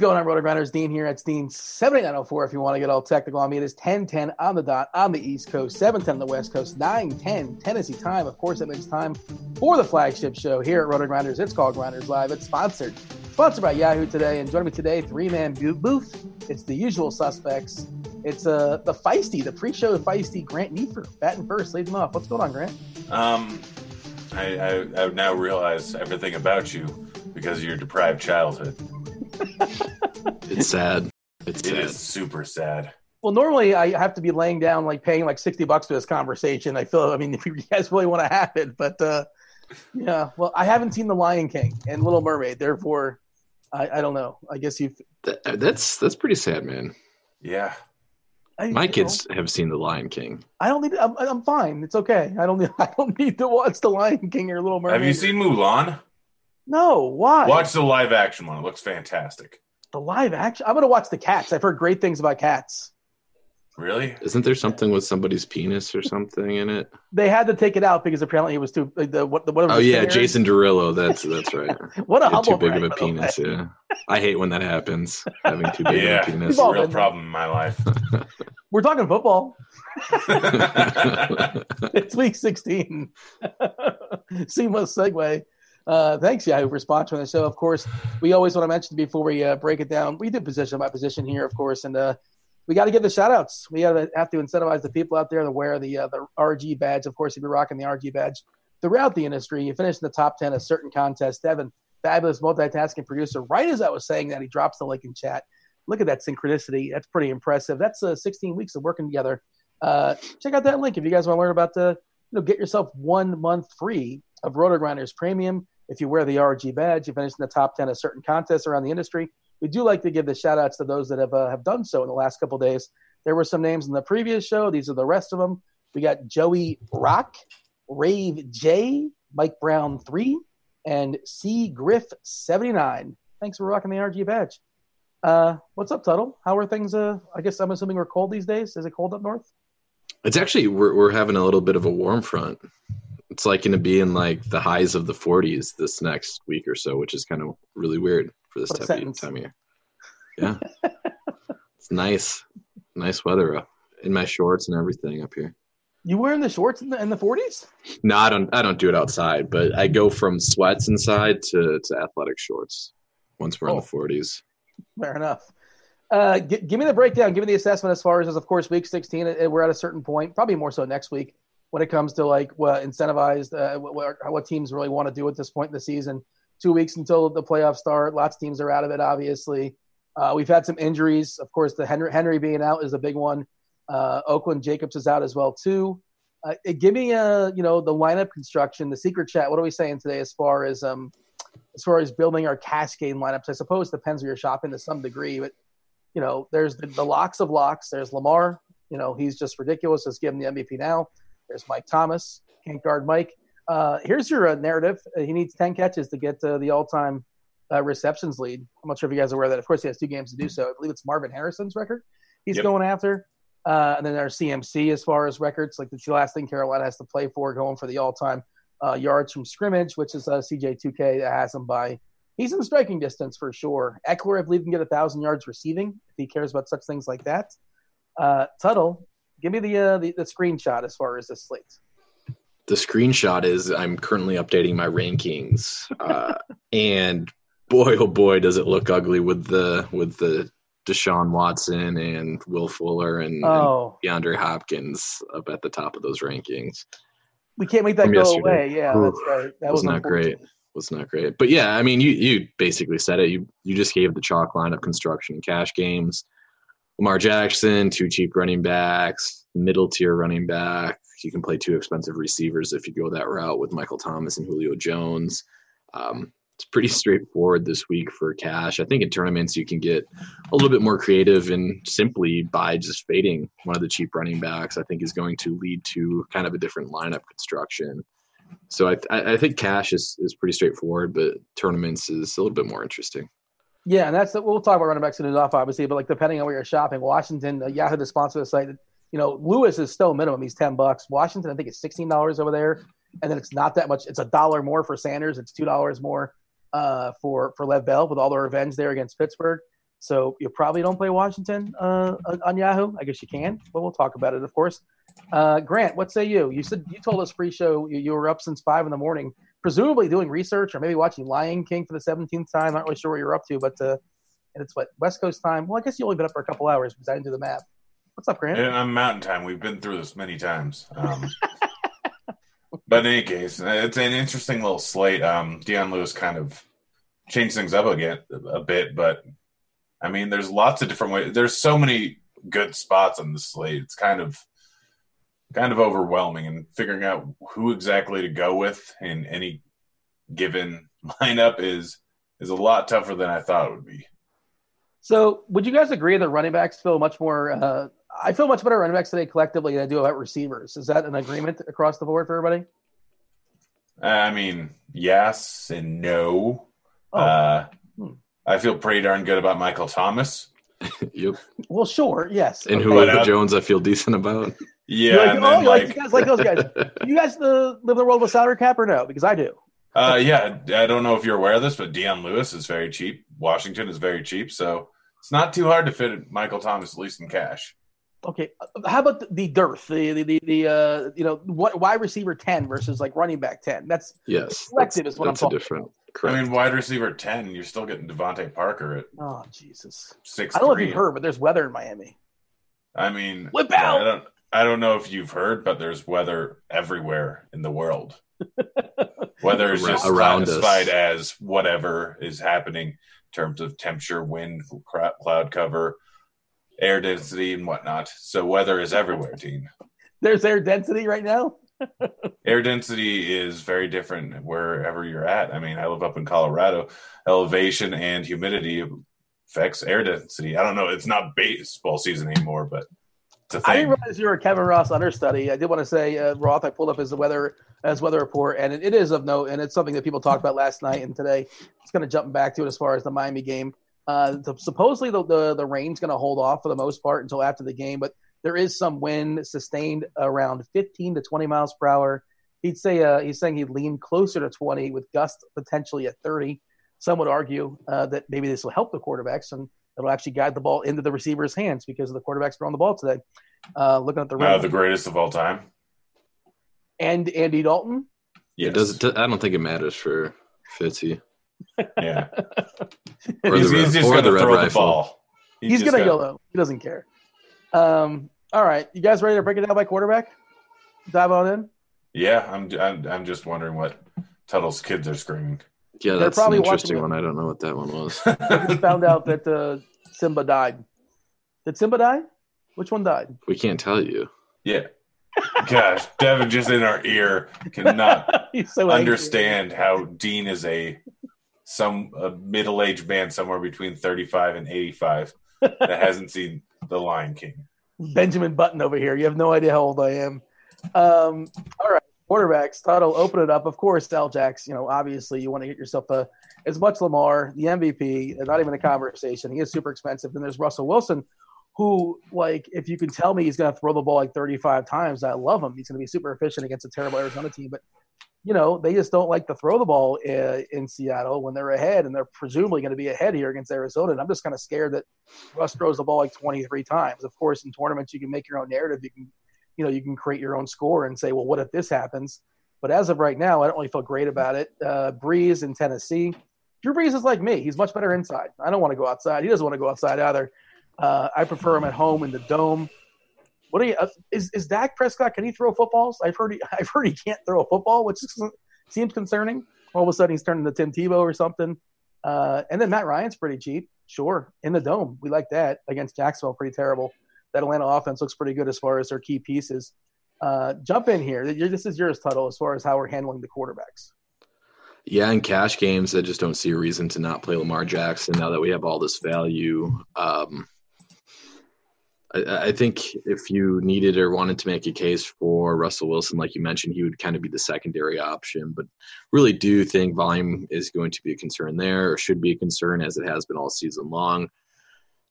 Going on, Roto Grinders? Dean here. It's Dean 7904 if you want to get all technical on me. It is 1010 on the dot on the East Coast, 710 on the West Coast, 910 Tennessee time. Of course, it makes time for the flagship show here at Roto Grinders. It's called Grinders Live. It's sponsored. Sponsored by Yahoo today. And joining me today, three man booth. It's the usual suspects. It's uh, the feisty, the pre show feisty Grant Neefer. Batting first, lead them off. What's going on, Grant? Um, I, I, I now realize everything about you because of your deprived childhood. It's sad. It's It sad. is super sad. Well, normally I have to be laying down, like paying like 60 bucks to this conversation. I feel, I mean, if you guys really want to have it, but uh, yeah, well, I haven't seen The Lion King and Little Mermaid. Therefore, I, I don't know. I guess you've, That- that's that's pretty sad, man. Yeah. I, My you know, kids have seen The Lion King. I don't need, I'm, I'm fine. It's okay. I don't need, I don't need to watch The Lion King or Little Mermaid. Have you seen Mulan? No, why? Watch the live action one. It looks fantastic. the live action. I'm going to watch the cats. I've heard great things about cats. Really? Isn't there something with somebody's penis or something in it? They had to take it out because apparently it was too, like, the, what, the, whatever. Oh yeah, singer- Jason Derulo. That's that's right. What a Yeah, humble too big brag, of a by way. penis. Yeah, I hate when that happens. Having too big Yeah. of a penis. It's a real problem in my life. We're talking football. it's week 16. Seamless segue. Uh, thanks, Yahoo, for sponsoring the show. Of course, we always want to mention before we uh, break it down, we do position by position here, of course, and uh, we got to give the shout outs. We gotta, have to incentivize the people out there to wear the, uh, the RG badge. Of course, if you're rocking the RG badge throughout the industry, you finish in the top 10 of certain contests. Devin, fabulous multitasking producer. Right as I was saying that, he drops the link in chat. Look at that synchronicity. That's pretty impressive. That's uh, 16 weeks of working together. Check out that link if you guys want to learn about the, you know, get yourself one month free of Roto Grinders Premium. If you wear the RG badge, you finish in the top 10 of certain contests around the industry. We do like to give the shout outs to those that have, uh, have done so in the last couple days. There were some names in the previous show. These are the rest of them. We got Joey Rock, Rave J, Mike Brown 3, and C Griff 79. Thanks for rocking the RG badge. Uh, what's up, Tuttle? How are things? Uh, I guess I'm assuming we're cold these days. Is it cold up north? It's actually we're we're having a little bit of a warm front. It's like going to be in like the highs of the 40s this next week or so, which is kind of really weird for this time of, time of year. Yeah, it's nice, nice weather up in my shorts and everything up here. You wearing the shorts in the, in the 40s? No, I don't. I don't do it outside, but I go from sweats inside to to athletic shorts once we're in Oh. the 40s. Fair enough. Uh, gi- give me the breakdown. Give me the assessment as far as, as of course, week 16. uh, We're at a certain point, probably more so next week, when it comes to like what incentivized, uh, what, what, teams really want to do at this point in the season. Two weeks until the playoffs start. Lots of teams are out of it, obviously. Uh, we've had some injuries. Of course, the Henry, Henry being out is a big one. Uh, Oakland Jacobs is out as well too. Uh, give me uh, you know the lineup construction, the secret chat. What are we saying today as far as um, as far as building our cascade lineups? I suppose it depends where you're shopping to some degree, but you know, there's the, the locks of locks. There's Lamar. You know, he's just ridiculous. Let's give him the MVP now. There's Mike Thomas. Can't guard Mike. Uh, here's your uh, narrative. Uh, he needs 10 catches to get uh, the all-time uh, receptions lead. I'm not sure if you guys are aware of that. Of course, he has two games to do so. I believe it's Marvin Harrison's record he's Yep. going after. Uh, and then there's CMC as far as records. Like the last thing Carolina has to play for, going for the all-time uh, yards from scrimmage, which is uh, CJ2K that has him by. He's in striking distance for sure. Ekeler, I believe, can get a thousand yards receiving if he cares about such things like that. Uh, Tuttle, give me the, uh, the the screenshot as far as this slate. the screenshot is I'm currently updating my rankings, uh, and boy, oh boy, does it look ugly with the with the Deshaun Watson and Will Fuller and, Oh, and DeAndre Hopkins up at the top of those rankings. we can't make that from go yesterday. away. Yeah, Ooh, that's right. That was was not great. Was not great. But yeah, I mean, you you basically said it. You you just gave the chalk lineup construction and cash games. Lamar Jackson, two cheap running backs, middle tier running back. You can play two expensive receivers if you go that route with Michael Thomas and Julio Jones. Um, it's pretty straightforward this week for cash. I think in tournaments you can get a little bit more creative and simply by just fading one of the cheap running backs. I think is going to lead to kind of a different lineup construction. So I, I I think cash is, is pretty straightforward, but tournaments is a little bit more interesting. Yeah, and that's we'll talk about running backs soon enough, obviously. But like depending on where you're shopping, Washington, uh, Yahoo, the sponsor of the site, you know, Lewis is still minimum. He's ten bucks. Washington, I think, it's sixteen dollars over there, and then it's not that much. It's a dollar more for Sanders. It's two dollars more uh, for for Lev Bell with all the revenge there against Pittsburgh. So you probably don't play Washington uh, on Yahoo. I guess you can, but we'll talk about it, of course. Uh, Grant, what say you? You said you told us pre-show you, you were up since five in the morning, presumably doing research or maybe watching Lion King for the seventeenth time. Not really sure what you're up to, but uh, and it's what West Coast time. Well, I guess you only been up for a couple hours because I didn't do the math. What's up, Grant? I'm Mountain Time. We've been through this many times. Um, but in any case, it's an interesting little slate. Um, Lewis kind of changed things up again a bit, but I mean, there's lots of different ways. There's so many good spots on the slate. It's kind of kind of overwhelming, and figuring out who exactly to go with in any given lineup is is a lot tougher than I thought it would be. So, would you guys agree that running backs feel much more? Uh, I feel much better running backs today collectively than I do about receivers. Is that an agreement across the board for everybody? I mean, yes and no. Oh. Uh, Hmm. I feel pretty darn good about Michael Thomas. Yep. Well, sure, yes. And Okay. Julio uh, Jones, I feel decent about. Yeah, You like, oh, then like, like, you guys like those guys. you guys uh, live in the world with salary cap or no? Because I do. uh, yeah, I don't know if you're aware of this, but Dion Lewis is very cheap. Washington is very cheap, so it's not too hard to fit Michael Thomas at least in cash. Okay, uh, how about the, the dearth? The the the, the uh, you know what wide receiver ten versus like running back ten? That's Yes. Collective that's, is what I'm that's a talking different. about. Correct. I mean, wide receiver ten, you're still getting DeVante Parker at oh Jesus. six. I don't know if you've heard, but there's weather in Miami. I mean, Whip out! I don't. I don't know if you've heard, but there's weather everywhere in the world. Weather is just around us. classified as whatever is happening in terms of temperature, wind, cloud cover, air density, and whatnot. So weather is everywhere, Dean. There's air density right now. Air density is very different wherever you're at. I mean, I live up in Colorado. Elevation and humidity affects air density. I don't know. It's not baseball season anymore, but It's a I didn't realize you were a Kevin Roth understudy. I did want to say, uh, Roth, I pulled up his weather as weather report, and it, it is of note, and it's something that people talked about last night and today. It's going to jump back to it as far as the Miami game. Uh, the, supposedly, the, the the rain's going to hold off for the most part until after the game, but there is some wind sustained around 15 to 20 miles per hour. He'd say uh, he's saying he'd lean closer to 20 with gusts potentially at 30. Some would argue uh, that maybe this will help the quarterbacks and it'll actually guide the ball into the receiver's hands because of the quarterbacks throwing the ball today. Uh, looking at the Uh, the greatest of all time. and Andy Dalton. It does. I don't think it matters for Fitzy. Yeah. Or he's, the he's red- just going to red throw the rifle. ball. He's, just gonna got- go though. He doesn't care. Um, all right, you guys ready to break it down by quarterback? Dive on in. Yeah, I'm, I'm. I'm just wondering what Tuttle's kids are screaming. Yeah, They're that's an interesting one. I don't know what that one was. I just found out that uh, Simba died. Did Simba die? Which one died? we can't tell you. Yeah. Gosh, Devin just in our ear cannot He's so angry. understand how Dean is a some a middle aged man somewhere between thirty five and eighty five that hasn't seen The Lion King. Benjamin Button over here. You have no idea how old I am. Um, all right, quarterbacks. Tuttle, open it up. Of course, Al Jacks. You know, obviously, you want to get yourself a as much Lamar, the MVP. Not even a conversation. He is super expensive. Then there's Russell Wilson, who, like, if you can tell me he's going to throw the ball like 35 times, I love him. He's going to be super efficient against a terrible Arizona team, but. You know, they just don't like to throw the ball uh, in Seattle when they're ahead, and they're presumably going to be ahead here against Arizona. And I'm just kind of scared that Russ throws the ball like 23 times. Of course, in tournaments, you can make your own narrative. You can, you know, you can create your own score and say, well, what if this happens? But as of right now, I don't really feel great about it. Uh, Brees in Tennessee. Drew Brees is like me. He's much better inside. I don't want to go outside. He doesn't want to go outside either. Uh, I prefer him at home in the dome. What do you? Uh, is is Dak Prescott? Can he throw footballs? I've heard he, I've heard he can't throw a football, which seems concerning. All of a sudden, he's turning into Tim Tebow or something. Uh, and then Matt Ryan's pretty cheap. Sure, in the dome, we like that against Jacksonville. Pretty terrible. That Atlanta offense looks pretty good as far as their key pieces. Uh, jump in here. This is yours, Tuttle, as far as how we're handling the quarterbacks. Yeah, in cash games, I just don't see a reason to not play Lamar Jackson now that we have all this value. Um, I, I think if you needed or wanted to make a case for Russell Wilson, like you mentioned, he would kind of be the secondary option. But really do think volume is going to be a concern there, or should be a concern as it has been all season long.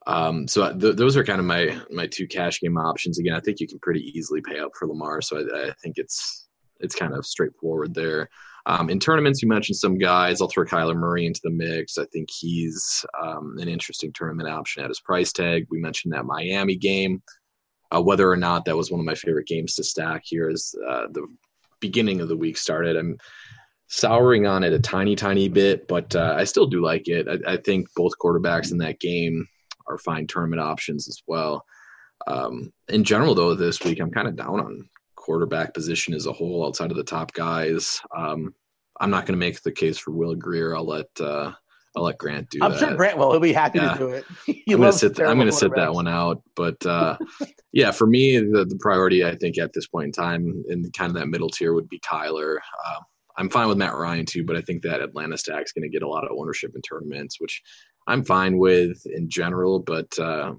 Um, so th- those are kind of my my two cash game options. Again, I think you can pretty easily pay up for Lamar, so I, I think it's it's kind of straightforward there. Um, in tournaments, you mentioned some guys. I'll throw Kyler Murray into the mix. I think he's um, an interesting tournament option at his price tag. We mentioned that Miami game. Uh, whether or not that was one of my favorite games to stack here as uh, the beginning of the week started. I'm souring on it a tiny, tiny bit, but uh, I still do like it. I, I, think both quarterbacks in that game are fine tournament options as well. Um, in general, though, this week I'm kind of down on quarterback position as a whole outside of the top guys. Um, I'm not going to make the case for Will Grier. I'll let uh, I'll let Grant do I'm that. sure Grant will. He'll be happy Yeah. to do it. I'm gonna loves sit. I'm gonna sit that one out. But uh, yeah, for me, the, the priority I think at this point in time in kind of that middle tier would be Kyler. Uh, I'm fine with Matt Ryan too, but I think that Atlanta stack's going to get a lot of ownership in tournaments, which I'm fine with in general, but uh,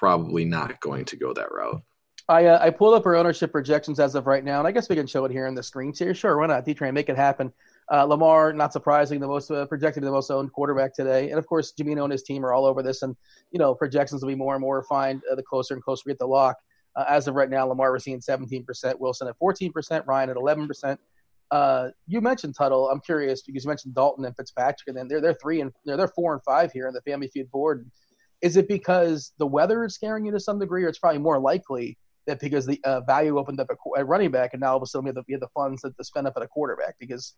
probably not going to go that route. I uh, I pulled up our ownership projections as of right now, and I guess we can show it here in the screens here. Sure, why not? D-Train, make it happen. Uh, Lamar, not surprising, the most uh, projected, the most owned quarterback today, and of course, Gimino and his team are all over this, and you know projections will be more and more refined uh, the closer and closer we get the lock. Uh, as of right now, Lamar we're seeing 17%, Wilson at 14%, Ryan at 11%. Uh, you mentioned Tuttle. I'm curious because you mentioned Dalton and Fitzpatrick, and then they're they're three and they're they're four and five here in the Family Feud board. Is it because the weather is scaring you to some degree, or it's probably more likely that because the uh, value opened up at, running back, and now all of a sudden we have the, we have the funds to, to spend up at a quarterback because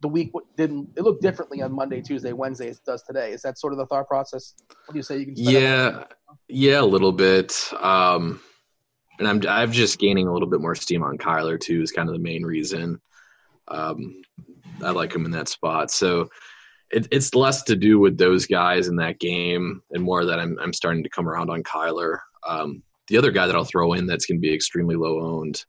the week didn't it looked differently on Monday, Tuesday, Wednesday as it does today. Is that sort of the thought process? What do you say? You can Yeah, yeah, a little bit. Um, and I'm I'm just gaining a little bit more steam on Kyler too. Is kind of the main reason. Um, I like him in that spot. So it, it's less to do with those guys in that game and more that I'm I'm starting to come around on Kyler. Um, the other guy that I'll throw in that's going to be extremely low owned,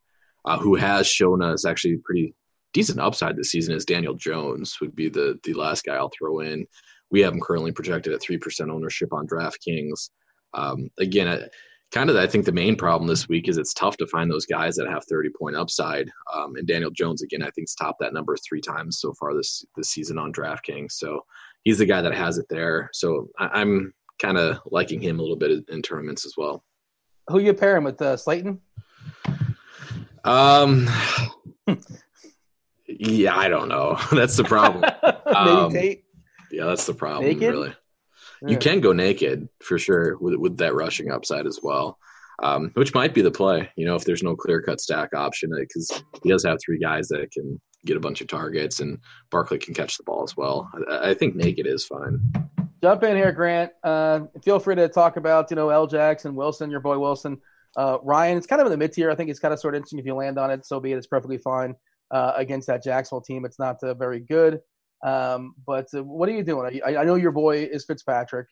uh, who has shown us actually pretty decent upside this season is Daniel Jones. Would be the the last guy I'll throw in. We have him currently projected at three percent ownership on DraftKings. Um, again, I, kind of, I think the main problem this week is it's tough to find those guys that have 30 point upside. Um, and Daniel Jones, again, I think, topped that number three times so far this this season on DraftKings. So he's the guy that has it there. So I, am kind of liking him a little bit in tournaments as well. Who you pairing with uh, Slayton? Um, yeah, I don't know. That's the problem. um, Tate. Yeah, that's the problem. Naked? Really, you can go naked for sure with with that rushing upside as well. Um, which might be the play, you know, if there's no clear cut stack option, because he does have three guys that can get a bunch of targets, and Barkley can catch the ball as well. I, I think naked is fine. Jump in here, Grant. Uh, feel free to talk about, you know, L. Jackson, Wilson, your boy Wilson. Uh, Ryan, it's kind of in the mid tier. I think it's kind of sort of interesting if you land on it. So be it. It's perfectly fine uh, against that Jacksonville team. It's not uh, very good. Um, but uh, what are you doing? I, I, know your boy is Fitzpatrick.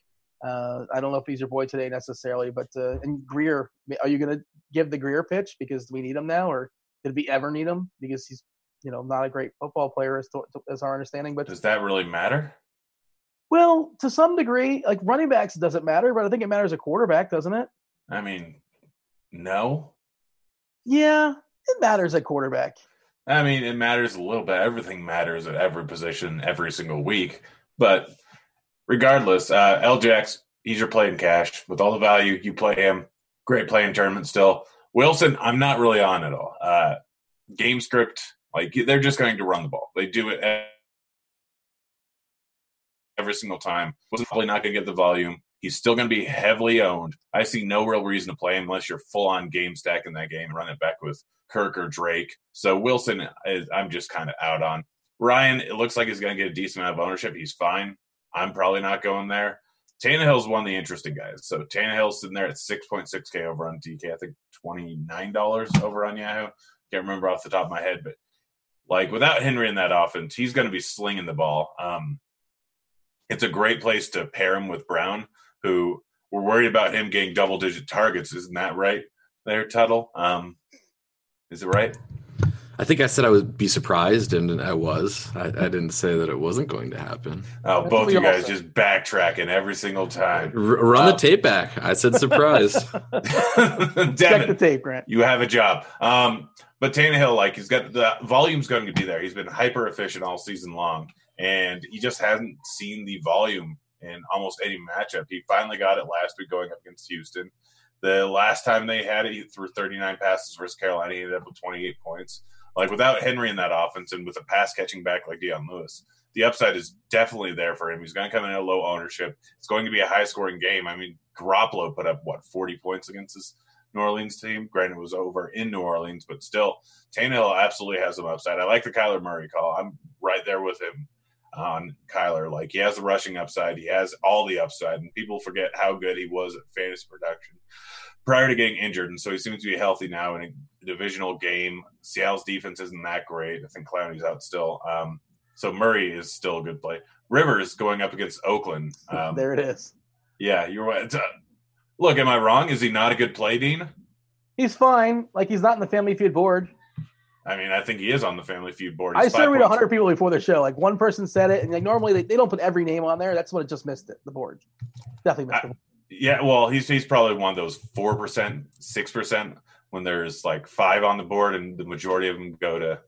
Uh, I don't know if he's your boy today necessarily, but uh, and Grier, are you going to give the Grier pitch because we need him now, or did we ever need him because he's you know not a great football player as, to, as our understanding? But does that really matter? Well, to some degree, like running backs doesn't matter, but I think it matters a quarterback, doesn't it? I mean, no. Yeah, it matters at quarterback. I mean, it matters a little bit. Everything matters at every position every single week. But regardless, uh, LJX, he's your play in cash. With all the value, you play him. Great play in tournament still. Wilson, I'm not really on at all. Uh, game script, like they're just going to run the ball. They do it every single time. Was probably not going to get the volume. He's still going to be heavily owned. I see no real reason to play him unless you're full on game stack in that game and run it back with Kirk or Drake. So Wilson, is, I'm just kind of out on. Ryan, it looks like he's going to get a decent amount of ownership. He's fine. I'm probably not going there. Tannehill's one of the interesting guys. So Tannehill's sitting there at 6.6K over on DK. I think $29 over on Yahoo. Can't remember off the top of my head, but like without Henry in that offense, he's going to be slinging the ball. Um, it's a great place to pair him with Brown, who we're worried about him getting double digit targets. Isn't that right there, Tuttle? Um, is it right? I think I said I would be surprised, and I was. I, I didn't say that it wasn't going to happen. Oh, That's both you guys just backtracking every single time. R- run uh, the tape back. I said surprised. Check the tape, Grant. You have a job. Um, but Tannehill, like he's got the volume's going to be there. He's been hyper efficient all season long, and he just hasn't seen the volume in almost any matchup. He finally got it last week going up against Houston. The last time they had it, he threw 39 passes versus Carolina. He ended up with 28 points. Like without Henry in that offense and with a pass catching back like Dion Lewis, the upside is definitely there for him. He's going to come in at low ownership. It's going to be a high scoring game. I mean, Garoppolo put up what 40 points against this New Orleans team. Granted, it was over in New Orleans, but still, Tannehill absolutely has some upside. I like the Kyler Murray call. I'm right there with him on Kyler. Like he has the rushing upside, he has all the upside, and people forget how good he was at fantasy production prior to getting injured. And so he seems to be healthy now in a divisional game. Seattle's defense isn't that great. I think Clowney's out still. Um, so Murray is still a good play. Rivers going up against Oakland. Um, there it is. Yeah, you're right. Uh, look, am I wrong? Is he not a good play, Dean? He's fine. Like he's not in the family feud board. I mean, I think he is on the Family Feud board. He's I surveyed 100 people before the show. Like one person said it, and like normally they, they don't put every name on there. That's what it just missed it. The board definitely missed I, it. Yeah, well, he's he's probably one of those four percent, six percent when there's like five on the board, and the majority of them go to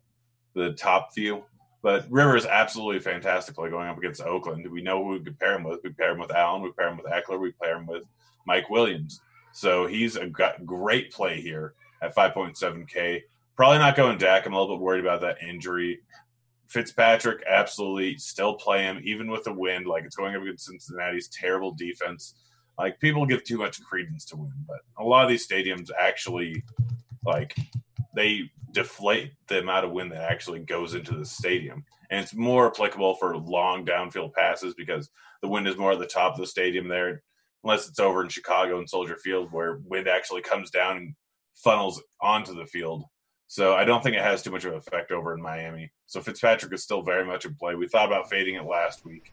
the top few. But Rivers absolutely fantastically going up against Oakland. We know who we could pair him with. We pair him with Allen. We pair him with Ekeler. We pair him with Mike Williams. So he's a great play here at 5.7K. Probably not going Dak. I'm a little bit worried about that injury. Fitzpatrick, absolutely still play him, even with the wind. Like it's going up against Cincinnati's terrible defense. Like people give too much credence to wind, but a lot of these stadiums actually, like, they deflate the amount of wind that actually goes into the stadium. And it's more applicable for long downfield passes because the wind is more at the top of the stadium there, unless it's over in Chicago and Soldier Field where wind actually comes down and funnels onto the field. So I don't think it has too much of an effect over in Miami. So Fitzpatrick is still very much in play. We thought about fading it last week.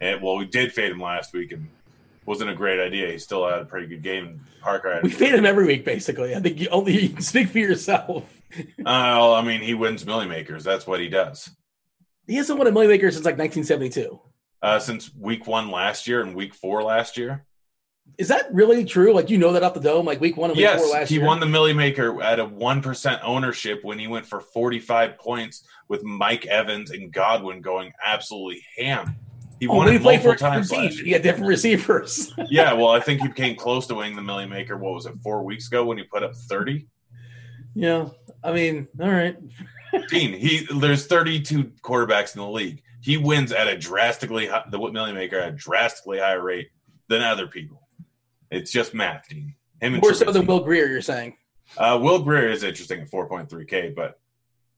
And well, we did fade him last week and wasn't a great idea. He still had a pretty good game. Parker We fade him every week basically. I think you only you can speak for yourself. uh, I mean, he wins million makers. That's what he does. He hasn't won a million makers since like 1972. Uh, since week one last year and week four last year. Is that really true? Like you know that off the dome, like week one and week four last he year. He won the Millie Maker at a one percent ownership when he went for forty-five points with Mike Evans and Godwin going absolutely ham. He Oh, won it multiple times last year. He had different receivers. yeah, well, I think he came close to winning the Millie Maker. What was it, four weeks ago when he put up thirty? yeah, I mean, all right. Dean, he there's 32 quarterbacks in the league. He wins at a drastically high, the Millie Maker at a drastically higher rate than other people. It's just math, Dean. Him and More so than Will Grier, you're saying. Uh, Will Grier is interesting at 4.3K, but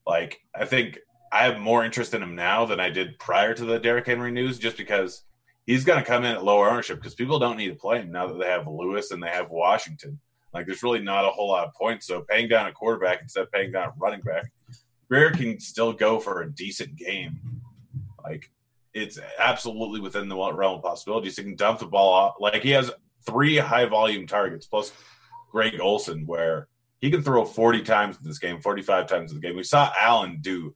like I think I have more interest in him now than I did prior to the Derrick Henry news, just because he's going to come in at lower ownership because people don't need to play him now that they have Lewis and they have Washington. Like there's really not a whole lot of points, so paying down a quarterback instead of paying down a running back, Grier can still go for a decent game. Like it's absolutely within the realm of possibilities. He can dump the ball off. Like he has three high volume targets plus Greg Olsen, where he can throw 40 times in this game, 45 times in the game. We saw Allen do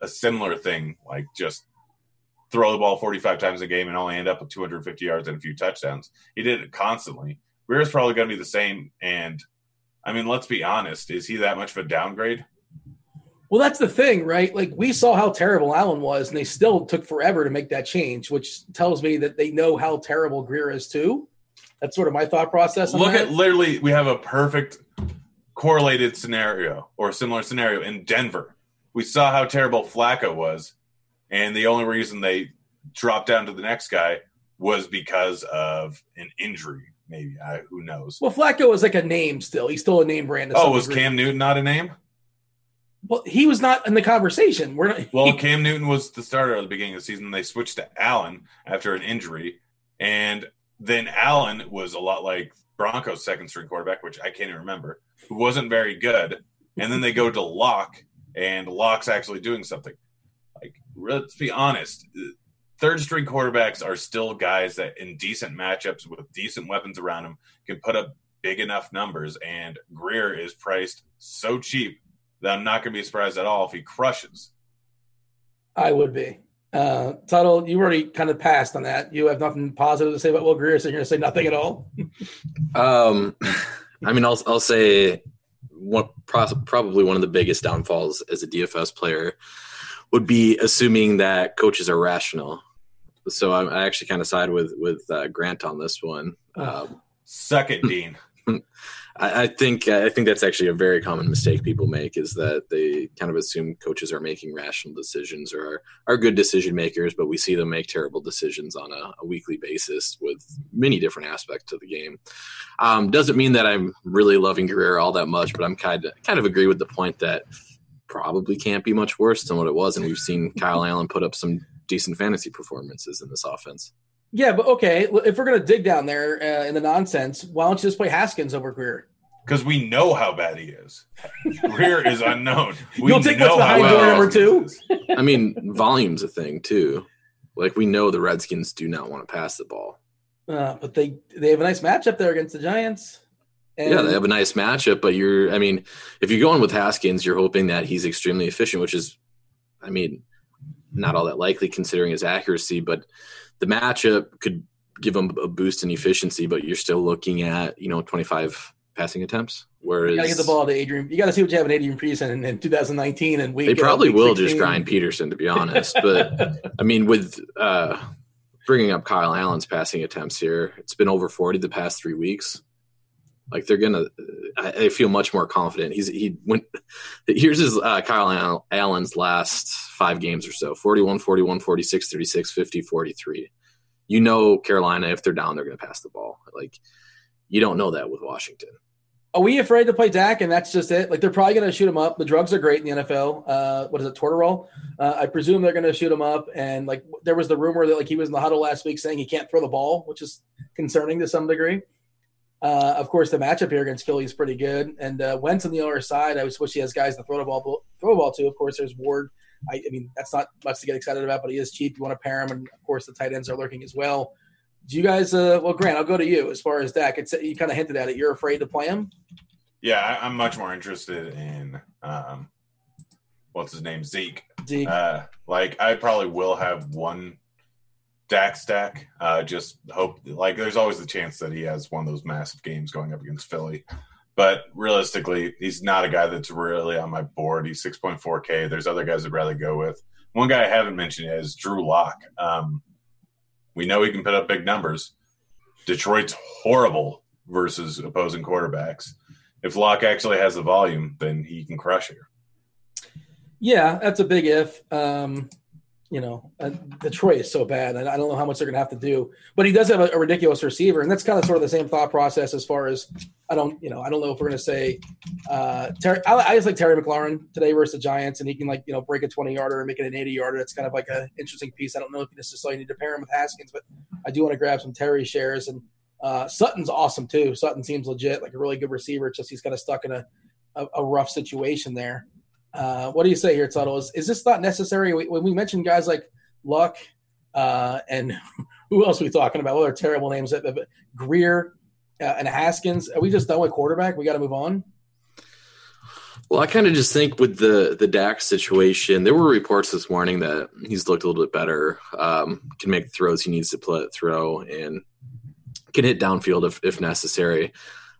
a similar thing, like just throw the ball 45 times a game and only end up with 250 yards and a few touchdowns. He did it constantly. Grier's probably going to be the same. And I mean, let's be honest, is he that much of a downgrade? Well, that's the thing, right? Like we saw how terrible Allen was, and they still took forever to make that change, which tells me that they know how terrible Grier is too. That's sort of my thought process. Look that. at literally, we have a perfect correlated scenario or similar scenario in Denver. We saw how terrible Flacco was, and the only reason they dropped down to the next guy was because of an injury. Maybe I, who knows? Well, Flacco was like a name still. He's still a name brand. Oh, was degree. Cam Newton not a name? Well, he was not in the conversation. We're not. Well, Cam Newton was the starter at the beginning of the season. They switched to Allen after an injury, and then Allen was a lot like Broncos' second string quarterback, which I can't even remember, who wasn't very good. And then they go to Lock, and Lock's actually doing something. Like, let's be honest, third string quarterbacks are still guys that, in decent matchups with decent weapons around them, can put up big enough numbers. And Grier is priced so cheap that I'm not going to be surprised at all if he crushes. I would be. Uh, Tuttle, you already kind of passed on that. You have nothing positive to say about Will Grier, so you're going to say nothing at all. Um, I mean, I'll I'll say one probably one of the biggest downfalls as a DFS player would be assuming that coaches are rational. So I, I actually kind of side with with uh, Grant on this one. Um, Suck it, Dean. I, I think I think that's actually a very common mistake people make is that they kind of assume coaches are making rational decisions or are, are good decision makers, but we see them make terrible decisions on a, a weekly basis with many different aspects to the game. Um, doesn't mean that I'm really loving Grier all that much, but I'm kind of kind of agree with the point that probably can't be much worse than what it was, and we've seen Kyle Allen put up some decent fantasy performances in this offense. Yeah, but okay. If we're going to dig down there uh, in the nonsense, why don't you just play Haskins over Grier? Because we know how bad he is. Grier is unknown. We You'll take what's know how behind bad door he number two. I mean, volume's a thing too. Like we know the Redskins do not want to pass the ball. Uh, but they they have a nice matchup there against the Giants. And yeah, they have a nice matchup, but you're I mean, if you're going with Haskins, you're hoping that he's extremely efficient, which is I mean, not all that likely considering his accuracy, but the matchup could give them a boost in efficiency, but you're still looking at, you know, 25 passing attempts. Whereas you got to get the ball to Adrian. You got to see what you have in Adrian Peterson in, in 2019 and week. they probably week will 16. just grind Peterson, to be honest. But I mean, with uh, bringing up Kyle Allen's passing attempts here, it's been over 40 the past three weeks. Like they're gonna, I, I feel much more confident. He's he went. Here's his uh, Kyle Allen's last five games or so: 41, 41, 46, 36, 50, 43. You know, Carolina, if they're down, they're to pass the ball. Like you don't know that with Washington. Are we afraid to play Dak and that's just it? Like they're probably going to shoot him up. The drugs are great in the NFL. Uh, what is it, Toradol? Uh, I presume they're going to shoot him up. And like there was the rumor that like he was in the huddle last week saying he can't throw the ball, which is concerning to some degree. Uh, of course, the matchup here against Philly is pretty good. And uh, Wentz on the other side, I just wish he has guys to throw the ball throw the ball to. Of course, there's Ward. I, I mean, that's not much to get excited about, but he is cheap. You want to pair him, and of course, the tight ends are lurking as well. Do you guys? Uh, well, Grant, I'll go to you as far as Dak. It's you kind of hinted at it. You're afraid to play him. Yeah, I, I'm much more interested in um, what's his name, Zeke. Zeke. Uh, like I probably will have one Dak stack. Uh, just hope like there's always the chance that he has one of those massive games going up against Philly. But realistically, he's not a guy that's really on my board. He's 6.4K. There's other guys I'd rather go with. One guy I haven't mentioned yet is Drew Lock. Um, we know he can put up big numbers. Detroit's horrible versus opposing quarterbacks. If Lock actually has the volume, then he can crush here. Yeah, that's a big if. Um, you know, uh, Detroit is so bad, I don't know how much they're going to have to do. But he does have a, a, ridiculous receiver, and that's kind of sort of the same thought process as far as I don't, you know, I don't know if we're going to say uh, Terry. I, I just like Terry McLaurin today versus the Giants, and he can like you know break a twenty yarder and make it an eighty yarder. It's kind of like an interesting piece. I don't know if you necessarily need to pair him with Haskins, but I do want to grab some Terry shares and. Uh, Sutton's awesome too. Sutton seems legit, like a really good receiver. It's just he's kind of stuck in a, a, a rough situation there. Uh, what do you say here, Tuttle? Is, is this not necessary? When we mentioned guys like Lock uh, and who else are we talking about? What are terrible names? Grier uh, and Haskins. Are we just done with quarterback? We got to move on. Well, I kind of just think with the the Dak situation, there were reports this morning that he's looked a little bit better, um, can make throws he needs to play, throw, and can hit downfield if, if necessary.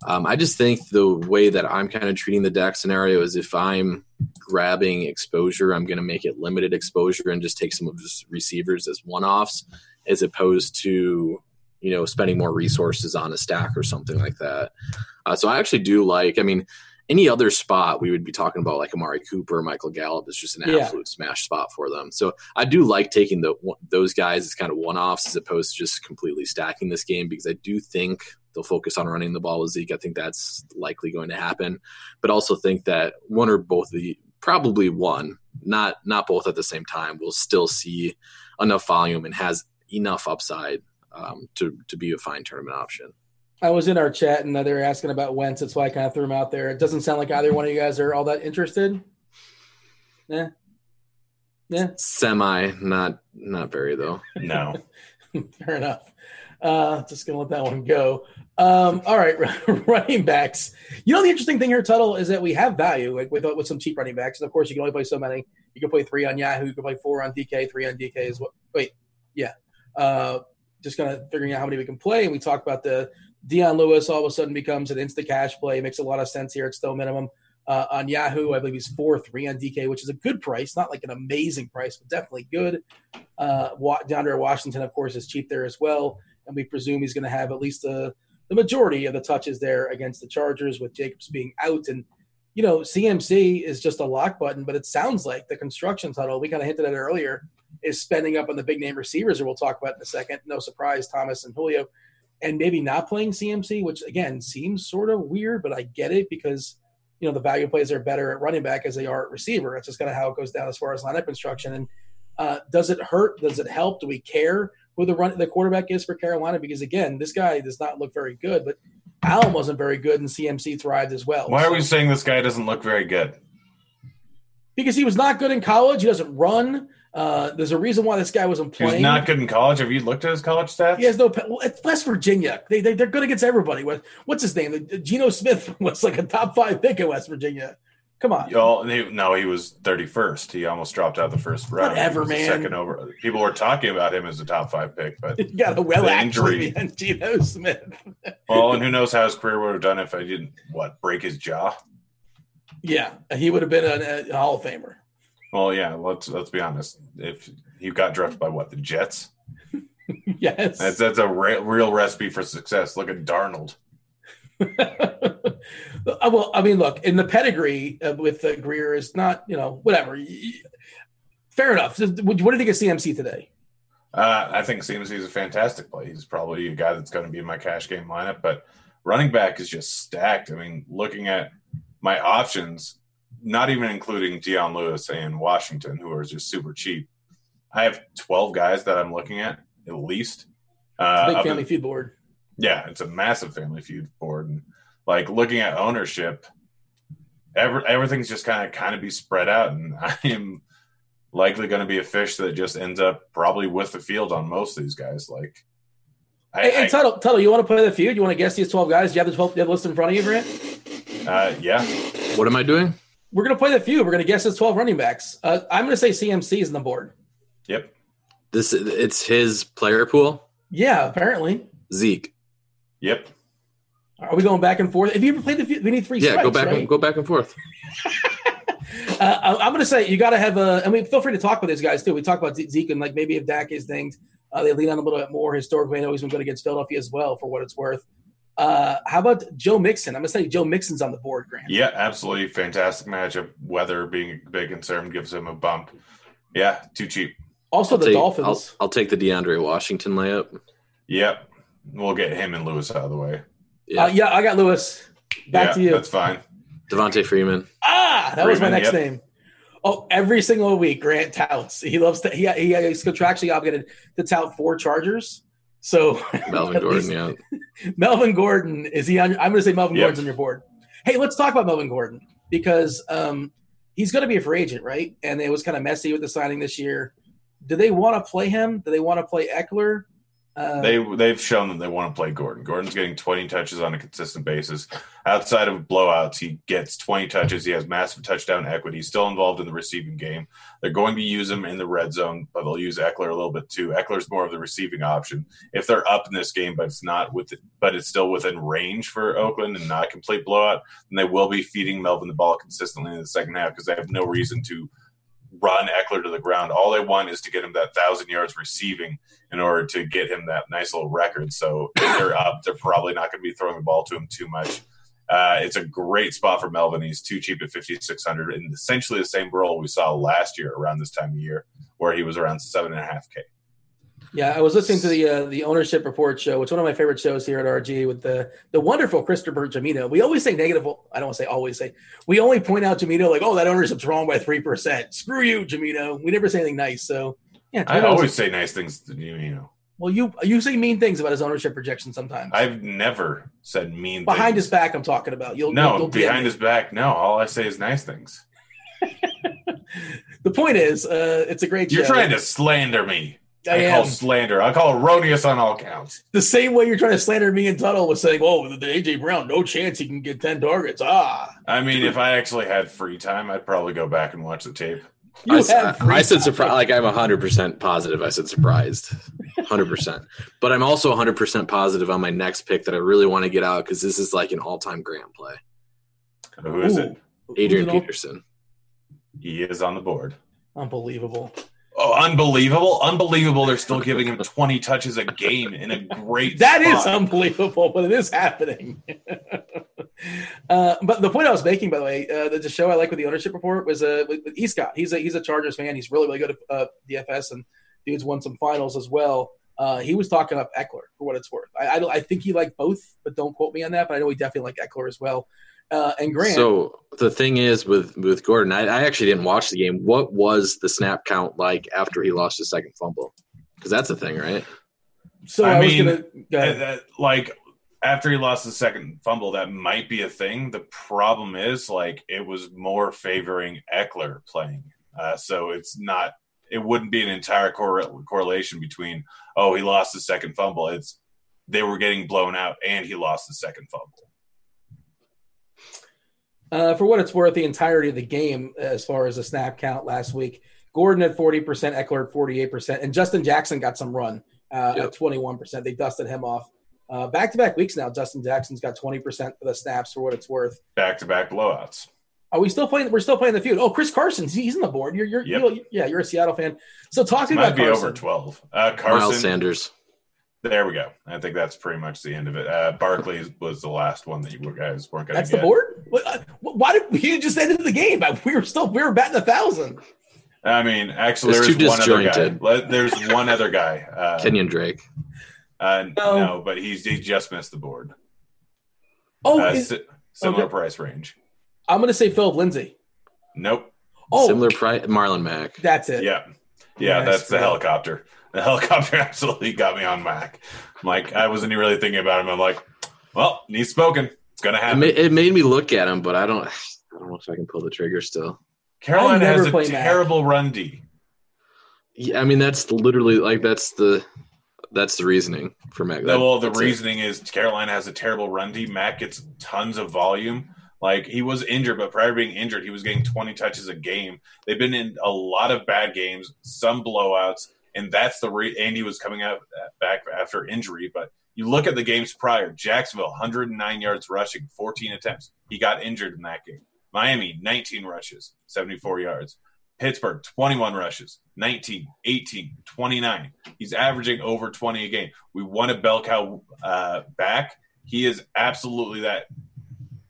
Um, I just think the way that I'm kind of treating the Dak scenario is if I'm grabbing exposure, I'm going to make it limited exposure and just take some of his receivers as one offs, as opposed to you know spending more resources on a stack or something like that. Uh, so I actually do like. I mean, any other spot we would be talking about like Amari Cooper, Michael Gallup is just an yeah. absolute smash spot for them. So I do like taking the those guys as kind of one offs as opposed to just completely stacking this game because I do think they'll focus on running the ball with Zeke. I think that's likely going to happen, but also think that one or both the probably one, not not both at the same time, will still see enough volume and has enough upside um, to to be a fine tournament option. I was in our chat and they were asking about Wentz. That's why I kind of threw him out there. It doesn't sound like either one of you guys are all that interested. Yeah. Yeah. Semi, not not very though. No. Fair enough. Uh, just gonna let that one go. Um, all right, running backs. You know the interesting thing here, Tuttle, is that we have value like, with with some cheap running backs, and of course you can only play so many. You can play three on Yahoo, you can play four on DK, three on DK is what. Wait, yeah. Uh, just kind of figuring out how many we can play, and we talk about the Dion Lewis. All of a sudden becomes an instant cash play. It makes a lot of sense here. It's still minimum. Uh, on Yahoo, I believe he's four three on DK, which is a good price, not like an amazing price, but definitely good. Uh, DeAndre Washington, of course, is cheap there as well and we presume he's going to have at least a, the majority of the touches there against the Chargers with Jacobs being out. And, you know, CMC is just a lock button, but it sounds like the construction tunnel, we kind of hinted at earlier, is spending up on the big name receivers, or we'll talk about in a second. No surprise, Thomas and Julio. And maybe not playing CMC, which again seems sort of weird, but I get it because you know the value plays are better at running back as they are at receiver. That's just kind of how it goes down as far as lineup construction. And uh, does it hurt? Does it help? Do we care? Who the run the quarterback is for Carolina because again, this guy does not look very good, but Allen wasn't very good and CMC thrived as well. Why are we saying this guy doesn't look very good? Because he was not good in college. He doesn't run. Uh, there's a reason why this guy wasn't playing. He's not good in college. Have you looked at his college stats? He has no. Well, it's West Virginia. They, they they're good against everybody. What, what's his name? Geno Smith was like a top five pick in West Virginia. Come on. Y'all, no, he was 31st. He almost dropped out the first round. Whatever, man. Second over. People were talking about him as a top five pick, but he got a well injury. Geno Smith. well, and who knows how his career would have done if I didn't what break his jaw. Yeah, he would have been a, a Hall of Famer. Well, yeah. Let's let's be honest. If he got drafted by what the Jets, yes, that's that's a re- real recipe for success. Look at Darnold. Uh, well, I mean, look, in the pedigree uh, with uh, Grier is not, you know, whatever. Fair enough. What do you think of CMC today? Uh, I think CMC is a fantastic play. He's probably a guy that's going to be in my cash game lineup, but running back is just stacked. I mean, looking at my options, not even including Dion Lewis and Washington, who are just super cheap. I have 12 guys that I'm looking at at least. Uh, big family feud board. Yeah, it's a massive family feud board. And like looking at ownership, every, everything's just kind of kind of be spread out, and I am likely going to be a fish that just ends up probably with the field on most of these guys. Like, I, hey, hey Tuttle, Tuttle, you want to play the feud? You want to guess these twelve guys? Do you have the twelve? you have the list in front of you, Grant? Uh, yeah. What am I doing? We're going to play the feud. We're going to guess his twelve running backs. Uh, I'm going to say CMC is on the board. Yep. This it's his player pool. Yeah, apparently. Zeke. Yep. Are we going back and forth? Have you ever played the, we need three. Yeah, strikes, go back right? and go back and forth. Uh, I- I'm going to say you got to have a. I mean, feel free to talk with these guys too. We talk about Zeke and like maybe if Dak is things, uh, they lean on a little bit more. Historically, I know he's been good against Philadelphia as well, for what it's worth. Uh, how about Joe Mixon? I'm going to say Joe Mixon's on the board, Grant. Yeah, absolutely fantastic matchup. Weather being a big concern gives him a bump. Yeah, too cheap. Also, the Take- Dolphins. I'll, I'll take the DeAndre Washington layup. Yep. We'll get him and Lewis out of the way. Yeah, Uh, yeah, I got Lewis. Back yeah, to you. That's fine. Devonta Freeman. Ah, that was my next yep. name. Oh, every single week, Grant touts. He loves to. He he is contractually obligated to tout four Chargers. So Melvin Gordon. least- Yeah, Melvin Gordon is he on? I'm going to say Melvin Yep. Gordon's on your board. Hey, let's talk about Melvin Gordon because um, he's going to be a free agent, right? And it was kind of messy with the signing this year. Do they want to play him? Do they want to play Ekeler? Uh, They they've shown that they want to play Gordon. Gordon's getting 20 touches on a consistent basis. Outside of blowouts, he gets 20 touches. He has massive touchdown equity. He's still involved in the receiving game. They're going to use him in the red zone, but they'll use Ekeler a little bit too. Ekeler's more of the receiving option. If they're up in this game, but it's not with, but it's still within range for Oakland and not a complete blowout, then they will be feeding Melvin the ball consistently in the second half because they have no reason to run Ekeler to the ground. All they want is to get him that thousand yards receiving in order to get him that nice little record. So they're up, they're probably not going to be throwing the ball to him too much. Uh, it's a great spot for Melvin. He's too cheap at 5,600 and essentially the same role we saw last year around this time of year where he was around seven and a half K. Yeah, I was listening to the uh, the ownership report show. It's one of my favorite shows here at RG with the the wonderful Christopher Gimino. We always say negative. I don't want to say always say. We only point out Gimino like, oh, that ownership's wrong by three percent. Screw you, Gimino. We never say anything nice. So yeah, I Gimino's- always say nice things to know. Well, you you say mean things about his ownership projection sometimes. I've never said mean behind things. his back, I'm talking about. You'll No, you'll behind his back. No, all I say is nice things. The point is, uh, it's a great. You're show. trying to slander me. I I, call slander. I call erroneous on all counts. the same way you're trying to slander me and Tuttle was saying, "Oh, the AJ Brown, no chance he can get ten targets." Ah, I mean, if I actually had free time, I'd probably go back and watch the tape. you I, s- have free I said surprised. Like I'm 100 percent positive. I said surprised, 100. percent But I'm also 100 percent positive on my next pick that I really want to get out because this is like an all time grand play. Who is Ooh. it? Adrian Who's it all- Peterson. He is on the board. Unbelievable. Oh, unbelievable! Unbelievable! They're still giving him 20 touches a game in a great. That is spot. unbelievable, but it is happening. uh, but the point I was making, by the way, uh, the, the show I like with the ownership report was uh, with, with Escott. He's a he's a Chargers fan. He's really really good at uh, DFS, and dude's won some finals as well. Uh, he was talking up Ekeler for what it's worth. I, I, I think he liked both, but don't quote me on that. But I know he definitely liked Ekeler as well. Uh, and Grant, So the thing is with with Gordon, I, I actually didn't watch the game. What was the snap count like after he lost his second fumble? Because that's a thing, right? so I, I was gonna go Uh, that- like after he lost the second fumble, that might be a thing. The problem is, like, it was more favoring Ekeler playing, uh, so it's not. It wouldn't be an entire corre- correlation between oh he lost the second fumble. It's they were getting blown out and he lost the second fumble. Uh, for what it's worth, the entirety of the game, as far as the snap count last week, Gordon at 40%, Ekeler at 48%, and Justin Jackson got some run uh, Yep. at 21%. They dusted him off. Back to back weeks now, Justin Jackson's got 20% of the snaps for what it's worth. Back to back blowouts. Are we still playing? We're still playing the feud. Oh, Chris Carson, he's on the board. You're, you're, Yep. you're yeah, you're a Seattle fan. So talk to me Might about be Carson. over twelve. Uh, Miles Carson. Sanders. There we go. I think that's pretty much the end of it. Uh, Barkley was the last one that you guys weren't going to That's get. the board. What, uh, why did you just ended the game? We were still we were batting a thousand. I mean, actually, there's too one other guy. There's one other guy. Uh, Kenyan Drake. uh, No. no, but he's he just missed the board. Oh, Uh, is- similar okay. price range. I'm going to say Phillip Lindsay. Nope. Oh, Similar price. Marlon Mack. that's it. Yeah, yeah, Yeah, that's the it. helicopter. The helicopter absolutely got me on Mack. I'm like, I wasn't even really thinking about him. I'm like, well, he's spoken. It's gonna It, happen. ma- it made me look at him, but I don't. I don't know if I can pull the trigger still. Carolina has a play Mack. terrible run D. Yeah, I mean that's literally like that's the that's the reasoning for Mack. That- well, the reasoning is Carolina has a terrible run D. Mack gets tons of volume. Like he was injured, but prior to being injured, he was getting 20 touches a game. They've been in a lot of bad games, some blowouts. and that's the re- Andy was coming out uh, back after injury. But you look at the games prior: Jacksonville, 109 yards rushing, 14 attempts. He got injured in that game. Miami, 19 rushes, 74 yards. Pittsburgh, 21 rushes, 19, 18, 29. He's averaging over 20 a game. We want a bell cow uh, back. He is absolutely that.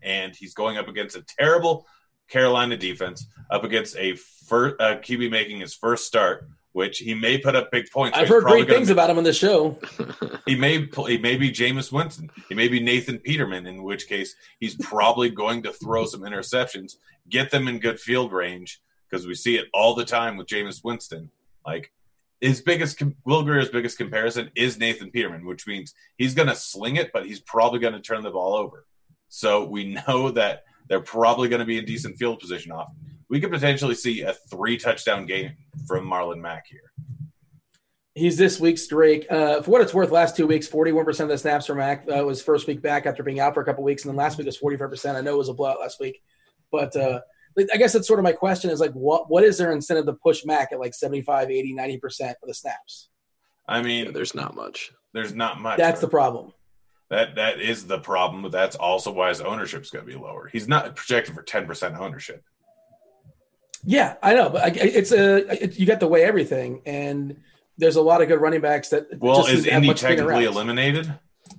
And he's going up against a terrible Carolina defense, up against a first, uh, QB making his first start, which he may put up big points. I've heard great things be, about him on the show. he may he may be Jameis Winston. He may be Nathan Peterman, in which case he's probably going to throw some interceptions, get them in good field range, because we see it all the time with Jameis Winston. Like his biggest Will Grier's biggest comparison is Nathan Peterman, which means he's going to sling it, but he's probably going to turn the ball over. So we know that they're probably going to be in decent field position off. We could potentially see a three touchdown game from Marlon Mack here. He's this week's Drake. Uh, for what it's worth, last two weeks, 41% of the snaps for Mack uh, was first week back after being out for a couple weeks. And then last week was 45%. I know it was a blowout last week. But uh, I guess that's sort of my question is like, what what is their incentive to push Mack at like 75, 80, 90% of the snaps? I mean, yeah, there's not much. There's not much. That's right? the problem. That that is the problem, but that's also why his ownership's going to be lower. He's not projected for 10% ownership. Yeah, I know, but it's a it, you got to weigh everything, and there's a lot of good running backs that. Well, is Indy technically eliminated?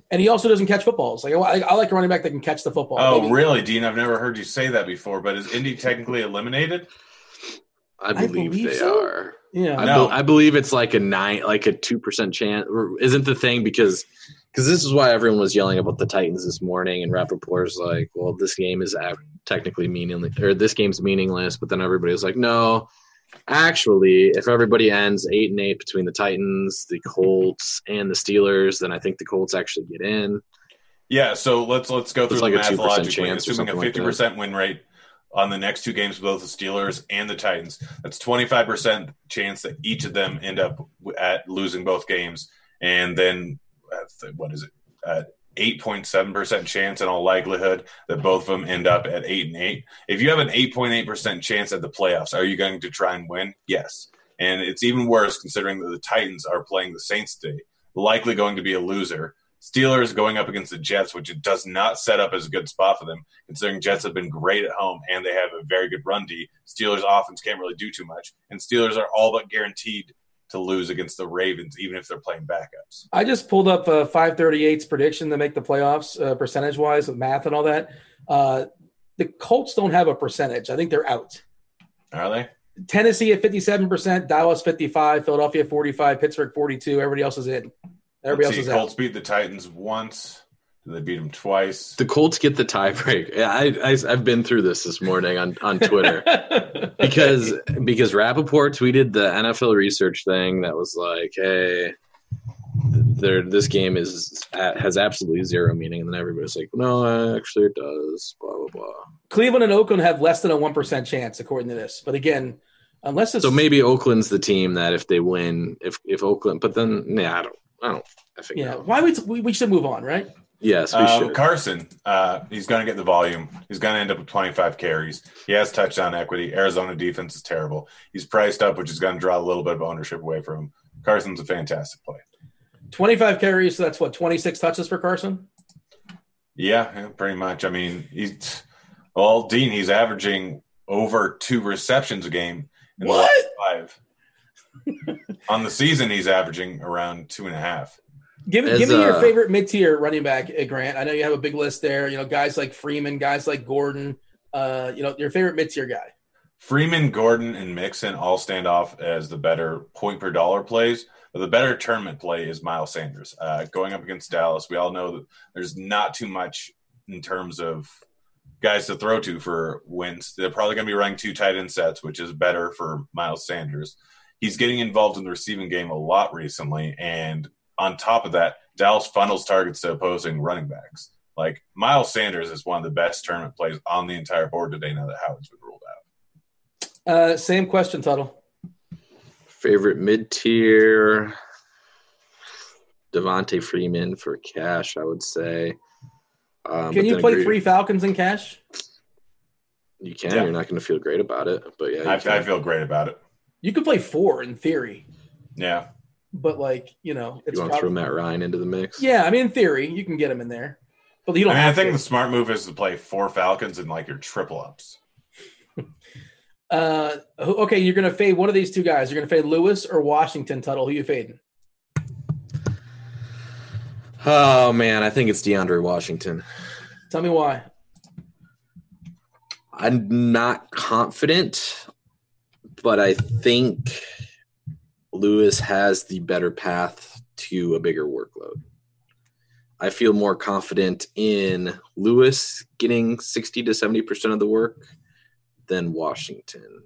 And he also doesn't catch footballs. Like I, I, like a running back that can catch the football. Oh, Maybe. really, Dean? I've never heard you say that before. But is Indy technically eliminated? I believe, I believe they so. are. Yeah, I, no. be, I believe it's like a nine, like a two percent chance. Isn't the thing because because this is why everyone was yelling about the Titans this morning, and Rapoport's like, "Well, this game is technically meaningless, or this game's meaningless," but then everybody was like, "No, actually, if everybody ends eight and eight between the Titans, the Colts, and the Steelers, then I think the Colts actually get in." Yeah, so let's let's go through the like math logically. Assuming a fifty percent like win rate on the next two games, both the Steelers and the Titans, that's twenty five percent chance that each of them end up at losing both games, and then what is it? Uh, 8.7% chance in all likelihood that both of them end up at 8 and 8. If you have an 8.8% chance at the playoffs, are you going to try and win? Yes. And it's even worse considering that the Titans are playing the Saints today, likely going to be a loser. Steelers going up against the Jets, which it does not set up as a good spot for them, considering Jets have been great at home and they have a very good run D. Steelers offense can't really do too much, and Steelers are all but guaranteed to lose against the Ravens, even if they're playing backups. I just pulled up a 538's prediction to make the playoffs, uh, percentage wise, with math and all that. Uh, the Colts don't have a percentage. I think they're out. Are they? Tennessee at 57%, Dallas 55, Philadelphia 45, Pittsburgh 42. Everybody else is in. Everybody Let's else see, is Colts out. beat the Titans once. They beat them twice. The Colts get the tiebreak. Yeah, I, I have been through this this morning on on Twitter because because Rapoport tweeted the NFL research thing that was like, hey, there this game is has absolutely zero meaning, and then everybody's like, no, actually it does. Blah blah blah. Cleveland and Oakland have less than a one percent chance according to this, but again, unless it's so maybe Oakland's the team that if they win, if if Oakland, but then yeah, I don't, I don't. I think yeah. Why we we should move on, right? Yes, we uh, should. Carson, uh, he's going to get the volume. He's going to end up with 25 carries. He has touchdown equity. Arizona defense is terrible. He's priced up, which is going to draw a little bit of ownership away from him. Carson's a fantastic play. 25 carries, so that's what, 26 touches for Carson? Yeah, yeah pretty much. I mean, he's, well, Dean, he's averaging over two receptions a game in what? the last five. On the season, he's averaging around two and a half. Give, As, give me your uh, favorite mid tier running back, uh, Grant. I know you have a big list there. You know, guys like Freeman, guys like Gordon. Uh, you know, your favorite mid tier guy. Freeman, Gordon, and Mixon all stand off as the better point per dollar plays. But the better tournament play is Miles Sanders. Uh, going up against Dallas, we all know that there's not too much in terms of guys to throw to for wins. They're probably going to be running two tight end sets, which is better for Miles Sanders. He's getting involved in the receiving game a lot recently, and on top of that, Dallas funnels targets to opposing running backs. Like Miles Sanders is one of the best tournament plays on the entire board today now that Howard's been ruled out. Uh, same question, Tuttle. Favorite mid tier Devonta Freeman for cash, I would say. Um, can you play agree, three Falcons in cash? You can. Yeah. You're not going to feel great about it, but yeah, I, I, feel great about it. You could play four in theory. Yeah. But like you know, it's you want to throw Matt Ryan into the mix? yeah. I mean, in theory, you can get him in there, but you don't. mean, I think to. the smart move is to play four Falcons and like your triple ups. Uh, okay, you're gonna fade one of these two guys. You're gonna fade Lewis or Washington. Tuttle, who you fading? Oh man, I think it's DeAndre Washington. Tell me why. I'm not confident, but I think Lewis has the better path to a bigger workload. I feel more confident in Lewis getting 60 to 70% of the work than Washington.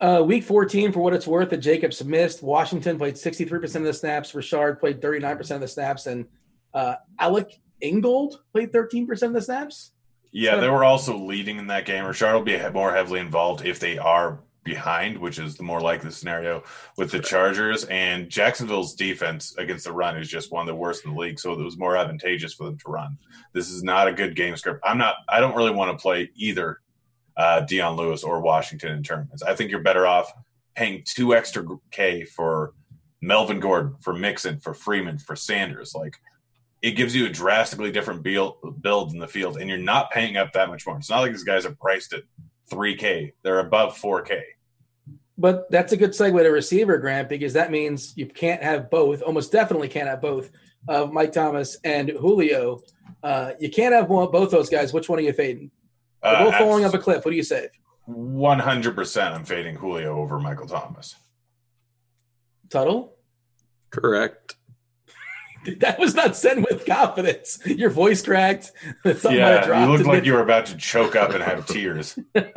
Uh, week 14, for what it's worth, that Jacobs missed. Washington played 63% of the snaps. Richard played 39% of the snaps, and uh, Alec Ingold played 13% of the snaps. Yeah, they were also leading in that game. Richard will be more heavily involved if they are behind, which is the more likely scenario with the Chargers. And Jacksonville's defense against the run is just one of the worst in the league, so it was more advantageous for them to run. This is not a good game script. I'm not. I don't really want to play either uh, Dion Lewis or Washington in tournaments. I think you're better off paying two extra K for Melvin Gordon, for Mixon, for Freeman, for Sanders. Like it gives you a drastically different build, build in the field, and you're not paying up that much more. It's not like these guys are priced at 3K; they're above 4K. But that's a good segue to receiver, Grant, because that means you can't have both. Almost definitely can't have both of Mike Thomas and Julio. Uh, you can't have one, both those guys. Which one are you fading? They're Uh, both falling off a cliff. What do you save? 100%. I'm fading Julio over Michael Thomas. Tuttle? Correct. That was not said with confidence. Your voice cracked. Something might have yeah, you look in like mid- you were about to choke up and have tears.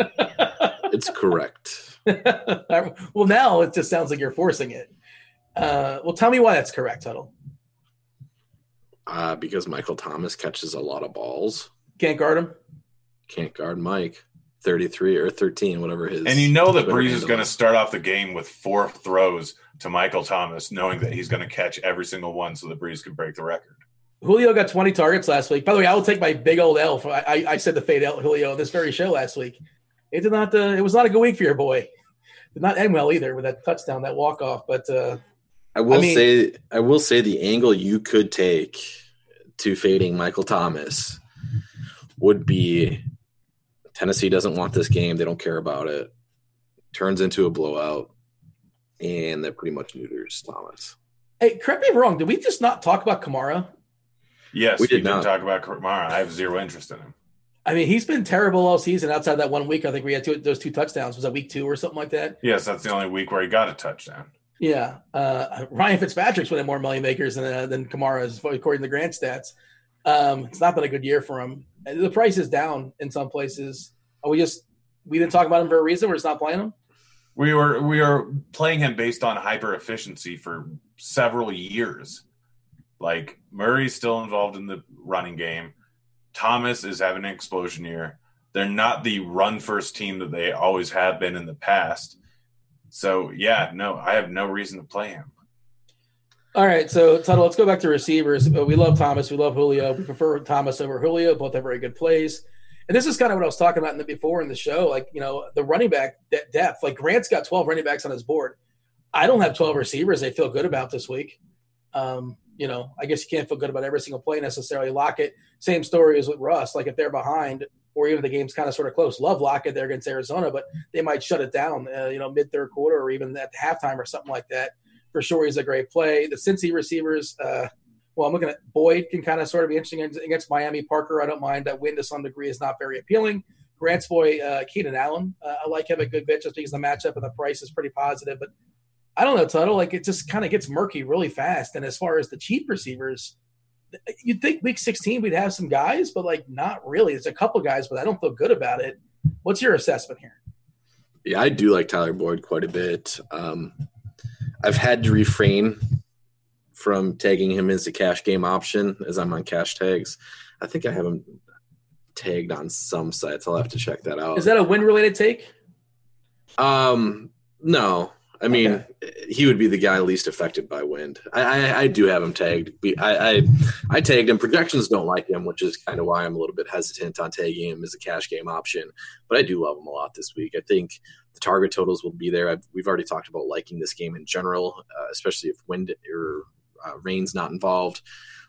It's correct. well, now it just sounds like you're forcing it. Uh, well, tell me why that's correct, Tuttle. Uh, because Michael Thomas catches a lot of balls. Can't guard him. Can't guard Mike. 33 or 13, whatever his. And you know that Twitter Brees is going to start off the game with four throws to Michael Thomas, knowing that he's going to catch every single one so that Brees can break the record. Julio got 20 targets last week. By the way, I will take my big old L. For, I, I, I said the fade out Julio on this very show last week. It did not. Uh, it was not a good week for your boy. Did not end well either with that touchdown, that walk off. But uh, I will I mean- say I will say the angle you could take to fading Michael Thomas would be Tennessee doesn't want this game. They don't care about it. Turns into a blowout, and that pretty much neuters Thomas. hey, correct me if I'm wrong. Did we just not talk about Kamara? Yes, We we did did not. talk about Kamara. I have zero interest in him. I mean, he's been terrible all season. Outside that one week, I think we had two, those two touchdowns. Was that week two or something like that? Yes, that's the only week where he got a touchdown. Yeah, uh, Ryan Fitzpatrick's winning more money makers than uh, than Kamara, according to Grant stats. Um, it's not been a good year for him. The price is down in some places. Are we just we didn't talk about him for a reason? We're just not playing him. We were we are playing him based on hyper efficiency for several years. Like Murray's still involved in the running game. Thomas is having an explosion year. They're not the run first team that they always have been in the past. So yeah, no, I have no reason to play him. All right, so Tuttle, let's go back to receivers. Uh, We love Thomas. We love Julio. We prefer Thomas over Julio. Both have very good plays. And this is kind of what I was talking about in the, before in the show. Like, you know, the running back de- depth. Like, Grant's got 12 running backs on his board. I don't have 12 receivers I feel good about this week. Um, you know, I guess you can't feel good about every single play necessarily. Lockett, same story as with Russ. Like, if they're behind or even the game's kind of sort of close, love Lockett there against Arizona, but they might shut it down, uh, you know, mid third quarter or even at halftime or something like that for sure he's a great play. The Cincy receivers, uh, well, I'm looking at Boyd can kind of sort of be interesting against Miami. Parker, I don't mind. That win to some degree is not very appealing. Grant's boy, uh, Keenan Allen, uh, I like him a good bit just because the matchup and the price is pretty positive. But I don't know, Tuttle. Like it just kind of gets murky really fast. And as far as the cheap receivers, you'd think week 16 we'd have some guys, but like not really. There's a couple guys, but I don't feel good about it. What's your assessment here? Yeah, I do like Tyler Boyd quite a bit. Um, I've had to refrain from tagging him as a cash game option as I'm on cash tags. I think I have him tagged on some sites. I'll have to check that out. Is that a win related take? Um, no, I mean, he would be the guy least affected by wind. I, I, I do have him tagged. I, I I tagged him. Projections don't like him, which is kind of why I'm a little bit hesitant on tagging him as a cash game option. But I do love him a lot this week. I think the target totals will be there. I've, we've already talked about liking this game in general, uh, especially if wind or uh, rain's not involved.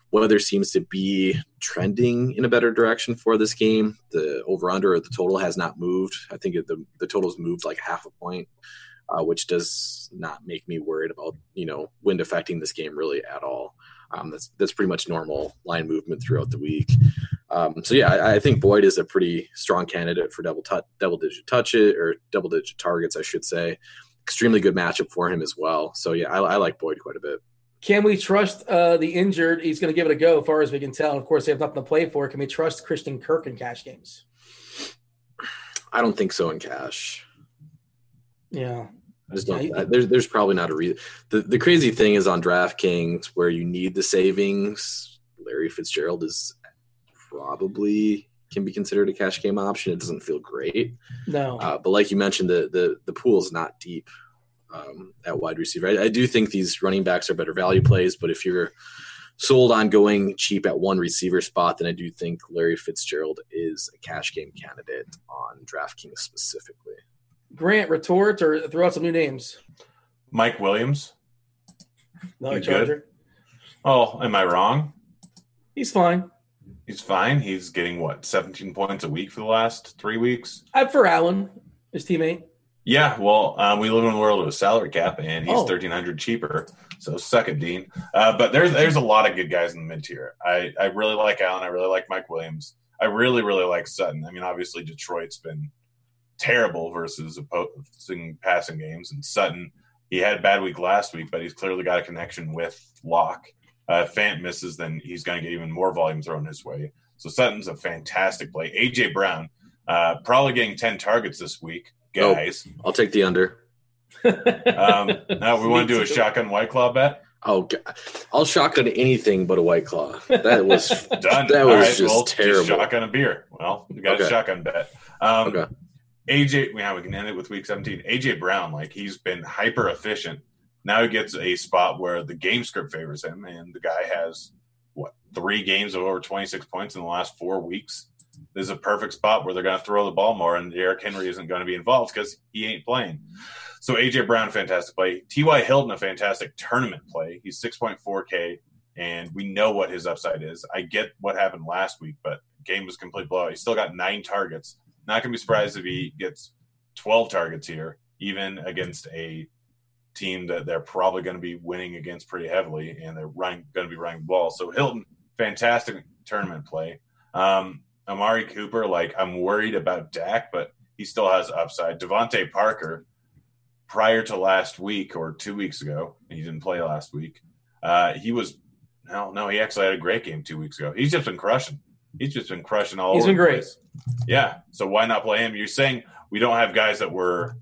Weather seems to be trending in a better direction for this game. The over under or the total has not moved. I think the the total's moved like half a point uh, which does not make me worried about you know wind affecting this game really at all. Um, that's that's pretty much normal line movement throughout the week. Um, so yeah, I, I think Boyd is a pretty strong candidate for double tu- double digit touch it or double digit targets, I should say. Extremely good matchup for him as well. So yeah, I, I like Boyd quite a bit. Can we trust uh, the injured? He's going to give it a go, as far as we can tell. And of course, they have nothing to play for. Can we trust Christian Kirk in cash games? I don't think so in cash. Yeah. I just don't. I- there's there's probably not a reason. The the crazy thing is on DraftKings where you need the savings. Larry Fitzgerald is probably can be considered a cash game option. It doesn't feel great, No. uh, but like you mentioned, the the the pool is not deep um, at wide receiver. I, I do think these running backs are better value plays, but if you're sold on going cheap at one receiver spot, then I do think Larry Fitzgerald is a cash game candidate on DraftKings specifically. Grant, retort or throw out some new names. Mike Williams. No, You good? Charger. Oh, am I wrong? He's fine. He's fine. He's getting what, 17 points a week for the last three weeks? Uh, for Allen, his teammate. Yeah, well, um, we live in a world of a salary cap, and he's Oh. thirteen hundred cheaper. So suck it, Dean. Uh, but there's there's a lot of good guys in the mid tier. I I really like Allen. I really like Mike Williams. I really really like Sutton. I mean, obviously Detroit's been terrible versus opposing passing games, and Sutton he had a bad week last week, but he's clearly got a connection with Lock. Uh, if Fant misses, then he's going to get even more volume thrown his way. So Sutton's a fantastic play. AJ Brown uh, probably getting ten targets this week, Oh. guys. I'll take the under. Um, now we want to do a shotgun white claw bet. Oh, God. I'll shotgun anything but a white claw. That was Done. That was right, just well, terrible. shotgun a beer. Well, we got a shotgun bet. Um, Okay. AJ, yeah, we can end it with week 17. AJ Brown, like he's been hyper efficient. Now he gets a spot where the game script favors him, and the guy has what three games of over 26 points in the last four weeks. This is a perfect spot where they're going to throw the ball more, and Derrick Henry isn't going to be involved because he ain't playing. So AJ Brown, fantastic play. T.Y. Hilton, a fantastic tournament play. He's 6.4K, and we know what his upside is. I get what happened last week, but game was complete blowout. He still got nine targets. Not going to be surprised if he gets 12 targets here, even against a team that they're probably going to be winning against pretty heavily, and they're running, going to be running the ball. So Hilton, fantastic tournament play. Um, Amari Cooper, like I'm worried about Dak, but he still has upside. DeVante Parker, prior to last week or two weeks ago, he didn't play last week. Uh, he was no, no, he actually had a great game two weeks ago. He's just been crushing. He's just been crushing all He's over been the great. place. Yeah. So why not play him? You're saying we don't have guys that we're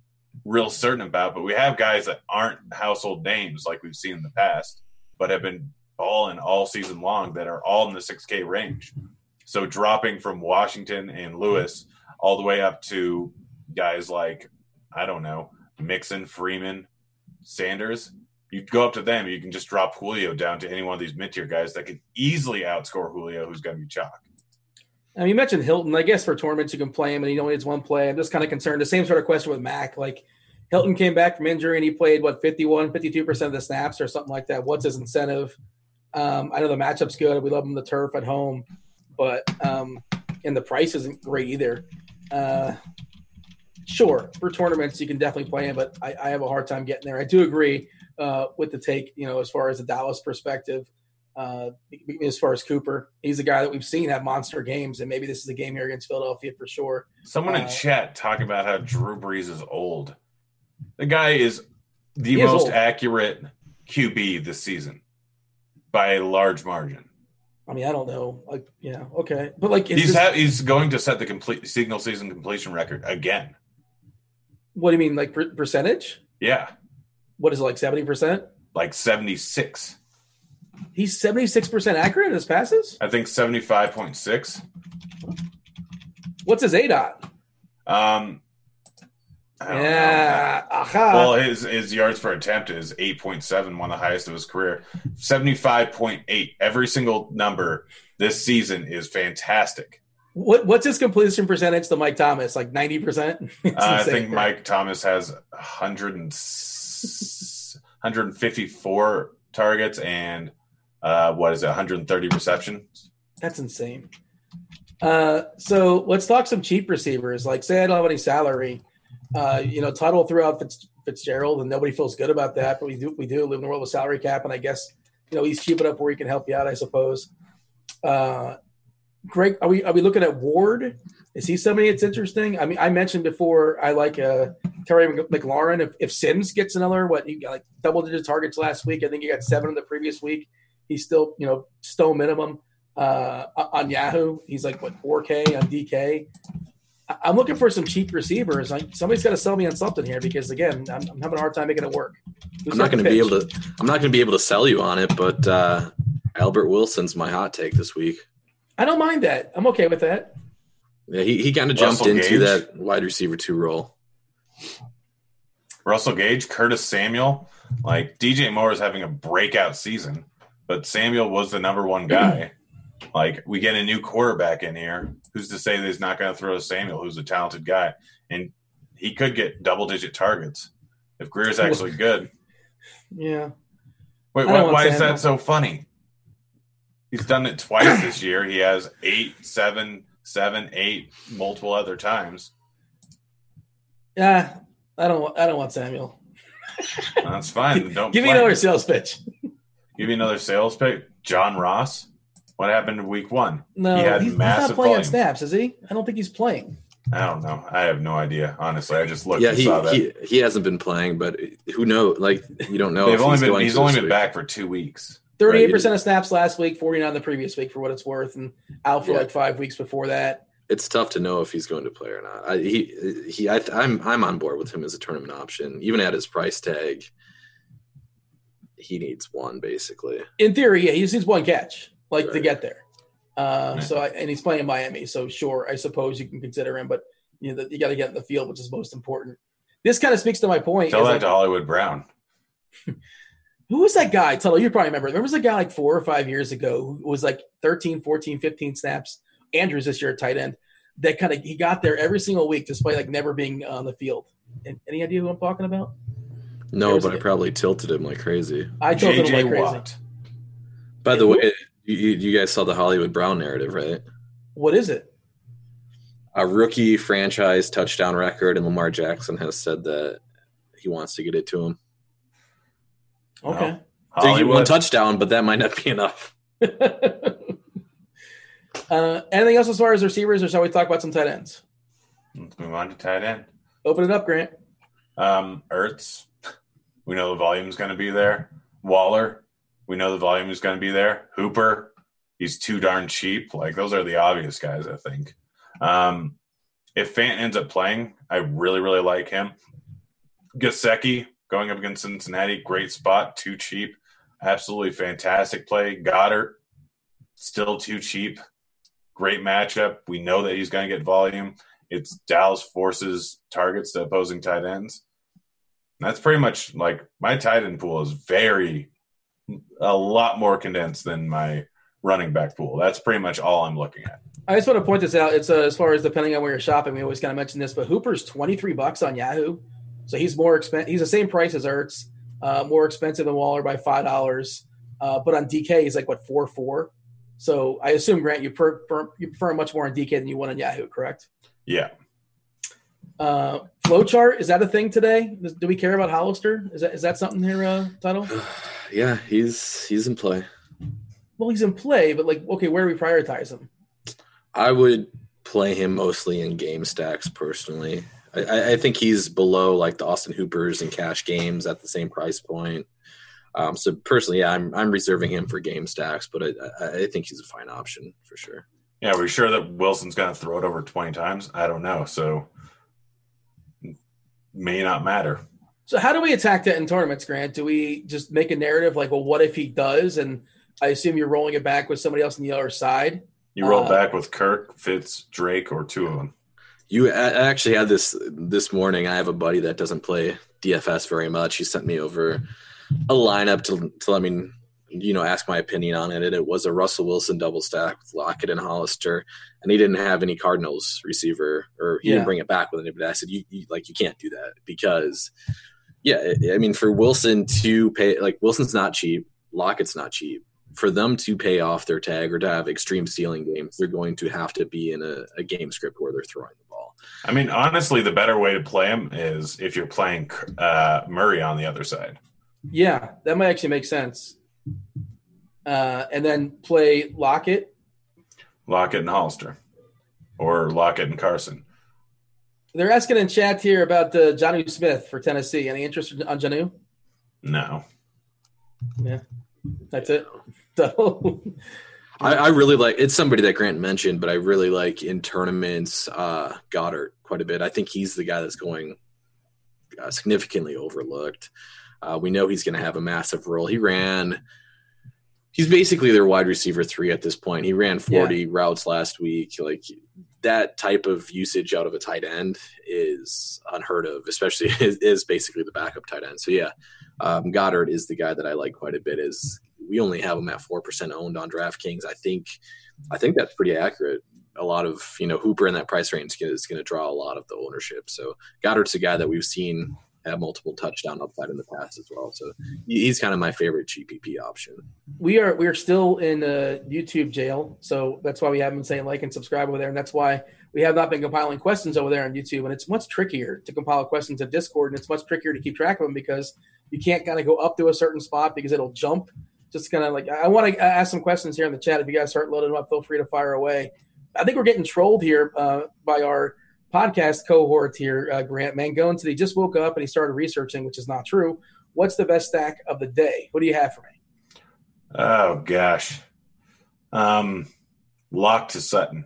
real certain about, but we have guys that aren't household names like we've seen in the past, but have been balling all season long that are all in the 6K range. So dropping from Washington and Lewis all the way up to guys like, I don't know, Mixon, Freeman, Sanders, you go up to them, you can just drop Julio down to any one of these mid tier guys that could easily outscore Julio, who's going to be chalk. I mean, you mentioned Hilton. I guess for tournaments you can play him, and he only needs one play. I'm just kind of concerned. The same sort of question with Mack. Like Hilton came back from injury and he played what 51, 52 percent of the snaps or something like that. What's his incentive? Um, I know the matchup's good. We love him the turf at home, but um, and the price isn't great either. Uh, sure, for tournaments you can definitely play him, but I, I have a hard time getting there. I do agree uh, with the take. You know, as far as the Dallas perspective. Uh, as far as Cooper, he's a guy that we've seen have monster games, and maybe this is a game here against Philadelphia for sure. Someone in Uh, chat talk about how Drew Brees is old. The guy is the He is most accurate QB this season by a large margin. I mean, I don't know, like, yeah, okay, but like, He's this- ha- he's going to set the complete signal season completion record again. what do you mean, like per- percentage? Yeah, What is it, like seventy percent? like 76. He's seventy six percent accurate in his passes. I think 75.6. What's his A dot? Um, I don't know. Yeah. Aha. Well, his his yards per attempt is eight point seven, one of the highest of his career. Seventy five point eight. Every single number this season is fantastic. what what's his completion percentage to Mike Thomas? Like ninety percent. Uh, I think Mike Thomas has 100 and, 154 targets and uh, what is it, 130 receptions. That's insane. Uh, so let's talk some cheap receivers. Like, say I don't have any salary. Uh, you know, Tuttle threw out Fitz, Fitzgerald, and nobody feels good about that. But we do, we do live in a world of salary cap, and I guess you know he's cheap enough where he can help you out. I suppose. Uh, Greg, are we are we looking at Ward? Is he somebody that's interesting? I mean, I mentioned before I like uh, Terry McLaurin. If, if Sims gets another, what you got like double digit targets last week, I think he got seven in the previous week. He's still you know stone minimum uh, on Yahoo. He's like what 4K on DK. I- I'm looking for some cheap receivers. Like somebody's got to sell me on something here because again, I'm, I'm having a hard time making it work. Who's I'm not going to be able to. I'm not going to be able to sell you on it, but uh, Albert Wilson's my hot take this week. I don't mind that. I'm okay with that. Yeah, he, he kind of jumped Russell into Gage? that wide receiver two role. Russell Gage, Curtis Samuel, like DJ Moore is having a breakout season, but Samuel was the number one guy. like we get a new quarterback in here. Who's to say that he's not going to throw to Samuel, who's a talented guy, and he could get double digit targets if Grier's actually good. Yeah. Wait, why, why is that so funny? He's done it twice this year. He has eight, seven, seven, eight, multiple other times. Yeah. I don't. want- I don't want Samuel. That's fine. Don't Give me another sales pitch. Give me another sales pick. John Ross. What happened in week one? No, he had he's, he's not playing on volume. snaps, is he? I don't think he's playing. I don't know. I have no idea. Honestly, I just looked yeah, and he, saw that. he he hasn't been playing, but who knows? Like you don't know. They've if only he's been. going He's only been week. back for two weeks. Thirty-eight Right, percent of snaps last week, forty-nine the previous week for what it's worth, and out for Yeah. like five weeks before that. It's tough to know if he's going to play or not. I, he he. I, I'm I'm on board with him as a tournament option, even at his price tag. He needs one basically. In theory, yeah, he just needs one catch, like to get there. Uh, So, I, and he's playing Miami, so sure, I suppose you can consider him, but you know, you got to get in the field, which is most important. This kind of speaks to my point. Tell is that like, to Hollywood Brown. Who was that guy? Tuttle, you probably remember. There was a guy like four or five years ago who was like 13, 14, 15 snaps. Andrews this year at tight end. That kind of he got there every single week despite like never being on the field. And, any idea who I'm talking about? No, but I a- probably tilted him like crazy. I told him JJ like crazy. Watt. By the way, you, you you guys saw the Hollywood Brown narrative, right? What is it? A rookie franchise touchdown record, and Lamar Jackson has said that he wants to get it to him. Okay. So you one touchdown, but that might not be enough. uh, anything else as far as receivers, or shall we talk about some tight ends? Let's move on to tight end. Open it up, Grant. Um, Ertz. We know the volume's going to be there. Waller. We know the volume is going to be there. Hooper. He's too darn cheap. Like those are the obvious guys, I think. Um, if Fant ends up playing, I really, really like him. Gesicki going up against Cincinnati, great spot, too cheap. Absolutely fantastic play. Goedert, still too cheap. Great matchup. We know that he's going to get volume. It's Dallas forces targets to opposing tight ends. That's pretty much like my tight end pool is very, a lot more condensed than my running back pool. That's pretty much all I'm looking at. I just want to point this out. It's uh, as far as depending on where you're shopping, we always kind of mention this, but Hooper's 23 bucks on Yahoo. So he's more expensive. He's the same price as Ertz, uh, more expensive than Waller by $5. Uh, but on DK, he's like, what, 4 4? So I assume, Grant, you prefer, you prefer much more on DK than you want on Yahoo, correct? Yeah. Uh, flowchart, is that a thing today? Do we care about Hollister? Is that, is that something here, uh, Tuttle? Yeah, he's he's in play. Well, he's in play, but like, okay, where do we prioritize him? I would play him mostly in game stacks personally. I- I, I think he's below like the Austin Hoopers and cash games at the same price point. Um, so personally, yeah, I'm I'm reserving him for game stacks, but I, I, I think he's a fine option for sure. Yeah. We're sure that Wilson's going to throw it over 20 times. I don't know. So may not matter. So how do we attack that in tournaments, Grant? Do we just make a narrative like, well, what if he does? And I assume you're rolling it back with somebody else on the other side. You roll Uh, back with Kirk, Fitz, Drake, or two of them. You I I actually had this this morning. I have a buddy that doesn't play DFS very much. He sent me over a lineup to to let me you know ask my opinion on it. And it was a Russell Wilson double stack with Lockett and Hollister, and he didn't have any Cardinals receiver, or he Yeah. didn't bring it back with anybody. I said, you, you like you can't do that because yeah, I- I mean for Wilson to pay like Wilson's not cheap, Lockett's not cheap. For them to pay off their tag or to have extreme stealing games, they're going to have to be in a, a game script where they're throwing the ball. I mean, honestly, the better way to play him is if you're playing uh, Murray on the other side. Yeah, that might actually make sense. Uh, and then play Lockett. Lockett and Hollister, or Lockett and Carson. They're asking in chat here about uh, Jonnu Smith for Tennessee. Any interest on Jonnu? No, Yeah, that's it. So, I, I really like it's somebody that Grant mentioned, but I really like in tournaments uh, Goedert quite a bit. I think he's the guy that's going uh, significantly overlooked. Uh, we know he's going to have a massive role. He ran. He's basically their wide receiver three at this point. He ran 40 routes last week. Like that type of usage out of a tight end is unheard of, especially is, is basically the backup tight end. So yeah, um, Goedert is the guy that I like quite a bit. Is we only have him at four percent owned on DraftKings. I think, I think that's pretty accurate. A lot of you know Hooper in that price range is going to draw a lot of the ownership. So Goedert's a guy that we've seen have multiple touchdown upside in the past as well. So he's kind of my favorite GPP option. we are we are still in uh, YouTube jail, so that's why we haven't been saying like and subscribe over there, and that's why we have not been compiling questions over there on YouTube. And it's much trickier to compile questions in Discord, and it's much trickier to keep track of them because you can't kind of go up to a certain spot because it'll jump. Just kind of like I want to ask some questions here in the chat. If you guys start loading them up, feel free to fire away. I think we're getting trolled here uh, by our podcast cohort here, uh, Grant Mangone. He just woke up and he started researching, which is not true. What's the best stack of the day? What do you have for me? oh gosh, um, lock to Sutton.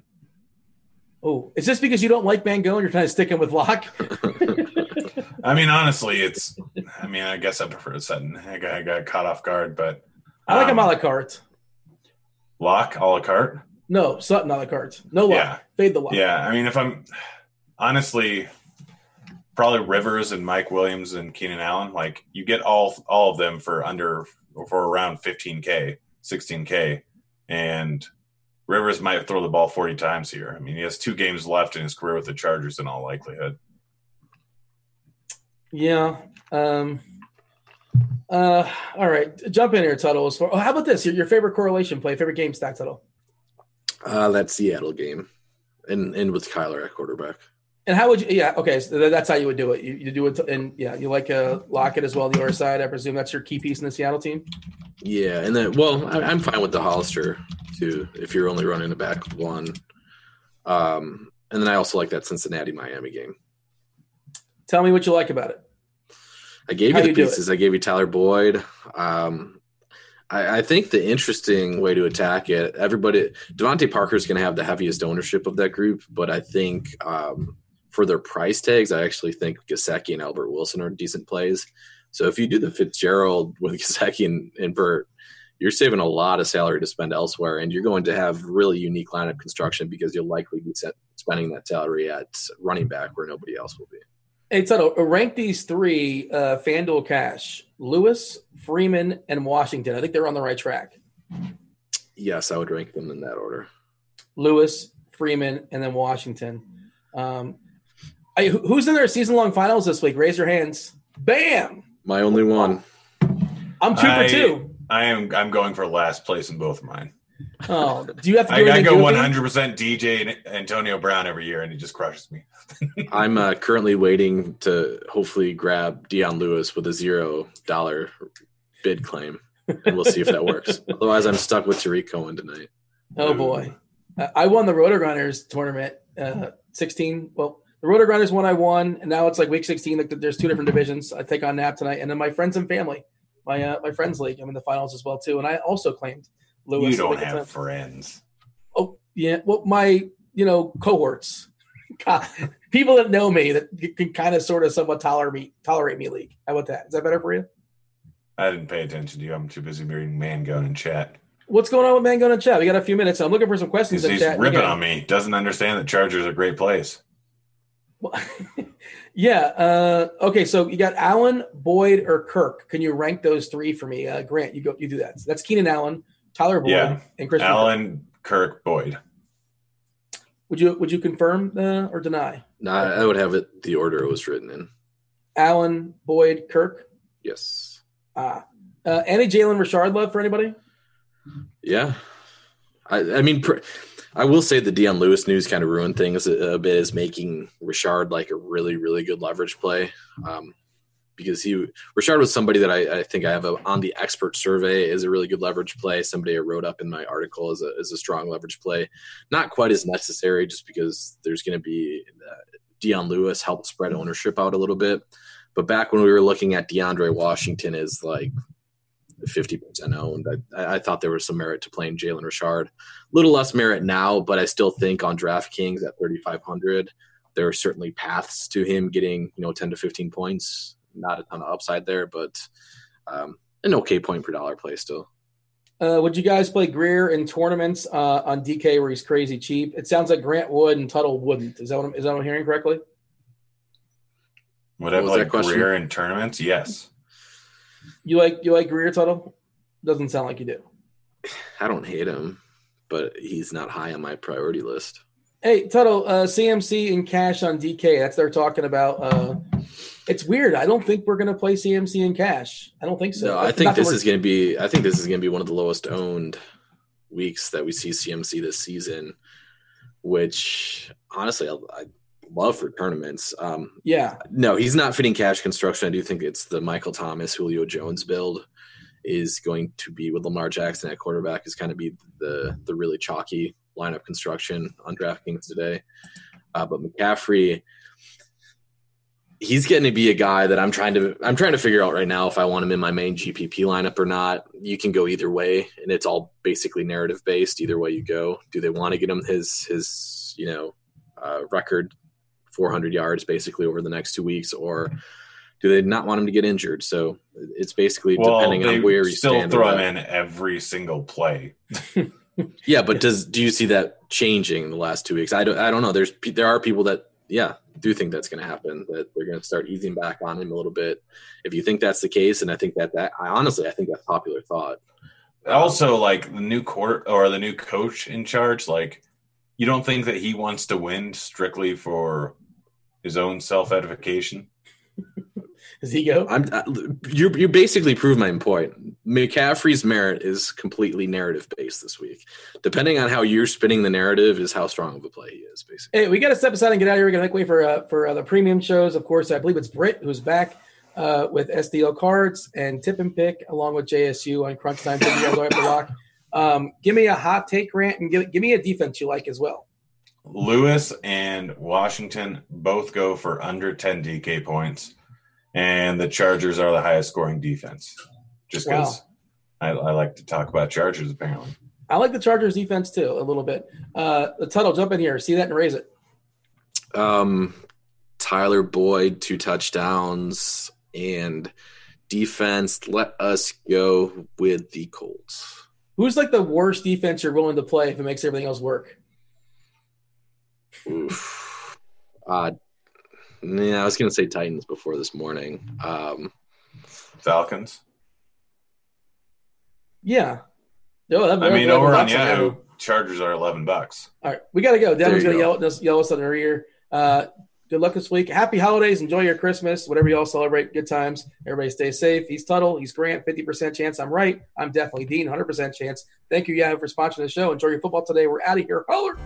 Oh, is this because you don't like Mangone? You're trying to stick him with Lock? I mean, honestly, it's. I mean, I guess I prefer Sutton. I got, I got caught off guard, but I like him um, a la carte. Lock a la carte. No, Sutton a la carte. No lock. Yeah. Fade the Lock. Yeah, I mean, if I'm honestly, probably Rivers and Mike Williams and Keenan Allen, like you get all all of them for under for around 15k, 16k, and Rivers might throw the ball 40 times here. I mean, he has two games left in his career with the Chargers in all likelihood. Yeah. Um, uh, all right. Jump in here, Tuttle. As far- Oh, how about this? Your, your favorite correlation play, favorite game stack, Tuttle. Uh, that Seattle game, and and with Kyler at quarterback. And how would you? Yeah, okay. So that's how you would do it. You, you do it, and yeah, you like uh, Lockett as well. The other side, I presume that's your key piece in the Seattle team. Yeah, and then well, I, I'm fine with the Hollister too if you're only running the back one. Um, and then I also like that Cincinnati Miami game. Tell me what you like about it. I gave How you the you pieces. I gave you Tyler Boyd. Um, I, I think the interesting way to attack it, everybody, DeVante Parker is going to have the heaviest ownership of that group, but I think um, for their price tags, I actually think Gesicki and Albert Wilson are decent plays. So if you do the Fitzgerald with Gesicki and, and Burt, you're saving a lot of salary to spend elsewhere, and you're going to have really unique lineup construction because you'll likely be spending that salary at running back where nobody else will be. Hey, Tuttle, rank these three uh, FanDuel cash Lewis, Freeman, and Washington. I think they're on the right track. Yes, I would rank them in that order. Lewis, Freeman, and then Washington. Um, I, who's in their season long finals this week? Raise your hands. Bam! My only one. I'm two I- for two. I am. I'm going for last place in both of mine. Oh, do you have to I, do I anything go 100 percent DJ and Antonio Brown every year, and he just crushes me. I'm uh, currently waiting to hopefully grab Dion Lewis with a zero dollar bid claim, and we'll see if that works. Otherwise, I'm stuck with Tarik Cohen tonight. Oh boy, Uh, I won the Rotogrinders tournament. Uh, Sixteen. Well, the Rotogrinders one I won, and now it's like week sixteen. Like there's two different divisions. I take on Nap tonight, and then my friends and family, my uh, my friends league. I'm in the finals as well too, and I also claimed Lewis. you don't I think it's have friends. Oh yeah, well my you know cohorts, God, people that know me that can kind of sort of somewhat tolerate me tolerate me league. How about that? Is that better for you? I didn't pay attention to you. I'm too busy reading Mangone and chat. What's going on with Mango and chat? We got a few minutes. I'm looking for some questions He's, in he's chat. ripping Again, on me. Doesn't understand that Chargers are a great place. yeah. Uh, okay. So you got Allen, Boyd, or Kirk. Can you rank those three for me? Uh, Grant, you go. You do that. that's Keenan Allen, Tyler Boyd, Yeah. and Chris. Allen, Kirk, Boyd. Would you Would you confirm uh, or deny? No, I I would have it the order it was written in. Allen, Boyd, Kirk. Yes. Ah. Uh, any Jalen Richard love for anybody? Yeah. I, I mean, pr- I will say the Dion Lewis news kind of ruined things a, a bit, is making Richard like a really, really good leverage play. Um, because he Richard was somebody that I, I think I have a, on the expert survey is a really good leverage play. Somebody I wrote up in my article as a, as a strong leverage play. Not quite as necessary, just because there's going to be uh, Dion Lewis help spread ownership out a little bit. But back when we were looking at DeAndre Washington as like 50% owned, I, I thought there was some merit to playing Jalen Richard. A little less merit now, but I still think on DraftKings at 3,500, there are certainly paths to him getting, you know, 10 to 15 points. Not a ton of upside there, but um, an okay point per dollar play still. Uh, would you guys play Grier in tournaments uh, on DK where he's crazy cheap? It sounds like Grant would and Tuttle wouldn't. Is that what I'm, is that what I'm hearing correctly? Would I What was play that? Grier in tournaments? Yes. You like you like Grier Tuttle? Doesn't sound like you do. I don't hate him, but he's not high on my priority list. Hey Tuttle, uh, CMC and cash on DK. That's they're talking about. Uh, it's weird. I don't think we're gonna play CMC and cash. I don't think so. No, I think this is going to be. I think this is going to be one of the lowest owned weeks that we see CMC this season. Which honestly, I, I love for tournaments. Um, Yeah, no, he's not fitting cash construction. I do think it's the Michael Thomas, Julio Jones build is going to be with Lamar Jackson at quarterback is kind of be the the really chalky lineup construction on DraftKings today. Uh, but McCaffrey, he's getting to be a guy that I'm trying to I'm trying to figure out right now if I want him in my main GPP lineup or not. You can go either way, and it's all basically narrative based. Either way you go, do they want to get him his his you know uh, record 400 yards basically over the next two weeks, or do they not want him to get injured? So it's basically Well, depending on where you still stand. throw him in every single play. Yeah, but does do you see that changing in the last two weeks? I don't. I don't know. There's there are people that yeah do think that's going to happen. That they're going to start easing back on him a little bit. If you think that's the case, and I think that that I honestly I think that's popular thought. Also, like the new court or the new coach in charge, like you don't think that he wants to win strictly for his own self edification. does he go? I'm I, you you basically prove my point. McCaffrey's merit is completely narrative based this week. Depending on how you're spinning the narrative, is how strong of a play he is. Basically, Hey, we got to step aside and get out of here. We're going to make way for uh, for uh, the premium shows. Of course, I believe it's Britt who's back uh, with SDL cards and tip and pick along with JSU on Crunch Time. Thank you guys all have to lock. Um, give me a hot take, Grant, and give, give me a defense you like as well. Lewis and Washington both go for under 10 DK points, and the Chargers are the highest scoring defense. Just because I, I like to talk about Chargers, apparently. I like the Chargers defense too a little bit. Uh, the Tuttle, jump in here, see that and raise it. um, Tyler Boyd two touchdowns and defense. Let us go with the Colts. Who's like the worst defense you're willing to play if it makes everything else work? Oof. Uh, yeah, I was going to say Titans before this morning. Um, Falcons. Yeah. No, that, I mean, over on that's- Yahoo, Chargers are 11 bucks. All right, we got to go. Devin's going to go. yell, yell us in our ear. Uh, good luck this week. Happy holidays. Enjoy your Christmas. Whatever y'all celebrate, good times. Everybody stay safe. He's Tuttle. He's Grant. 50% chance I'm right. I'm definitely Dean. 100% chance. Thank you, Yahoo, for sponsoring the show. Enjoy your football today. We're out of here. Holler.